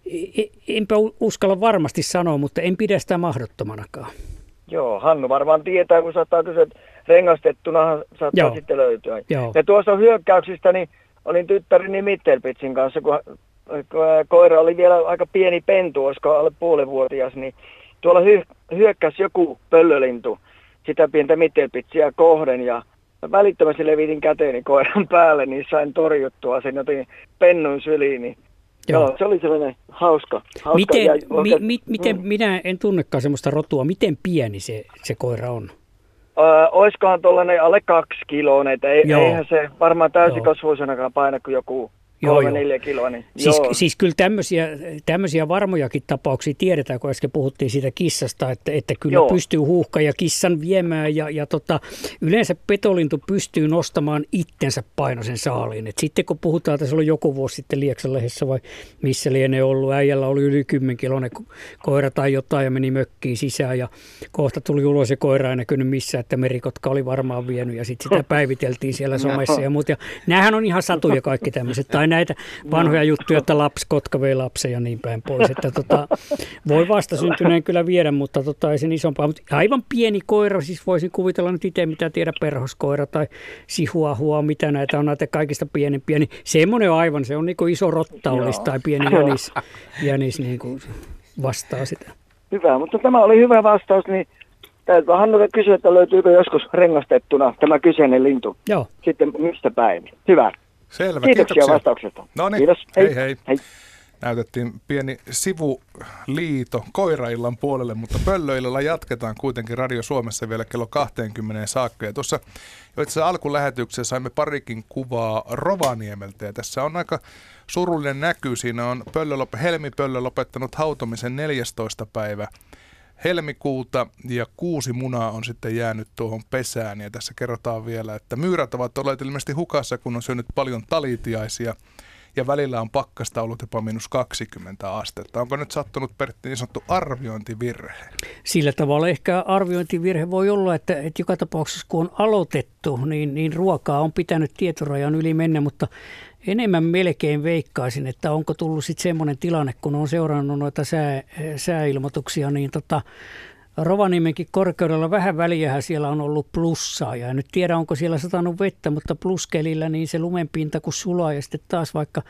e, e, enpä uskalla varmasti sanoa, mutta en pidä sitä mahdottomanakaan. Joo, Hannu varmaan tietää, kun saattaa kysyä, rengastettuna saattaa Joo. sitten löytyä. Joo. Ja tuossa hyökkäyksistä, niin olin tyttärini Mittelpitsin kanssa, kun koira oli vielä aika pieni pentu, olisiko alle puolivuotias, niin tuolla hy- hyökkäsi joku pöllölintu sitä pientä mittelpitsiä kohden ja välittömästi levitin käteeni koiran päälle, niin sain torjuttua sen jotenkin pennun syliin. Niin Joo. Joo, se oli sellainen hauska. hauska miten, ja mi, mi, miten mm. minä en tunnekaan sellaista rotua, miten pieni se, se koira on? Öö, oiskohan tuollainen alle kaksi kiloa, että ei, eihän se varmaan täysikasvuisenakaan paina kuin joku Joo, joo. neljä kiloa. Niin, siis, joo. siis kyllä tämmöisiä, tämmöisiä varmojakin tapauksia tiedetään, kun äsken puhuttiin siitä kissasta, että, että kyllä joo. pystyy huuhka ja kissan viemään ja, ja tota, yleensä petolintu pystyy nostamaan itsensä painoisen saaliin. Et sitten kun puhutaan, että se oli joku vuosi sitten Lieksanlehdessä vai missä lienee ollut, äijällä oli yli 10 kilonen koira tai jotain ja meni mökkiin sisään ja kohta tuli ulos ja koira ei näkynyt missään, että merikotka oli varmaan vienyt ja sitten sitä päiviteltiin siellä somessa ja muuta. Ja näähän on ihan satuja kaikki tämmöiset. Tai näitä vanhoja juttuja, että lapsi, kotka vei lapsen ja niin päin pois. Että tota, voi vastasyntyneen kyllä viedä, mutta tota, ei sen isompaa. Mutta aivan pieni koira, siis voisin kuvitella nyt itse, mitä tiedä, perhoskoira tai sihuahua, mitä näitä on näitä kaikista pienempiä. Niin semmoinen on aivan, se on niin kuin iso rotta olisi tai pieni jänis, jänis niin kuin vastaa sitä. Hyvä, mutta tämä oli hyvä vastaus, niin täytyy Hannulle kysyä, että löytyykö joskus rengastettuna tämä kyseinen lintu. Joo. Sitten mistä päin. Hyvä. Selvä, Kiitoksia, kiitoksia. vastauksesta. No niin, Kiitos. Hei. hei hei. hei. Näytettiin pieni sivuliito koiraillan puolelle, mutta pöllöillalla jatketaan kuitenkin Radio Suomessa vielä kello 20 saakka. Ja tuossa jo itse alkulähetyksessä saimme parikin kuvaa Rovaniemeltä ja tässä on aika surullinen näky. Siinä on pöllö, helmipöllö lopettanut hautomisen 14. päivä helmikuuta ja kuusi munaa on sitten jäänyt tuohon pesään. Ja tässä kerrotaan vielä, että myyrät ovat olleet ilmeisesti hukassa, kun on syönyt paljon talitiaisia. ja välillä on pakkasta ollut jopa miinus 20 astetta. Onko nyt sattunut Pertti niin sanottu arviointivirhe? Sillä tavalla ehkä arviointivirhe voi olla, että, että joka tapauksessa kun on aloitettu, niin, niin ruokaa on pitänyt tietorajan yli mennä, mutta enemmän melkein veikkaisin, että onko tullut sitten semmoinen tilanne, kun on seurannut noita sää, sääilmoituksia, niin tota, Rovaniemenkin korkeudella vähän väliä siellä on ollut plussaa. Ja nyt tiedä onko siellä satanut vettä, mutta pluskelillä niin se lumenpinta kun sulaa ja sitten taas vaikka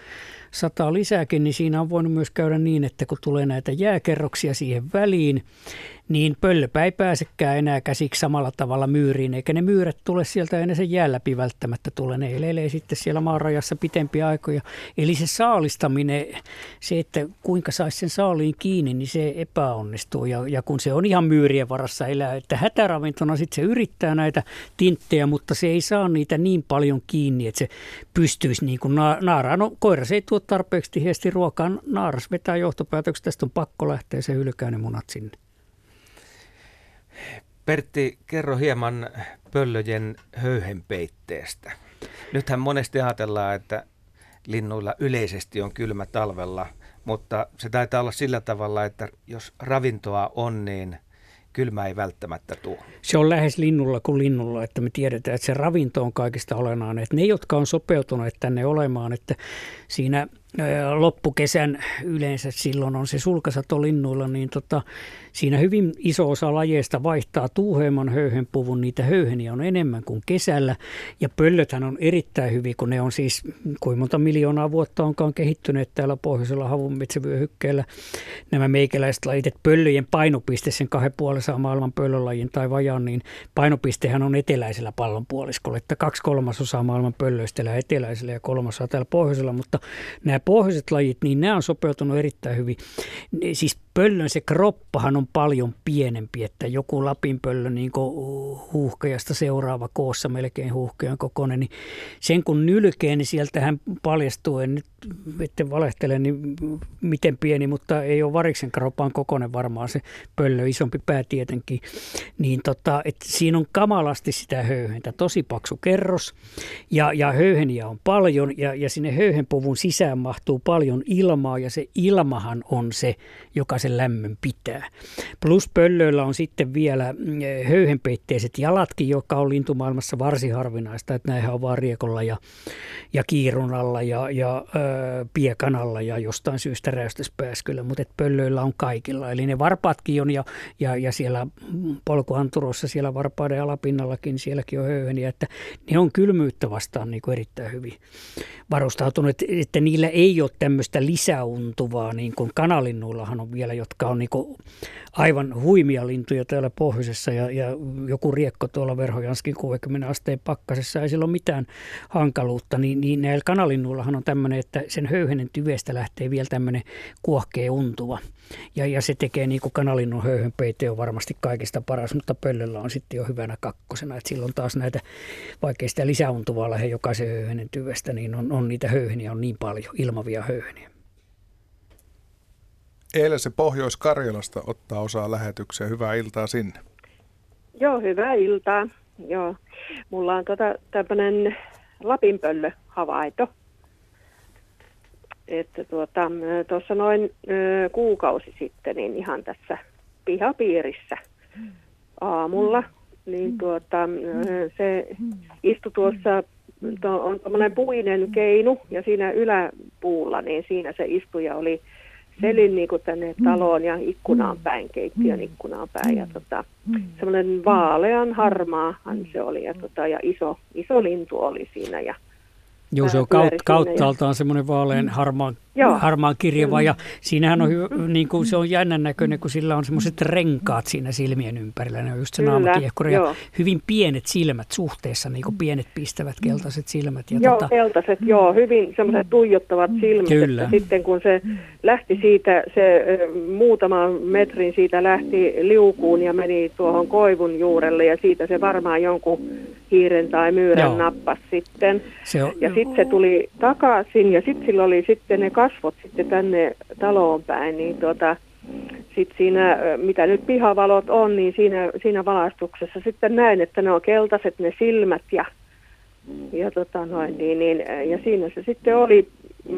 sataa lisääkin, niin siinä on voinut myös käydä niin, että kun tulee näitä jääkerroksia siihen väliin, niin pöllöpä ei pääsekään enää käsiksi samalla tavalla myyriin, eikä ne myyrät tule sieltä enää sen jää läpi välttämättä tule. Ne elelee sitten siellä maanrajassa pitempiä aikoja. Eli se saalistaminen, se, että kuinka saisi sen saaliin kiinni, niin se epäonnistuu. Ja, ja kun se on ihan myyrien varassa elää, että hätäravintona sitten se yrittää näitä tinttejä, mutta se ei saa niitä niin paljon kiinni, että se pystyisi niin kuin na- naaraan. No koira se ei tuo tarpeeksi tiheästi ruokaan. Naaras vetää johtopäätökset, tästä on pakko lähteä se hylkää ne munat sinne. Pertti, kerro hieman pöllöjen höyhenpeitteestä. Nythän monesti ajatellaan, että linnuilla yleisesti on kylmä talvella, mutta se taitaa olla sillä tavalla, että jos ravintoa on, niin kylmä ei välttämättä tuo. Se on lähes linnulla kuin linnulla, että me tiedetään, että se ravinto on kaikista olennainen. Että ne, jotka on sopeutuneet tänne olemaan, että siinä loppukesän yleensä silloin on se sulkasato linnuilla, niin tota, siinä hyvin iso osa lajeista vaihtaa tuuheimman höyhenpuvun. Niitä höyheniä on enemmän kuin kesällä ja pöllöthän on erittäin hyvin, kun ne on siis kuinka monta miljoonaa vuotta onkaan kehittyneet täällä pohjoisella havunmetsävyöhykkeellä. Nämä meikäläiset lajit, että pöllöjen painopiste sen kahden puolessa maailman pöllölajin tai vajan, niin painopistehän on eteläisellä pallonpuoliskolla, että kaksi kolmasosaa maailman pöllöistä eteläisellä ja kolmasosa täällä pohjoisella, mutta nämä pohjoiset lajit, niin nämä on sopeutunut erittäin hyvin. Siis pöllön se kroppahan on paljon pienempi, että joku lapinpöllö niin huuhkajasta seuraava koossa melkein huuhkajan kokoinen, niin sen kun nylkee, niin sieltähän paljastuu, en nyt ette valehtele, niin miten pieni, mutta ei ole variksen kroppaan kokoinen varmaan se pöllö, isompi pää tietenkin, niin tota, että siinä on kamalasti sitä höyhentä, tosi paksu kerros ja, ja höyheniä on paljon ja, ja sinne höyhenpuvun sisään mahtuu paljon ilmaa ja se ilmahan on se, joka sen lämmön pitää. Plus pöllöillä on sitten vielä mm, höyhenpeitteiset jalatkin, joka on lintumaailmassa varsin harvinaista, että näinhän on vaan riekolla ja, ja kiirunalla ja, ja ö, piekanalla ja jostain syystä räystäspääskyllä, mutta et pöllöillä on kaikilla. Eli ne varpaatkin on ja, ja, ja siellä polkuanturossa, siellä varpaiden alapinnallakin, sielläkin on höyheniä, että ne on kylmyyttä vastaan niin kuin erittäin hyvin varustautunut, että, että niillä ei ole tämmöistä lisäuntuvaa, niin kuin kanalinnuillahan on vielä, jotka on niin aivan huimia lintuja täällä pohjoisessa ja, ja joku riekko tuolla Verhojanskin 60 asteen pakkasessa, ei sillä ole mitään hankaluutta, niin, niin näillä kanalinnuillahan on tämmöinen, että sen höyhenen tyvestä lähtee vielä tämmöinen kuohkea untuva. Ja, ja se tekee niin kuin kanalinnun höyhenpeite on varmasti kaikista paras, mutta pöllöllä on sitten jo hyvänä kakkosena. että silloin taas näitä, vaikka sitä lisäuntuvaa lähde jokaisen höyhenen tyvestä, niin on, on niitä höyheniä on niin paljon, ilmavia höyheniä. Eilen se Pohjois-Karjalasta ottaa osaa lähetykseen. Hyvää iltaa sinne. Joo, hyvää iltaa. Joo. Mulla on tota, tämmöinen lapinpöllö havaito. Että tuota, tuossa noin ö, kuukausi sitten, niin ihan tässä pihapiirissä aamulla, niin tuota, se istui tuossa, to, on tämmöinen puinen keinu ja siinä yläpuulla, niin siinä se istuja oli selin niin kuin tänne taloon ja ikkunaan päin, keittiön ikkunaan päin. Ja tota, semmoinen vaalean harmaahan se oli ja, tota, ja iso, iso lintu oli siinä. Ja Joo, se on kaut, kauttaaltaan semmoinen vaalean mm. Harmaan, harmaan kirjava ja siinähän on, hyvä, niin kuin, se on jännän näköinen, kun sillä on semmoiset renkaat siinä silmien ympärillä. Ne on just se naamakiehkuri ja hyvin pienet silmät suhteessa, niin kuin pienet pistävät keltaiset silmät. Ja joo, tota... keltaiset, joo, hyvin semmoiset tuijottavat silmät. Kyllä. Että sitten kun se lähti siitä, se muutaman metrin siitä lähti liukuun ja meni tuohon koivun juurelle ja siitä se varmaan jonkun hiiren tai myyrän Joo. nappas sitten. Se on, ja sitten se tuli takaisin ja sitten sillä oli sitten ne kasvot sitten tänne taloon päin, niin tuota, sitten siinä, mitä nyt pihavalot on, niin siinä, siinä valastuksessa sitten näin, että ne on keltaiset ne silmät ja, ja, tota noin, niin, niin, ja siinä se sitten oli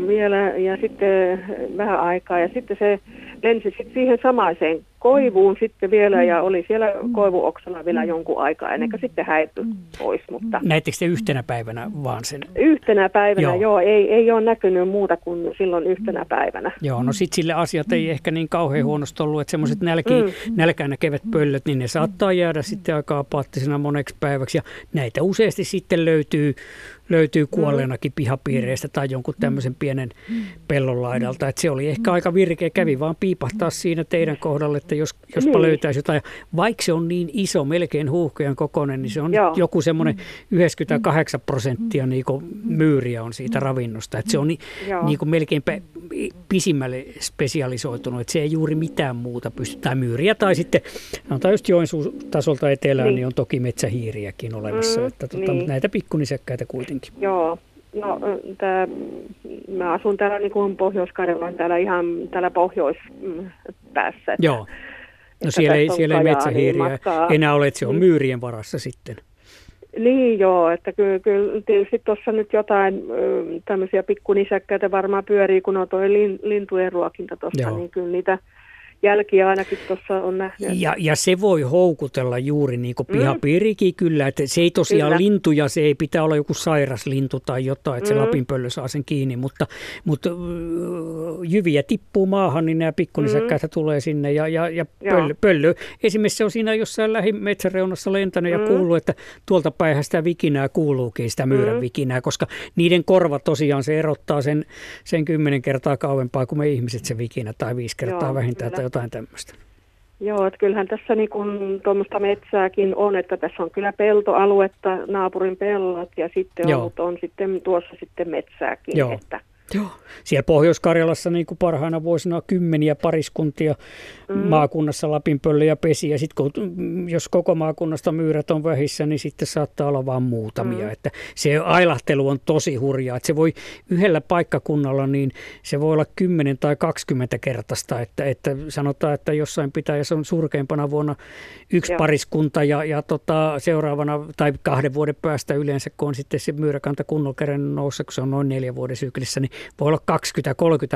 vielä ja sitten vähän aikaa ja sitten se lensi sitten siihen samaiseen koivuun sitten vielä ja oli siellä koivuoksalla vielä jonkun aikaa ennen kuin sitten häipyi pois. Mutta Näittekö te yhtenä päivänä vaan sen? Yhtenä päivänä, joo, joo ei, ei ole näkynyt muuta kuin silloin yhtenä päivänä. Joo, no sitten sille asiat ei ehkä niin kauhean huonosti ollut, että semmoiset nälki, mm. nälkään näkevät pöllöt, niin ne saattaa jäädä sitten aika apaattisena moneksi päiväksi ja näitä useasti sitten löytyy löytyy kuolleenakin pihapiireistä tai jonkun tämmöisen pienen pellon laidalta. Että se oli ehkä aika virkeä, kävi vaan piipahtaa siinä teidän kohdalle, että jos, jospa niin. löytäisi jotain. Vaikka se on niin iso, melkein huuhkejan kokoinen, niin se on Joo. joku semmoinen 98 prosenttia niin myyriä on siitä ravinnosta. Että se on niin, niin kuin melkein pisimmälle spesialisoitunut, että se ei juuri mitään muuta pysty. Tai myyriä tai sitten, no tai just Joensuun tasolta etelään, niin. niin on toki metsähiiriäkin olemassa. Mm, että tota, niin. Näitä pikkunisäkkäitä kuitenkin kuitenkin. Joo, no tää, mä asun täällä niin kuin Pohjois-Karjalan täällä ihan täällä pohjoispäässä. Että, Joo. No siellä ei, siellä ei metsähiiriä matkaa. enää ole, että se on mm. myyrien varassa sitten. Niin joo, että kyllä, kyllä tietysti tuossa nyt jotain tämmöisiä pikkunisäkkäitä varmaan pyörii, kun on tuo lintujen ruokinta tuossa, niin kyllä niitä jälkiä ainakin tuossa on nähnyt. Ja, ja se voi houkutella juuri niin kuin pihapiirikin mm. kyllä, että se ei tosiaan kyllä. lintuja, se ei pitää olla joku sairas lintu tai jotain, että mm. se lapinpöllö saa sen kiinni, mutta, mutta jyviä tippuu maahan, niin nämä pikkunisäkkäät mm. tulee sinne ja, ja, ja pöllö, pöllö. Esimerkiksi se on siinä jossain lähimetsäreunassa lentänyt mm. ja kuuluu, että tuolta päihän sitä vikinää kuuluukin, sitä myyrän mm. vikinää, koska niiden korva tosiaan se erottaa sen, sen kymmenen kertaa kauempaa kuin me ihmiset se vikinä tai viisi kertaa Joo, vähintään. Kyllä jotain tämmöistä. Joo, että kyllähän tässä niin kun tuommoista metsääkin on, että tässä on kyllä peltoaluetta, naapurin pellot ja sitten on, on sitten tuossa sitten metsääkin. Joo. Että, Joo. Siellä Pohjois-Karjalassa niin kuin parhaina vuosina kymmeniä pariskuntia mm. maakunnassa Lapinpöllö pesi. Ja sitten kun, jos koko maakunnasta myyrät on vähissä, niin sitten saattaa olla vain muutamia. Mm. Että se ailahtelu on tosi hurjaa. Että se voi yhdellä paikkakunnalla, niin se voi olla 10 tai 20 kertaista. Että, että sanotaan, että jossain pitää, ja se on surkeimpana vuonna yksi Joo. pariskunta ja, ja tota, seuraavana tai kahden vuoden päästä yleensä, kun on sitten se myyräkanta kunnolla kerran noussa, kun se on noin neljän vuoden syklissä, niin voi olla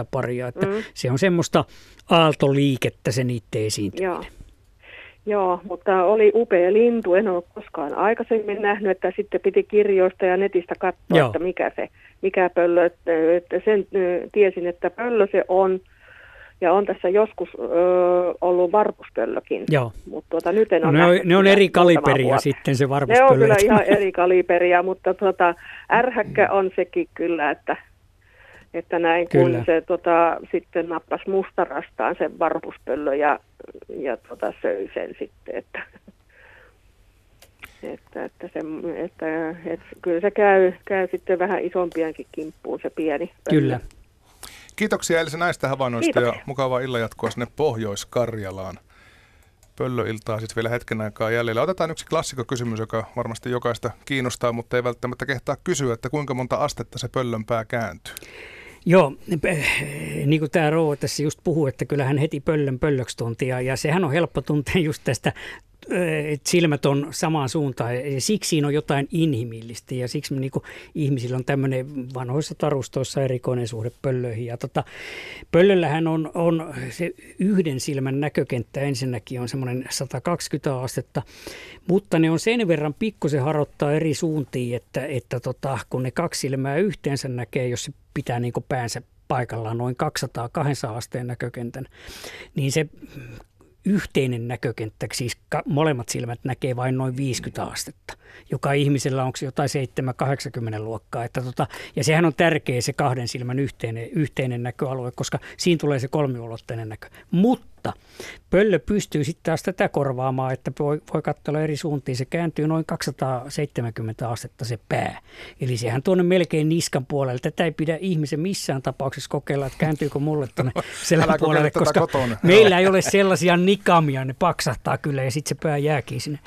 20-30 paria. Että mm. Se on semmoista aaltoliikettä se niiden esiintyminen. Joo. Joo, mutta oli upea lintu. En ole koskaan aikaisemmin nähnyt, että sitten piti kirjoista ja netistä katsoa, Joo. että mikä se, mikä pöllö. Että sen tiesin, että pöllö se on. Ja on tässä joskus ö, ollut varpuspöllökin. Joo. Mutta tuota, nyt en no, ne, on, ne on eri kaliberia sitten se varpuspöllö. Ne on kyllä ihan eri kaliberia, mutta tuota, ärhäkkä on sekin kyllä, että että näin Kyllä. kun se tota, sitten nappasi mustarastaan sen varpuspöllö ja, ja tota, söi sen sitten, että, että, että, se, että, että kyllä se käy, käy sitten vähän isompienkin kimppuun se pieni pöllö. Kyllä. Kiitoksia Elisa näistä havainnoista Kiitoksia. ja mukavaa illanjatkoa sinne Pohjois-Karjalaan. Pöllöiltaa sitten vielä hetken aikaa jäljellä. Otetaan yksi klassikokysymys, joka varmasti jokaista kiinnostaa, mutta ei välttämättä kehtaa kysyä, että kuinka monta astetta se pöllön pää kääntyy. Joo, niin kuin tämä Roo tässä just puhuu, että kyllähän heti pöllön pöllöksi tuntia, ja sehän on helppo tuntea just tästä että silmät on samaan suuntaan ja siksi siinä on jotain inhimillistä ja siksi niin kuin, ihmisillä on tämmöinen vanhoissa tarustoissa erikoinen suhde pöllöihin. Ja tota, pöllöllähän on, on se yhden silmän näkökenttä ensinnäkin on semmoinen 120 astetta, mutta ne on sen verran pikkusen harottaa eri suuntiin, että, että tota, kun ne kaksi silmää yhteensä näkee, jos se pitää niin kuin päänsä paikallaan noin 200-200 asteen näkökentän, niin se yhteinen näkökenttä, siis molemmat silmät näkee vain noin 50 astetta, joka ihmisellä onko jotain 7-80 luokkaa. Että tota, ja sehän on tärkeä se kahden silmän yhteinen, yhteinen näköalue, koska siinä tulee se kolmiulotteinen näkö. Mutta mutta pöllö pystyy sitten taas tätä korvaamaan, että voi, voi katsella eri suuntiin. Se kääntyy noin 270 astetta se pää. Eli sehän tuonne melkein niskan puolelle. Tätä ei pidä ihmisen missään tapauksessa kokeilla, että kääntyykö mulle tuonne selän puolelle, koska kotona. meillä ei ole sellaisia nikamia, ne paksahtaa kyllä ja sitten se pää jääkin sinne,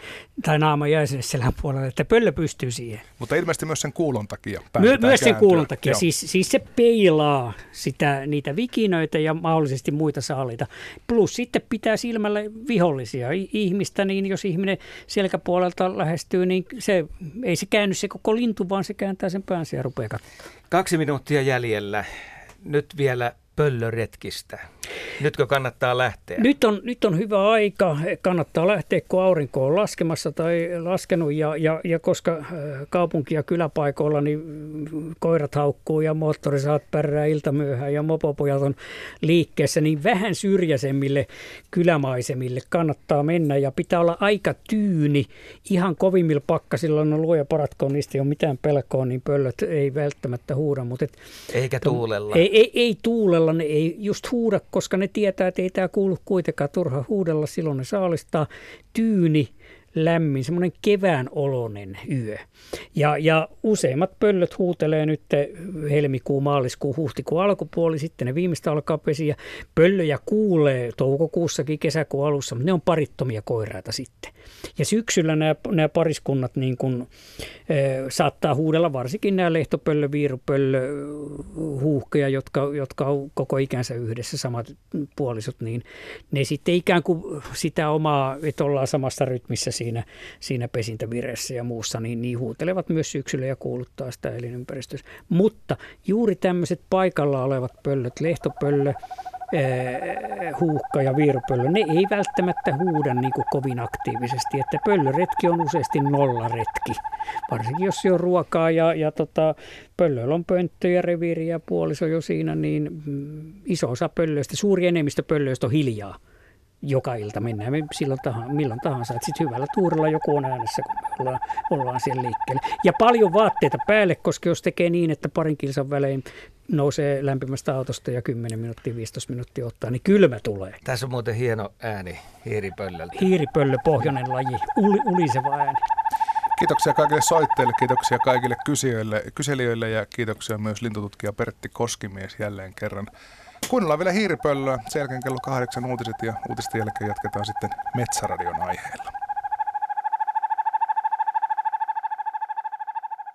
tai naama jää sinne selän puolelle, että pöllö pystyy siihen. Mutta ilmeisesti myös sen kuulon takia. My, myös sen kuulon takia. Siis, siis se peilaa sitä, niitä vikinöitä ja mahdollisesti muita saaliita. Plus Plus sitten pitää silmällä vihollisia ihmistä, niin jos ihminen selkäpuolelta lähestyy, niin se, ei se käänny se koko lintu, vaan se kääntää sen päänsä ja rupeaa katsomaan. Kaksi minuuttia jäljellä. nyt vielä pöllöretkistä. Nytkö kannattaa lähteä? Nyt on, nyt on hyvä aika. Kannattaa lähteä, kun aurinko on laskemassa tai laskenut. Ja, ja, ja koska äh, kaupunki- ja kyläpaikoilla niin koirat haukkuu ja moottorisaat pärrää iltamyöhään ja mopopojat on liikkeessä, niin vähän syrjäisemmille kylämaisemille kannattaa mennä. Ja pitää olla aika tyyni. Ihan kovimmilla pakkasilla, no luoja paratkoon, niistä ei ole mitään pelkoa, niin pöllöt ei välttämättä huuda. Mutta et, Eikä tuulella. Ei, ei, ei tuulella, ne ei just huuda, koska ne tietää, että ei tämä kuulu kuitenkaan turha huudella, silloin ne saalistaa tyyni lämmin, semmoinen kevään oloinen yö. Ja, ja useimmat pöllöt huutelee nyt helmikuu, maaliskuu, huhtikuun alkupuoli, sitten ne viimeistä alkaa pesiä. Pöllöjä kuulee toukokuussakin, kesäkuun alussa, mutta ne on parittomia koiraita sitten. Ja syksyllä nämä, nämä pariskunnat niin kuin, saattaa huudella, varsinkin nämä lehtopöllö, viirupöllö, huuhkeja, jotka, jotka on koko ikänsä yhdessä, samat puolisot, niin ne sitten ikään kuin sitä omaa, että ollaan samassa rytmissä siinä, siinä pesintävireessä ja muussa, niin, niin huutelevat myös syksyllä ja kuuluttaa sitä elinympäristössä. Mutta juuri tämmöiset paikalla olevat pöllöt, lehtopöllö, huuhka ja viirupöllö, ne ei välttämättä huuda niin kuin kovin aktiivisesti, että pöllöretki on useasti nollaretki, varsinkin jos on ruokaa ja, ja tota, pöllöillä on pönttöjä, reviiriä ja puoliso jo siinä, niin mm, iso osa pöllöistä, suuri enemmistö pöllöistä on hiljaa joka ilta mennään me silloin tahansa, milloin tahansa. Sitten hyvällä tuurilla joku on äänessä, kun me ollaan, ollaan siellä liikkeelle. Ja paljon vaatteita päälle, koska jos tekee niin, että parin kilsan välein nousee lämpimästä autosta ja 10 minuuttia, 15 minuuttia ottaa, niin kylmä tulee. Tässä on muuten hieno ääni hiiripöllöltä. Hiiripöllö, pohjoinen laji, uli, uliseva ääni. Kiitoksia kaikille soitteille, kiitoksia kaikille kyselijöille, kyselijöille ja kiitoksia myös lintututkija Pertti Koskimies jälleen kerran. Kuunnellaan vielä hiiripöllöä, sen jälkeen kello kahdeksan uutiset ja uutisten jälkeen jatketaan sitten Metsäradion aiheella.